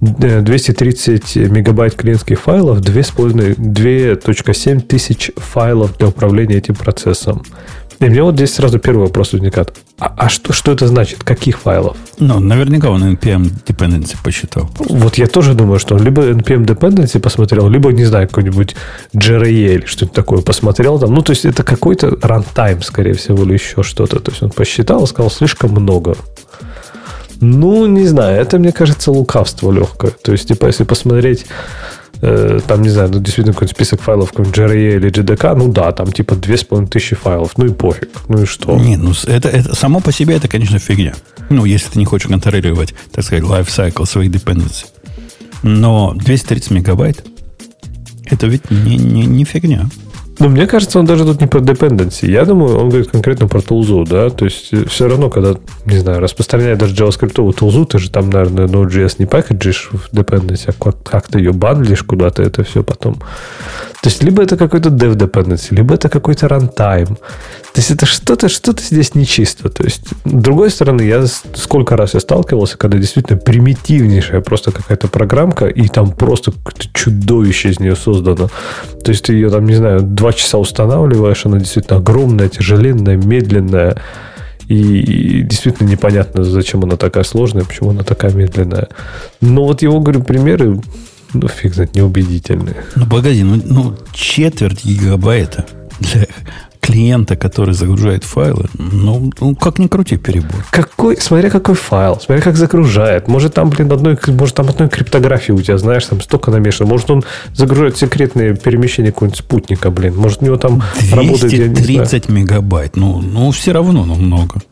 Speaker 4: 230 э, мегабайт клиентских файлов, 2,7 тысяч файлов для управления этим процессом. И мне вот здесь сразу первый вопрос возникает. А, а что, что это значит? Каких файлов?
Speaker 1: Ну, наверняка он NPM dependency посчитал.
Speaker 4: Вот я тоже думаю, что он либо NPM dependency посмотрел, либо, не знаю, какой-нибудь JRE или что-то такое посмотрел там. Ну, то есть это какой-то runtime, скорее всего, или еще что-то. То есть он посчитал и сказал, слишком много. Ну, не знаю, это, мне кажется, лукавство легкое. То есть, типа, если посмотреть там, не знаю, ну, действительно какой-то список файлов, как JRE или JDK, ну да, там типа 2500 файлов, ну и пофиг, ну и что?
Speaker 1: Не, ну это, это само по себе это, конечно, фигня. Ну, если ты не хочешь контролировать, так сказать, lifecycle своих dependency. Но 230 мегабайт это ведь не, не, не фигня.
Speaker 4: Ну, мне кажется, он даже тут не про dependency. Я думаю, он говорит конкретно про тулзу, да. То есть, э, все равно, когда, не знаю, распространяет даже JavaScript тулзу, ты же там, наверное, Node.js не пакеджишь в dependency, а как, как ты ее бандлишь куда-то, это все потом. То есть, либо это какой-то dev dependency, либо это какой-то runtime. То есть, это что-то, что-то здесь нечисто. То есть, с другой стороны, я сколько раз я сталкивался, когда действительно примитивнейшая просто какая-то программка, и там просто чудовище из нее создано. То есть, ты ее там, не знаю, два часа устанавливаешь, она действительно огромная, тяжеленная, медленная. И, действительно непонятно, зачем она такая сложная, почему она такая медленная. Но вот его, говорю, примеры, ну, фиг знает, неубедительные.
Speaker 1: Ну, погоди, ну, ну четверть гигабайта для клиента, который загружает файлы, ну, ну как ни крути перебор.
Speaker 4: Какой, смотря какой файл, смотря как загружает. Может, там, блин, одной, может, там одной криптографии у тебя, знаешь, там столько намешано. Может, он загружает секретные перемещения какого-нибудь спутника, блин. Может, у него там
Speaker 1: 230
Speaker 4: работает...
Speaker 1: 230 мегабайт. Ну, ну, все равно, ну, много.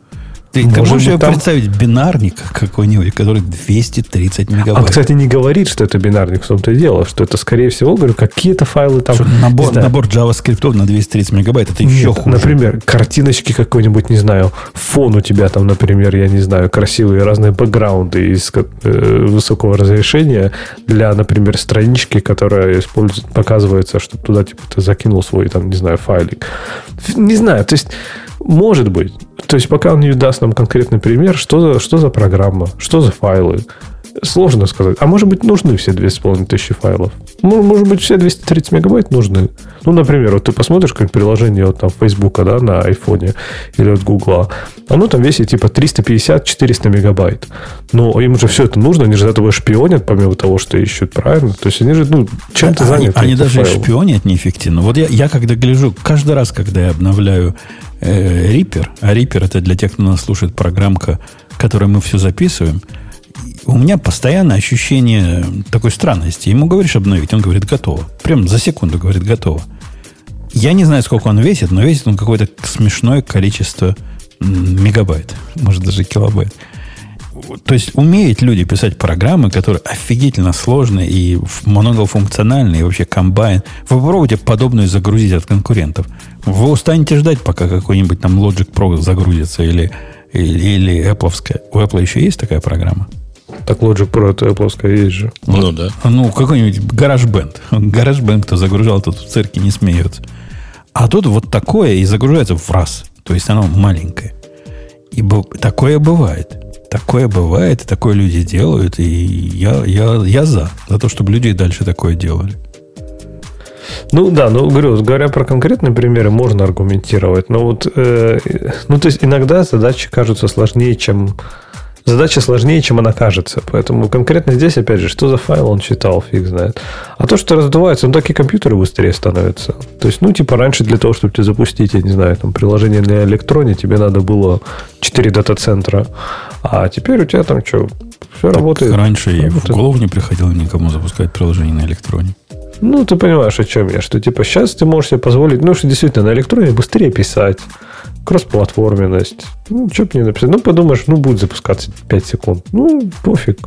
Speaker 1: Ты Может можешь себе там... представить бинарник какой-нибудь, который 230 мегабайт?
Speaker 4: Он, кстати, не говорит, что это бинарник, в том-то и дело, что это, скорее всего, говорю, какие-то файлы там... Что,
Speaker 1: набор, набор JavaScript на 230 мегабайт, это еще Нет, хуже.
Speaker 4: Например, картиночки какой-нибудь, не знаю, фон у тебя там, например, я не знаю, красивые разные бэкграунды из э, высокого разрешения для, например, странички, которая использует, показывается, что туда типа ты закинул свой, там, не знаю, файлик. Не знаю, то есть может быть. То есть, пока он не даст нам конкретный пример, что за, что за программа, что за файлы. Сложно сказать. А может быть, нужны все 2500 файлов? Может быть, все 230 мегабайт нужны? Ну, например, вот ты посмотришь как приложение вот там Фейсбука, да, на айфоне или от Гугла. Оно там весит типа 350-400 мегабайт. Но им же все это нужно, они же за этого шпионят, помимо того, что ищут, правильно? То есть они же, ну, чем-то
Speaker 1: они,
Speaker 4: заняты.
Speaker 1: Они даже файл. шпионят неэффективно. Вот я, я когда гляжу, каждый раз, когда я обновляю э, Reaper, а Reaper это для тех, кто нас слушает, программка, которой мы все записываем, у меня постоянное ощущение такой странности. Ему говоришь обновить, он говорит готово. Прям за секунду говорит готово. Я не знаю, сколько он весит, но весит он какое-то смешное количество мегабайт, может даже килобайт. То есть умеют люди писать программы, которые офигительно сложные и многофункциональные, и вообще комбайн. Вы попробуйте подобную загрузить от конкурентов. Вы устанете ждать, пока какой-нибудь там Logic Pro загрузится или, или, или Apple. У Apple еще есть такая программа?
Speaker 4: Так Logic Pro это Apple есть же.
Speaker 3: Ну да.
Speaker 1: Ну, какой-нибудь GarageBand. GarageBand, кто загружал, тот в цирке не смеется. А тут вот такое и загружается в раз. То есть оно маленькое. И такое бывает. Такое бывает, такое люди делают, и я, я, я за. За то, чтобы люди и дальше такое делали.
Speaker 4: Ну да, ну говорю, говоря про конкретные примеры, можно аргументировать. Но вот, э, ну то есть иногда задачи кажутся сложнее, чем задача сложнее, чем она кажется. Поэтому конкретно здесь, опять же, что за файл он читал, фиг знает. А то, что раздувается, ну, так и компьютеры быстрее становятся. То есть, ну, типа, раньше для того, чтобы тебе запустить, я не знаю, там, приложение на электроне, тебе надо было 4 дата-центра. А теперь у тебя там что, все так работает.
Speaker 1: Раньше работает. в голову не приходило никому запускать приложение на электроне.
Speaker 4: Ну, ты понимаешь, о чем я, что типа сейчас ты можешь себе позволить, ну, что действительно на электроне быстрее писать, кроссплатформенность. Ну, что бы не написать. Ну, подумаешь, ну, будет запускаться 5 секунд. Ну, пофиг.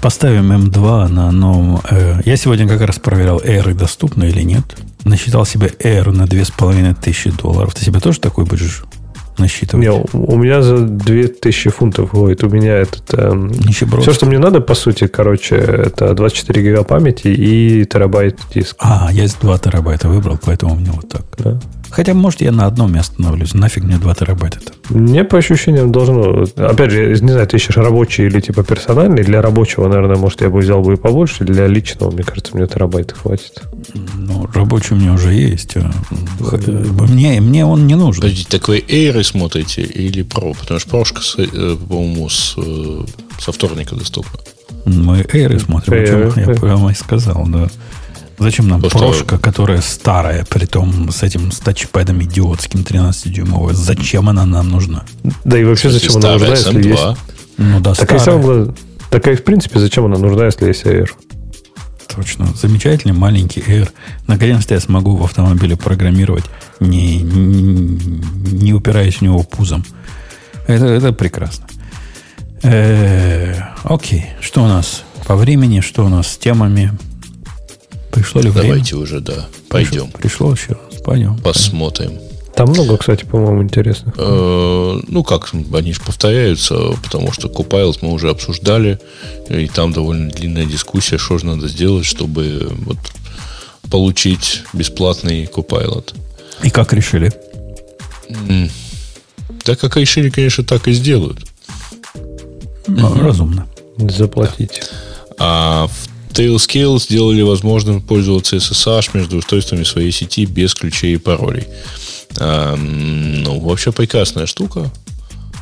Speaker 1: Поставим M2 на новом... Э, я сегодня как раз проверял, Air доступны или нет. Насчитал себе Air на 2500 долларов. Ты себе тоже такой будешь насчитывать? Не,
Speaker 4: у меня за 2000 фунтов будет. У меня этот... Э, все, что мне надо, по сути, короче, это 24 гига памяти и терабайт диск.
Speaker 1: А, я 2 терабайта выбрал, поэтому у меня вот так.
Speaker 4: Да.
Speaker 1: Хотя, может, я на одном месте остановлюсь. Нафиг мне 2 терабайта-то.
Speaker 4: Мне по ощущениям должно... Опять же, не знаю, ты ищешь рабочий или типа персональный. Для рабочего, наверное, может, я бы взял бы и побольше. Для личного, мне кажется, мне терабайта хватит.
Speaker 1: Ну, рабочий у меня уже есть. а, Мне, мне он не нужен.
Speaker 3: Подождите, так вы Air смотрите или Pro? Потому что прошка, э, по-моему, с, э, со вторника доступна.
Speaker 1: Мы Эйры смотрим, о чем я прямо и сказал, да. Зачем нам
Speaker 3: Просто-
Speaker 1: прошка, которая старая, при том с этим с тачпэдом идиотским 13-дюймовой? Зачем она нам нужна?
Speaker 4: Да и вообще, зачем она нужна, если есть...
Speaker 3: SM2.
Speaker 1: Ну да,
Speaker 4: Так
Speaker 1: старая.
Speaker 4: Так и в принципе, зачем она нужна, если есть Air?
Speaker 1: Точно. Замечательный маленький Air. Наконец-то я смогу в автомобиле программировать, не, не, не упираясь в него пузом. Это, это прекрасно. Э, окей. Что у нас по времени? Что у нас с темами? Пришло ли время?
Speaker 3: Давайте уже, да, пойдем.
Speaker 1: Пришло еще. Пойдем.
Speaker 3: Посмотрим.
Speaker 4: Там много, кстати, по-моему, интересных.
Speaker 3: Э, Ну как, они же повторяются, потому что Copilot мы уже обсуждали, и там довольно длинная дискуссия, что же надо сделать, чтобы вот получить бесплатный Copilot.
Speaker 1: И как решили?
Speaker 3: Так как решили, конечно, так и сделают.
Speaker 1: Ну, Разумно.
Speaker 4: Заплатить.
Speaker 3: А в Tailscale сделали возможным пользоваться SSH между устройствами своей сети без ключей и паролей. А, м, ну, вообще прекрасная штука.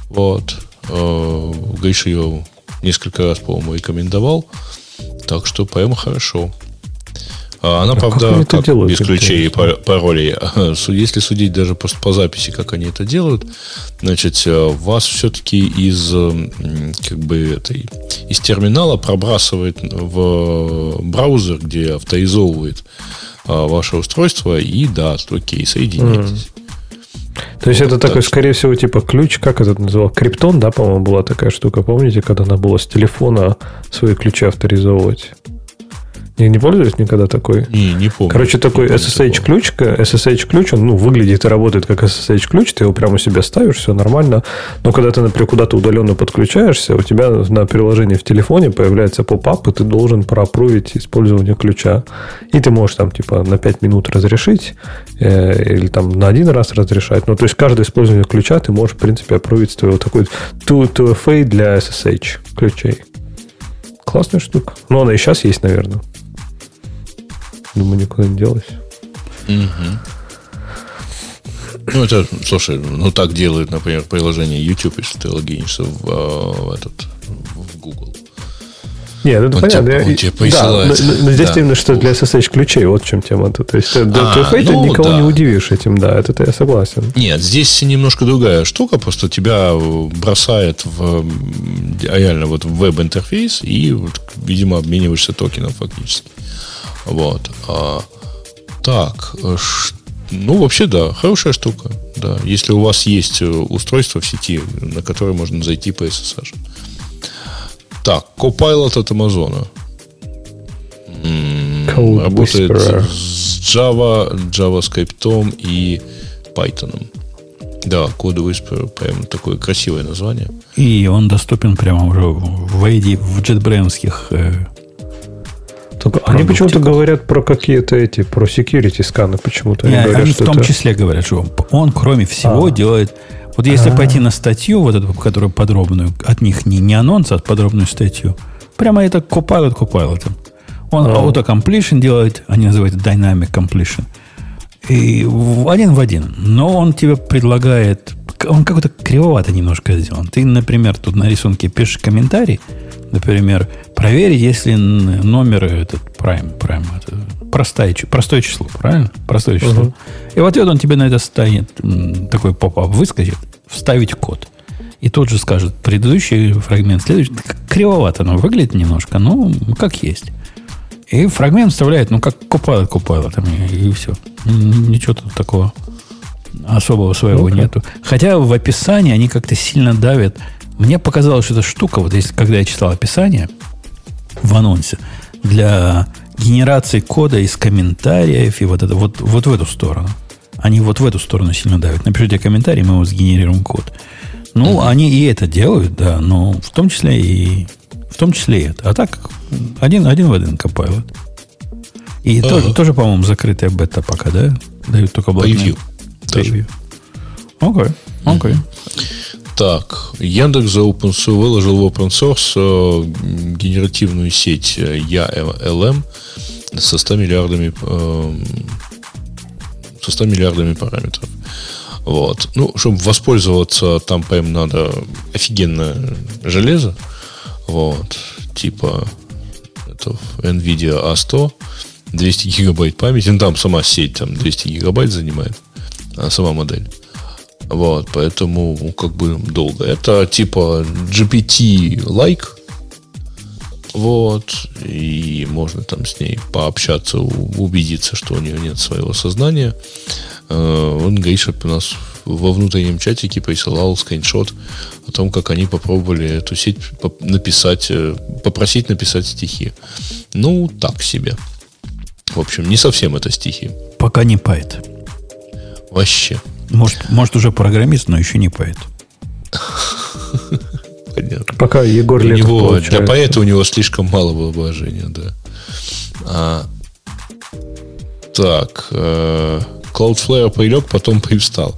Speaker 3: Вот. Э, Гриша ее несколько раз, по-моему, рекомендовал. Так что прямо хорошо. А Она,
Speaker 4: А как
Speaker 3: правда, как
Speaker 4: делают,
Speaker 3: без ключей и паролей. Если судить даже просто по записи, как они это делают, значит, э, вас все-таки из как бы этой из терминала пробрасывает в браузер, где авторизовывает а, ваше устройство, и да, окей, соединитесь.
Speaker 4: То есть
Speaker 3: Вот
Speaker 4: это
Speaker 3: так
Speaker 4: такой,
Speaker 3: что-
Speaker 4: скорее всего, типа ключ, как это называл? Криптон, да, по-моему, была такая штука. Помните, когда надо было с телефона свои ключи авторизовывать? Не, не пользовались никогда такой?
Speaker 3: Не, не помню.
Speaker 4: Короче, такой
Speaker 3: Не помню
Speaker 4: SSH
Speaker 3: такого.
Speaker 4: ключ, SSH ключ, он ну, выглядит и работает как SSH ключ, ты его прямо у себя ставишь, все нормально. Но когда ты, например, куда-то удаленно подключаешься, у тебя на приложении в телефоне появляется поп-ап, и ты должен проапрувить использование ключа. И ты можешь там типа на 5 минут разрешить, э, или там на один раз разрешать. Ну, то есть каждое использование ключа ты можешь, в принципе, апрувить с твоего такой 2FA для SSH ключей. Классная штука. Ну, она и сейчас есть, наверное. Думаю, никуда не делась.
Speaker 3: Мгм. Ну, это, слушай, ну так делают, например, приложение YouTube, если ты логинишься в, а, в этот.
Speaker 4: Нет, это
Speaker 3: Он
Speaker 4: понятно.
Speaker 3: тебе- он
Speaker 4: Я-
Speaker 3: тебе
Speaker 4: да, но, но здесь
Speaker 3: Да.
Speaker 4: именно что для SSH ключей, вот в чем тема-то. То есть, э, да,
Speaker 3: А,
Speaker 4: ты
Speaker 3: ну,
Speaker 4: никого
Speaker 3: да.
Speaker 4: не удивишь этим, да, это я согласен.
Speaker 3: Нет, здесь немножко другая штука, просто тебя бросает в реально вот в веб-интерфейс и, видимо, обмениваешься токеном фактически. Вот. А, так, э, ну, вообще, да, хорошая штука. Да, если у вас есть э, устройство в сети, на которое можно зайти по SSH. Так, Copilot от
Speaker 4: Code
Speaker 3: Работает
Speaker 4: Whisperer.
Speaker 3: с Java, JavaScript и Python. Да, Code Whisperer, прям такое красивое название.
Speaker 1: И он доступен прямо уже в AD, в JetBrains-ских э,
Speaker 4: Только они почему-то говорят про какие-то эти, про security сканы почему-то. Они, говорят,
Speaker 1: они
Speaker 4: что
Speaker 1: в том
Speaker 4: это-
Speaker 1: числе говорят, что он, кроме всего,
Speaker 4: А.
Speaker 1: делает... Вот если
Speaker 4: А.
Speaker 1: пойти на статью, вот эту, которую подробную, от них не, не анонс, а подробную статью, прямо это Copilot Copilot. Он
Speaker 4: А.
Speaker 1: auto-completion делает, они называют Dynamic Completion. И один в один. Но он тебе предлагает... Он какой-то кривовато немножко сделан. Ты, например, тут на рисунке пишешь комментарий, например, проверить, если номер этот prime, prime это простое, простое число, правильно? Простое число.
Speaker 4: Мгм.
Speaker 1: И в ответ он тебе на это станет такой поп-ап выскочит, вставить код. И тут же скажет предыдущий фрагмент, следующий. Кривовато оно выглядит немножко, но как есть. И фрагмент вставляет, ну, как купало, купало там, и, и все. Ничего тут такого особого своего
Speaker 4: Ну-ка.
Speaker 1: нету. Хотя в описании они как-то сильно давят. Мне показалось, что эта штука, вот если, когда я читал описание в анонсе, для генерации кода из комментариев и вот это, вот, вот в эту сторону. Они вот в эту сторону сильно давят. Напишите комментарий, мы его сгенерируем код. Ну, они и это делают, да, но в том числе и в том числе и это. А так один, один в один Copilot. И
Speaker 3: Ага.
Speaker 1: тоже, тоже, по-моему, закрытая бета пока, да? Дают только.
Speaker 3: Превью.
Speaker 1: Превью. Окей, окей.
Speaker 3: Так, Яндекс за open source, выложил в open source э, генеративную сеть э, YALM со 100 миллиардами э, со 100 миллиардами параметров. Вот. Ну, чтобы воспользоваться, там, по надо офигенное железо. Вот. Типа это NVIDIA A100, 200 гигабайт памяти. Ну, там сама сеть там 200 гигабайт занимает, сама модель. Вот, поэтому ну, как бы долго. Это типа GPT-like. Вот. И можно там с ней пообщаться, убедиться, что у нее нет своего сознания. Э, он Гриша у нас во внутреннем чатике присылал скриншот о том, как они попробовали эту сеть написать, э, попросить написать стихи. Ну, так себе. В общем, не совсем это стихи.
Speaker 1: Пока не поэт.
Speaker 3: Вообще.
Speaker 1: Может, может уже программист, но еще не поэт.
Speaker 3: Понятно.
Speaker 4: Пока Егор Летов
Speaker 3: него,
Speaker 4: получает.
Speaker 3: Для поэта у него слишком мало воображения, да. А, так, э, Cloudflare прилег, потом привстал.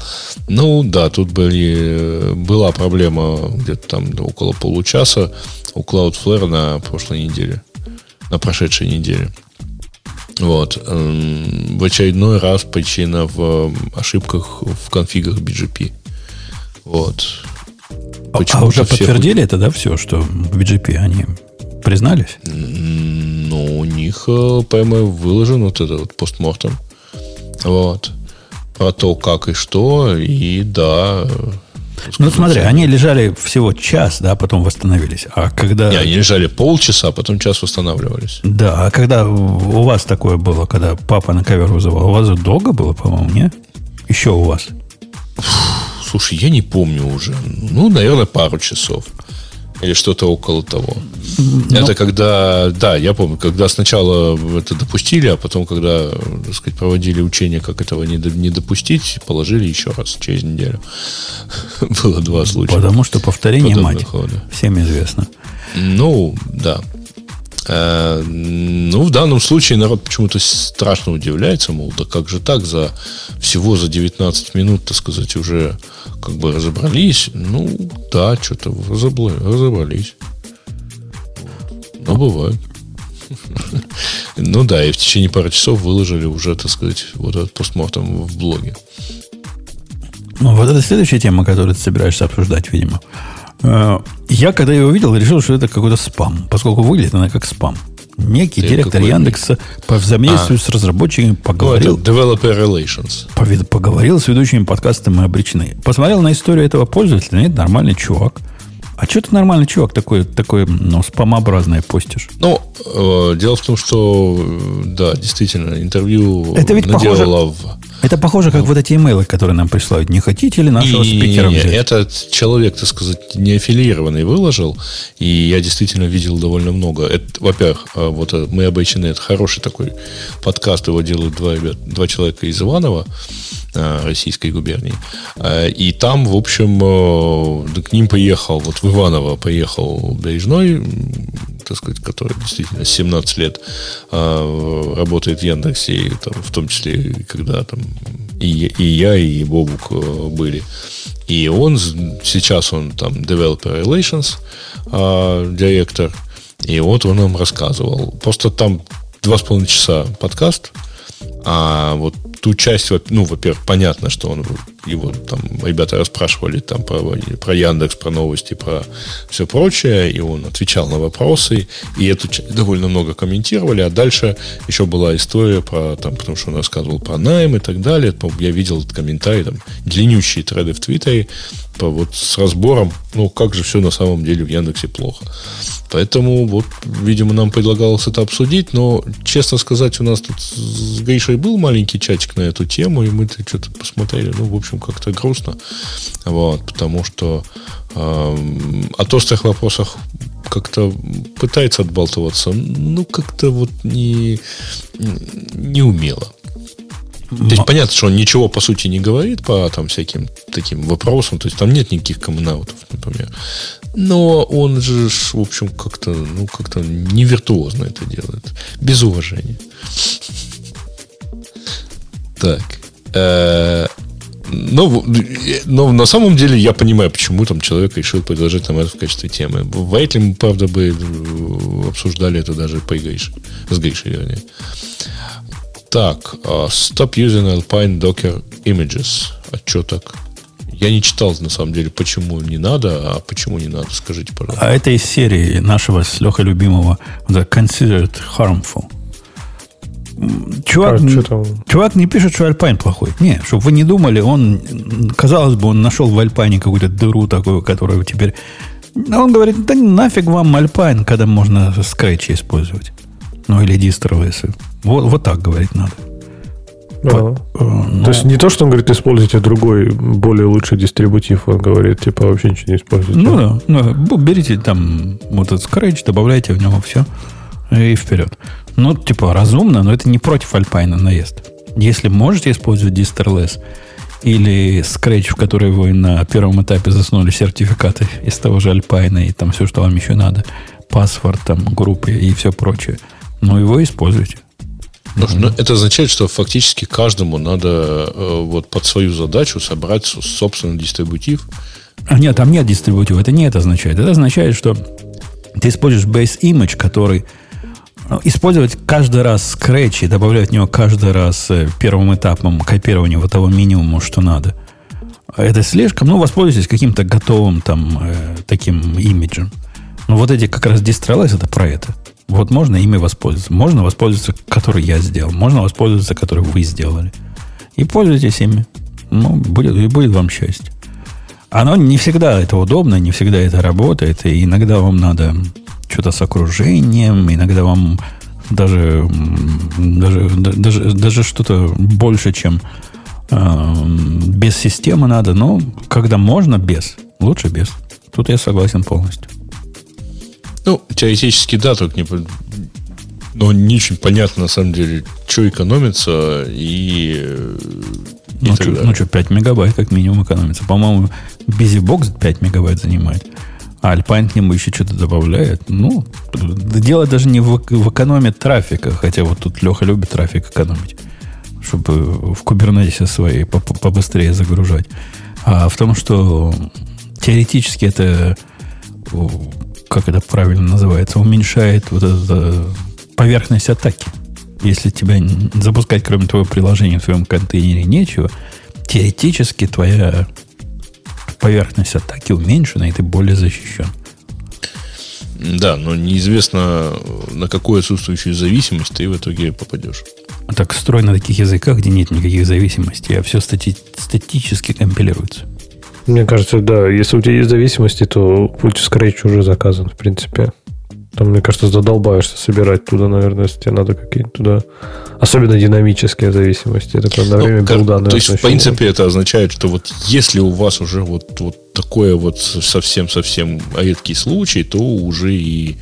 Speaker 3: Ну, да, тут были, была проблема где-то там около получаса у Cloudflare на прошлой неделе, на прошедшей неделе. Вот. Эм, В очередной раз причина в ошибках в конфигах BGP. Вот.
Speaker 1: А- А,
Speaker 3: Почему-то
Speaker 1: уже
Speaker 3: всех-
Speaker 1: подтвердили это, да, все, что в BGP они признались?
Speaker 3: Ну, у них э, прямо выложен вот этот вот постмортем. Вот. Про то, как и что. И да.
Speaker 1: Ну, смотри, они лежали всего час, да, потом восстановились. А когда...
Speaker 3: Не, они лежали полчаса, а потом час восстанавливались.
Speaker 1: Да, а когда у вас такое было, когда папа на ковер вызывал, у вас же долго было, по-моему, не? Еще у вас.
Speaker 3: Слушай, я не помню уже. Ну, наверное, пару часов. Или что-то около того. Это когда, да, я помню, когда сначала это допустили, а потом, когда, так сказать, проводили учения, как этого не, не допустить, положили еще раз через неделю. Было два случая.
Speaker 1: Потому что повторение мать.
Speaker 3: хода.
Speaker 1: Всем известно.
Speaker 3: Ну, да. Э, Ну, в данном случае народ почему-то страшно удивляется, мол, да как же так, за всего за 19 минут, так сказать, уже как бы разобрались. Ну, да, что-то разобрались. Ну, бывает. Ну да, и в течение пары часов выложили уже, так сказать, вот этот постмортом в блоге.
Speaker 1: Ну, вот это следующая тема, которую ты собираешься обсуждать, видимо. Э, Я, когда ее увидел, решил, что это какой-то спам, поскольку выглядит она как спам. Некий
Speaker 3: Ты
Speaker 1: директор? Яндекса по взаимодействию с разработчиками
Speaker 3: Ну,
Speaker 1: поговорил,
Speaker 3: Developer Relations.
Speaker 1: повид- поговорил с ведущими подкаста «Мы обречены». Посмотрел на историю этого пользователя, нет, нормальный чувак. А что ты нормальный чувак такой, такой ну, спамообразное постишь?
Speaker 3: Ну, э, дело в том, что, да, действительно, интервью
Speaker 1: Это ведь
Speaker 3: наделала в...
Speaker 1: Это похоже, как вот эти имейлы, которые нам присылают. Не хотите ли нашего
Speaker 3: Не-не-не,
Speaker 1: спикера взять?
Speaker 3: Этот человек, так сказать, не аффилированный выложил, и я действительно видел довольно много. Это, во-первых, э, вот э, мы обычно это хороший такой подкаст, его делают два, ребят, два человека из Иванова, э, российской губернии. Э, И там, в общем, э, к ним поехал, вот в Иваново поехал Бережной, так сказать, который действительно 17 лет э, работает в Яндексе, и там, в том числе, когда там и, и я, и Бобук э, были. И он сейчас он там Developer Relations э, директор. И вот он нам рассказывал. Просто там два с половиной часа подкаст. А вот ту часть, ну, во-первых, понятно, что он его там ребята расспрашивали там про, про Яндекс, про новости, про все прочее, и он отвечал на вопросы, и эту довольно много комментировали, а дальше еще была история про там, потому что он рассказывал про найм и так далее. Я видел этот комментарий, там, длиннющие треды в Твиттере, по, вот с разбором, ну, как же все на самом деле в Яндексе плохо. Поэтому, вот, видимо, нам предлагалось это обсудить, но, честно сказать, у нас тут с Гришей был маленький чатик на эту тему, и мы что-то посмотрели, ну, в общем, как-то грустно, вот, потому что эм, от острых вопросов как-то пытается отбалтываться, ну, как-то вот не, не умело. То есть понятно, что он ничего по сути не говорит по там всяким таким вопросам, то есть там нет никаких коммунаутов, например. Но он же, в общем, как-то, ну, как-то не виртуозно это делает. Без уважения. Так. Э, Но, но на самом деле я понимаю, почему там человек решил предложить нам это в качестве темы. Ли мы, правда, бы э, обсуждали это даже по Грише, с Гришей, вернее. Так, uh, stop using Alpine Docker images. А что так? Я не читал, на самом деле, почему не надо, а почему не надо, скажите, пожалуйста.
Speaker 1: А это из серии нашего с Лехой любимого The Considered Harmful. Чувак,
Speaker 4: А,
Speaker 1: чувак не пишет, что Альпайн плохой. Не, чтобы вы не думали, он, казалось бы, он нашел в Альпайне какую-то дыру такую, которую теперь... Он говорит, да нафиг вам Альпайн, когда можно скретчи использовать. Ну, или дистровесы. Вот, вот так говорить надо. По, ну,
Speaker 4: То есть не то, что он говорит, используйте другой, более лучший дистрибутив, он говорит, типа, вообще ничего не используйте.
Speaker 1: Ну да, ну, берите там вот этот скретч, добавляйте в него все и вперед. Ну, типа, разумно, но это не против Альпайна наезд. Если можете использовать Disterless или Scratch, в который вы на первом этапе заснули сертификаты из того же Альпайна и там все, что вам еще надо, паспорт, там, группы и все прочее, ну, его используйте.
Speaker 3: Ну, ну, это означает, что фактически каждому надо э, вот под свою задачу собрать собственный дистрибутив.
Speaker 1: А нет, там нет дистрибутива. Это не это означает. Это означает, что ты используешь base image, который использовать каждый раз Scratch и добавлять в него каждый раз э, первым этапом копирования вот того минимума, что надо. Это слишком. Ну, воспользуйтесь каким-то готовым там э, таким имиджем. Но вот эти как раз Distreless это про это. Вот можно ими воспользоваться. Можно воспользоваться, который я сделал. Можно воспользоваться, который вы сделали. И пользуйтесь ими. Ну, будет, и будет вам счастье. Оно не всегда это удобно, не всегда это работает. И иногда вам надо что-то с окружением, иногда вам даже, даже, даже, даже что-то больше, чем э, без системы надо. Но когда можно без, лучше без. Тут я согласен полностью.
Speaker 3: Ну, теоретически, да, только не, но не очень понятно, на самом деле, что экономится и,
Speaker 1: и ну, что, ну что, 5 мегабайт как минимум экономится. По-моему, BusyBox 5 мегабайт занимает. А Alpine к нему еще что-то добавляет. Ну, дело даже не в, в экономии трафика, хотя вот тут Леха любит трафик экономить, чтобы в кубернетисе свои побыстрее загружать. А в том, что теоретически это как это правильно называется, уменьшает вот эту поверхность атаки. Если тебя запускать, кроме твоего приложения в твоем контейнере нечего, теоретически твоя поверхность атаки уменьшена, и ты более защищен.
Speaker 3: Да, но неизвестно, на какую отсутствующую зависимость ты в итоге попадешь.
Speaker 1: Так строй на таких языках, где нет никаких зависимостей, а все стати- статически компилируется.
Speaker 4: Мне кажется, да, если у тебя есть зависимости, то путь Scratch уже заказан, в принципе. Там, мне кажется, задолбаешься собирать туда, наверное, если тебе надо какие-то туда... Особенно динамические зависимости. Это на время
Speaker 3: ну, билда, То есть, в принципе, это означает, что вот если у вас уже вот, вот такое вот совсем-совсем редкий случай, то уже и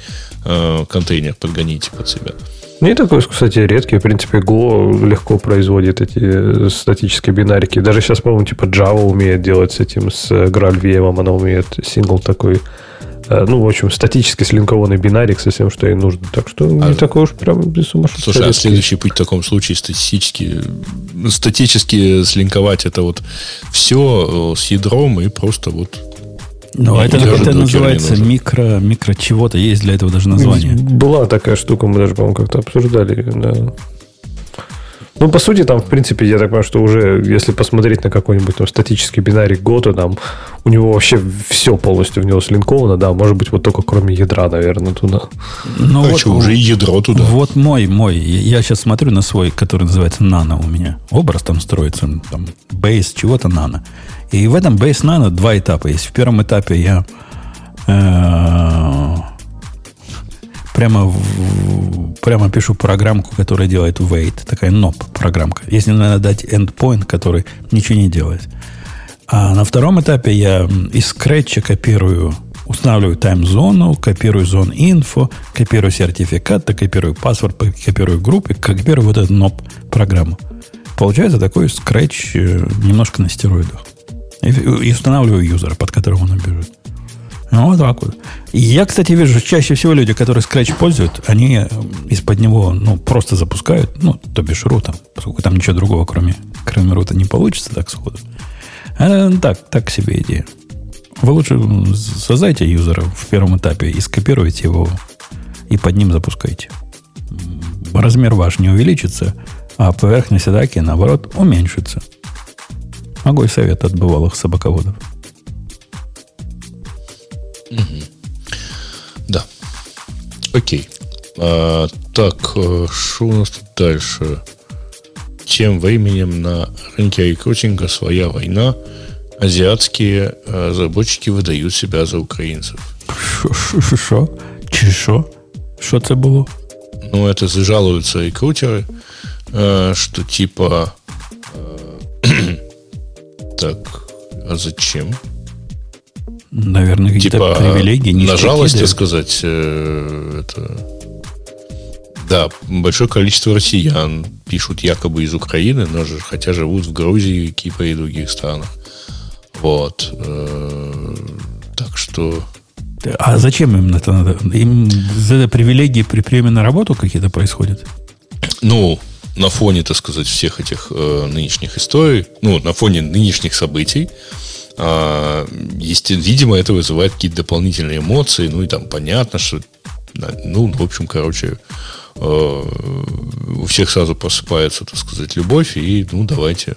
Speaker 3: э, контейнер подгоните под себя.
Speaker 4: Не такой, кстати, редкий. В принципе, Go легко производит эти статические бинарики. Даже сейчас, по-моему, типа Java умеет делать с этим, с GraalVM, она умеет сингл такой ну, в общем, статически слинкованный бинарик со всем, что ей нужно. Так что а, не такой уж прям сумасшедший.
Speaker 3: Слушай, а следующий путь в таком случае статистически, статически слинковать это вот все э, с ядром и просто вот
Speaker 1: ну, это, это называется микро, микро чего-то. Есть для этого даже название.
Speaker 4: Была такая штука, мы даже, по-моему, как-то обсуждали. Да. Ну, по сути, там, в принципе, я так понимаю, что уже, если посмотреть на какой-нибудь там статический бинарик года, там у него вообще все полностью в него слинковано, да, может быть, вот только кроме ядра, наверное, туда.
Speaker 3: Ну, а вот, что, уже и ядро туда.
Speaker 1: Вот мой, мой, я сейчас смотрю на свой, который называется Nano у меня. Образ там строится, там, бейс чего-то Nano. И в этом Base Nano два этапа есть. В первом этапе я э, прямо, прямо пишу программку, которая делает wait. Такая NOP программка. Если надо дать endpoint, который ничего не делает. А на втором этапе я из Scratch копирую, устанавливаю тайм-зону, копирую зон инфо, копирую сертификат, копирую паспорт, копирую группы, копирую вот эту NOP программу. Получается такой Scratch э, немножко на стероидах. И, и устанавливаю юзера, под которым он бежит. Ну, вот так вот. Я, кстати, вижу, чаще всего люди, которые Scratch пользуют, они э, из-под него ну, просто запускают, ну, то бишь рута, поскольку там ничего другого, кроме, кроме рута, не получится так сходу. А, так, так себе идея. Вы лучше создайте юзера в первом этапе и скопируйте его и под ним запускайте. Размер ваш не увеличится, а поверхность атаки, наоборот, уменьшится. Могу совет от бывалых собаководов.
Speaker 3: Да. Окей. А, так, что э, у нас тут дальше? Тем временем на рынке рекрутинга своя война. Азиатские э, разработчики выдают себя за украинцев.
Speaker 1: Що? Чи що? Що це було?
Speaker 3: Ну, это жалуются рекрутеры, э, что типа... Так, а зачем?
Speaker 1: Наверное, какие-то
Speaker 3: типа,
Speaker 1: привилегии.
Speaker 3: На жалость, так сказать, э, это... Да, большое количество россиян пишут якобы из Украины, но же, хотя живут в Грузии, Кипре и других странах. Вот. Э, так что...
Speaker 1: А зачем им это надо? Им за привилегии при приеме на работу какие-то происходят?
Speaker 3: Ну, на фоне, так сказать, всех этих э, нынешних историй, ну, на фоне нынешних событий, видимо, это вызывает какие-то дополнительные эмоции, ну, и там понятно, что, ну, в общем, короче, э, у всех сразу просыпается, так сказать, любовь, и, ну, давайте,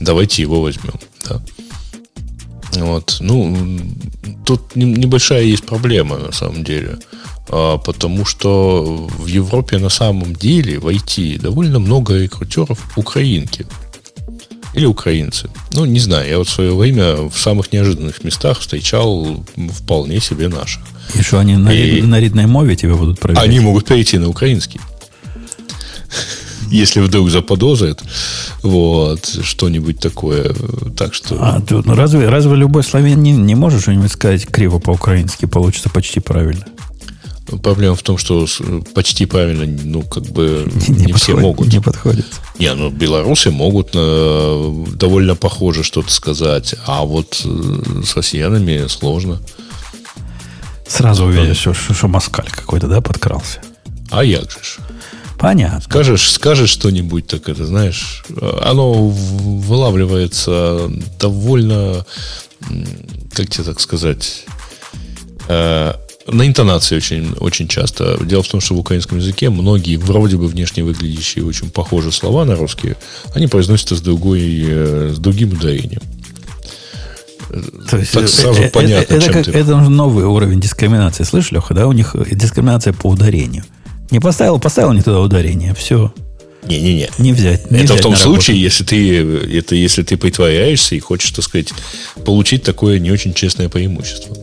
Speaker 3: давайте его возьмем, да. Вот, ну, тут небольшая есть проблема, на самом деле. А, потому что в Европе на самом деле в IT довольно много рекрутеров украинки. Или украинцы. Ну, не знаю, я вот в свое время в самых неожиданных местах встречал вполне себе наших.
Speaker 1: И что, они на, и... на ридной мове тебя будут проверять?
Speaker 3: Они могут перейти на украинский. Если вдруг заподозрят вот, что-нибудь такое. Так что...
Speaker 1: А, ты, ну, разве, разве любой славян не, не может что-нибудь сказать криво по-украински? Получится почти правильно.
Speaker 3: Проблема в том, что почти правильно, ну, как бы не, не, все могут.
Speaker 1: Не подходит.
Speaker 3: Не, ну, белорусы могут э, довольно похоже что-то сказать, а вот э, с россиянами сложно.
Speaker 1: Сразу увидишь, что, что, что москаль какой-то, да, подкрался.
Speaker 3: А як же ж?
Speaker 1: Понятно.
Speaker 3: Скажешь, скажешь что-нибудь, так это, знаешь, оно вылавливается довольно, как тебе так сказать, э, на интонации очень, очень часто. Дело в том, что в украинском языке многие вроде бы внешне выглядящие очень похожие слова на русские, они произносятся с, другой, э, с другим ударением.
Speaker 1: То есть так сразу это, понятно, это, чем как, ты... это новый уровень дискриминации. Слышь, Леха, да? У них дискриминация по ударению. Не поставил, поставил не туда ударение. Все.
Speaker 3: Не-не-не.
Speaker 1: Не взять. Не
Speaker 3: это
Speaker 1: взять
Speaker 3: в том случае, если ты, это если ты притворяешься и хочешь, так сказать, получить такое не очень честное преимущество.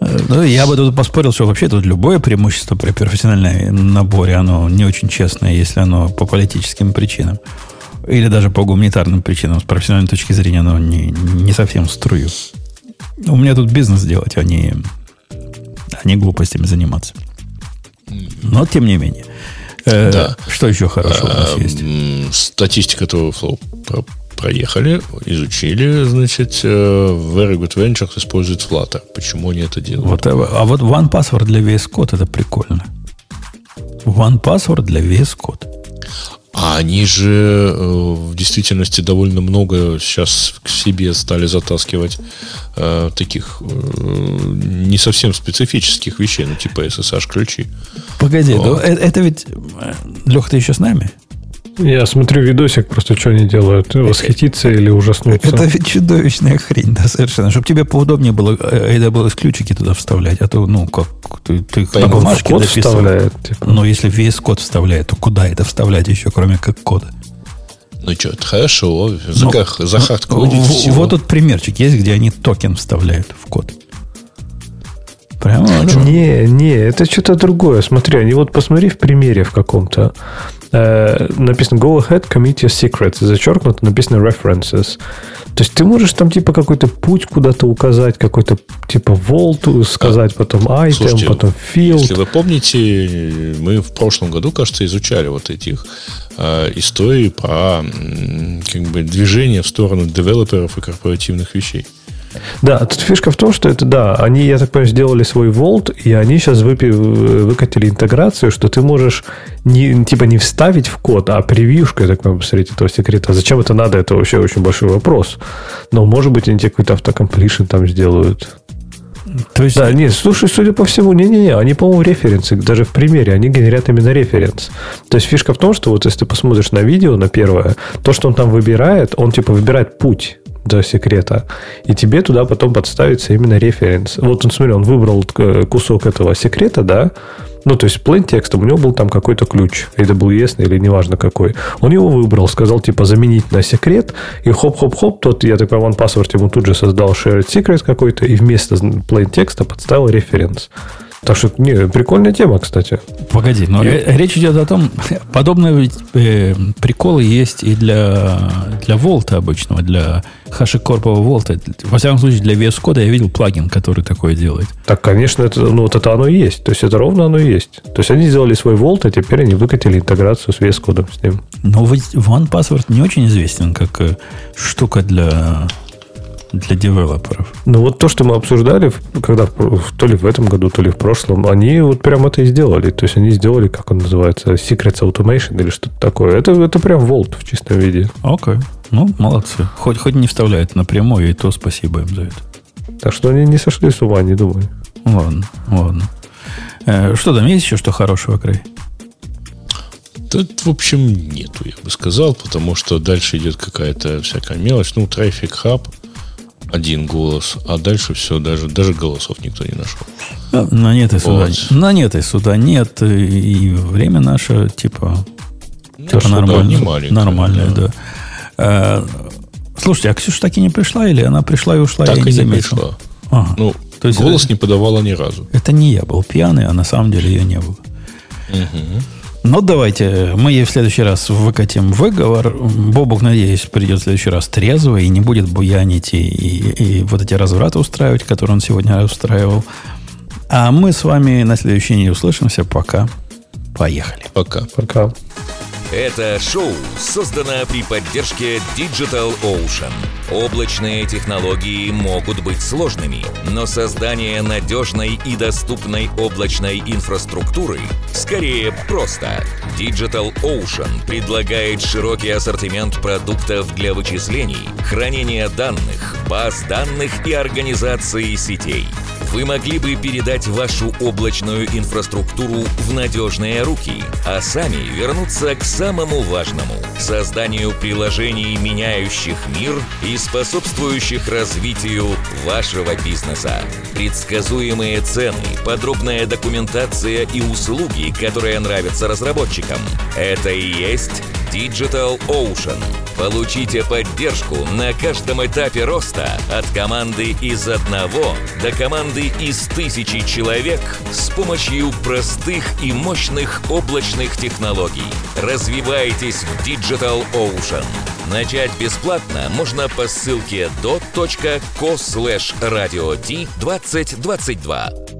Speaker 1: Ну, я бы тут поспорил, что вообще тут любое преимущество при профессиональном наборе, оно не очень честное, если оно по политическим причинам. Или даже по гуманитарным причинам. С профессиональной точки зрения оно не, не совсем в струю. У меня тут бизнес делать, а не, а не глупостями заниматься. Но тем не менее. Э, да. Что еще хорошо у нас есть?
Speaker 3: Статистика TowerFlow проехали, изучили, значит, э, Very Good Ventures использует Flutter. Почему они это делают?
Speaker 1: Вот, а вот One Password для VS Code это прикольно. One Password для VS Code.
Speaker 3: А они же э, в действительности довольно много сейчас к себе стали затаскивать э, таких э, не совсем специфических вещей, ну типа SSH-ключи.
Speaker 1: Погоди, да, это, это ведь... Э, Лех, ты еще с нами?
Speaker 4: Я смотрю видосик, просто что они делают. Восхититься или ужаснуться.
Speaker 1: Это ведь чудовищная хрень, да, совершенно. Чтобы тебе поудобнее было AWS ключики туда вставлять. А то, ну, как, ты, ты
Speaker 4: на бумажке код вставляет.
Speaker 1: Типа. Но если весь код вставляет, то куда это вставлять еще, кроме как кода?
Speaker 3: Ну что, это хорошо. За, как, за хардкодить
Speaker 1: в, Вот тут примерчик есть, где они токен вставляют в код.
Speaker 4: Прямо? Не, не, это что-то другое. Смотри, они вот посмотри в примере в каком-то. Э, написано Go ahead, commit your secrets. Зачеркнуто написано references. То есть ты можешь там типа какой-то путь куда-то указать, какой-то типа vault сказать, а, потом item, слушайте, потом field.
Speaker 3: Если вы помните, мы в прошлом году, кажется, изучали вот этих э, историй про как бы движение в сторону девелоперов и корпоративных вещей.
Speaker 4: Да, тут фишка в том, что это, да, они, я так понимаю, сделали свой Vault, и они сейчас выпи- выкатили интеграцию, что ты можешь не, типа не вставить в код, а превьюшку, я так понимаю, посмотреть этого секрета. Зачем это надо, это вообще очень большой вопрос. Но, может быть, они тебе какой-то автокомплишн там сделают.
Speaker 1: То есть,
Speaker 4: Да, нет, слушай, судя по всему, не-не-не, они, по-моему, референсы, даже в примере, они генерят именно референс. То есть фишка в том, что вот если ты посмотришь на видео, на первое, то, что он там выбирает, он типа выбирает путь до секрета, и тебе туда потом подставится именно референс. Вот он, смотри, он выбрал э, кусок этого секрета, да, ну, то есть, plain текстом у него был там какой-то ключ, AWS или неважно какой. Он его выбрал, сказал, типа, заменить на секрет, и хоп-хоп-хоп, тот, я так понимаю, OnePassword ему тут же создал shared secret какой-то, и вместо plain текста подставил референс. Так что, не, прикольная тема, кстати.
Speaker 1: Погоди, но э, речь идет о том, подобные э, приколы есть и для, для Волта обычного, для хашикорпового Волта. Во всяком случае, для VS Code я видел плагин, который такое делает.
Speaker 4: Так, конечно, это, ну, вот это оно и есть. То есть, это ровно оно и есть. То есть, они сделали свой Volt, а теперь они выкатили интеграцию с VS Code с ним.
Speaker 1: Но OnePassword не очень известен как э, штука для, для девелоперов.
Speaker 4: Ну, вот то, что мы обсуждали, когда то ли в этом году, то ли в прошлом, они вот прям это и сделали. То есть, они сделали, как он называется, Secrets Automation или что-то такое. Это, это прям Volt в чистом виде.
Speaker 1: Окей. Ну, молодцы. Хоть, хоть не вставляют напрямую, и то спасибо им за это.
Speaker 4: Так что они не сошли с ума, не думаю.
Speaker 1: Ладно, ладно. Э, что там, есть еще что хорошего, Крей?
Speaker 3: Тут, в общем, нету, я бы сказал, потому что дальше идет какая-то всякая мелочь. Ну, трафик хаб, один голос, а дальше все, даже, даже голосов никто не нашел.
Speaker 1: Ну, На нет и суда.
Speaker 3: Вот.
Speaker 1: На нет и суда нет. И время наше, типа, типа
Speaker 3: не маленькое,
Speaker 1: нормальное,
Speaker 3: да.
Speaker 1: да. Э, Слушайте, а Ксюша так и не пришла, или она пришла и ушла?
Speaker 3: Так
Speaker 1: я
Speaker 3: и не
Speaker 1: заметил?
Speaker 3: пришла.
Speaker 1: Ага.
Speaker 3: Ну,
Speaker 1: То есть
Speaker 3: голос
Speaker 1: это-
Speaker 3: не подавала ни разу.
Speaker 1: Это не я был пьяный, а на самом деле ее не было. Ну, давайте, мы ей в следующий раз выкатим выговор. Бобук, надеюсь, придет в следующий раз трезвый и не будет буянить и, и- и вот эти развраты устраивать, которые он сегодня устраивал. А мы с вами на следующей неделе услышимся. Пока. Поехали.
Speaker 3: Пока.
Speaker 4: Пока.
Speaker 5: Это шоу создано при поддержке Digital Ocean. Облачные технологии могут быть сложными, но создание надежной и доступной облачной инфраструктуры скорее просто. Digital Ocean предлагает широкий ассортимент продуктов для вычислений, хранения данных, баз данных и организации сетей. Вы могли бы передать вашу облачную инфраструктуру в надежные руки, а сами вернуться к самому важному – созданию приложений, меняющих мир и способствующих развитию вашего бизнеса. Предсказуемые цены, подробная документация и услуги, которые нравятся разработчикам – это и есть Digital Ocean. Получите поддержку на каждом этапе роста от команды из одного до команды из тысячи человек с помощью простых и мощных облачных технологий. Развивайтесь в Digital Ocean. Начать бесплатно можно по по ссылке dot.co/radio.d2022.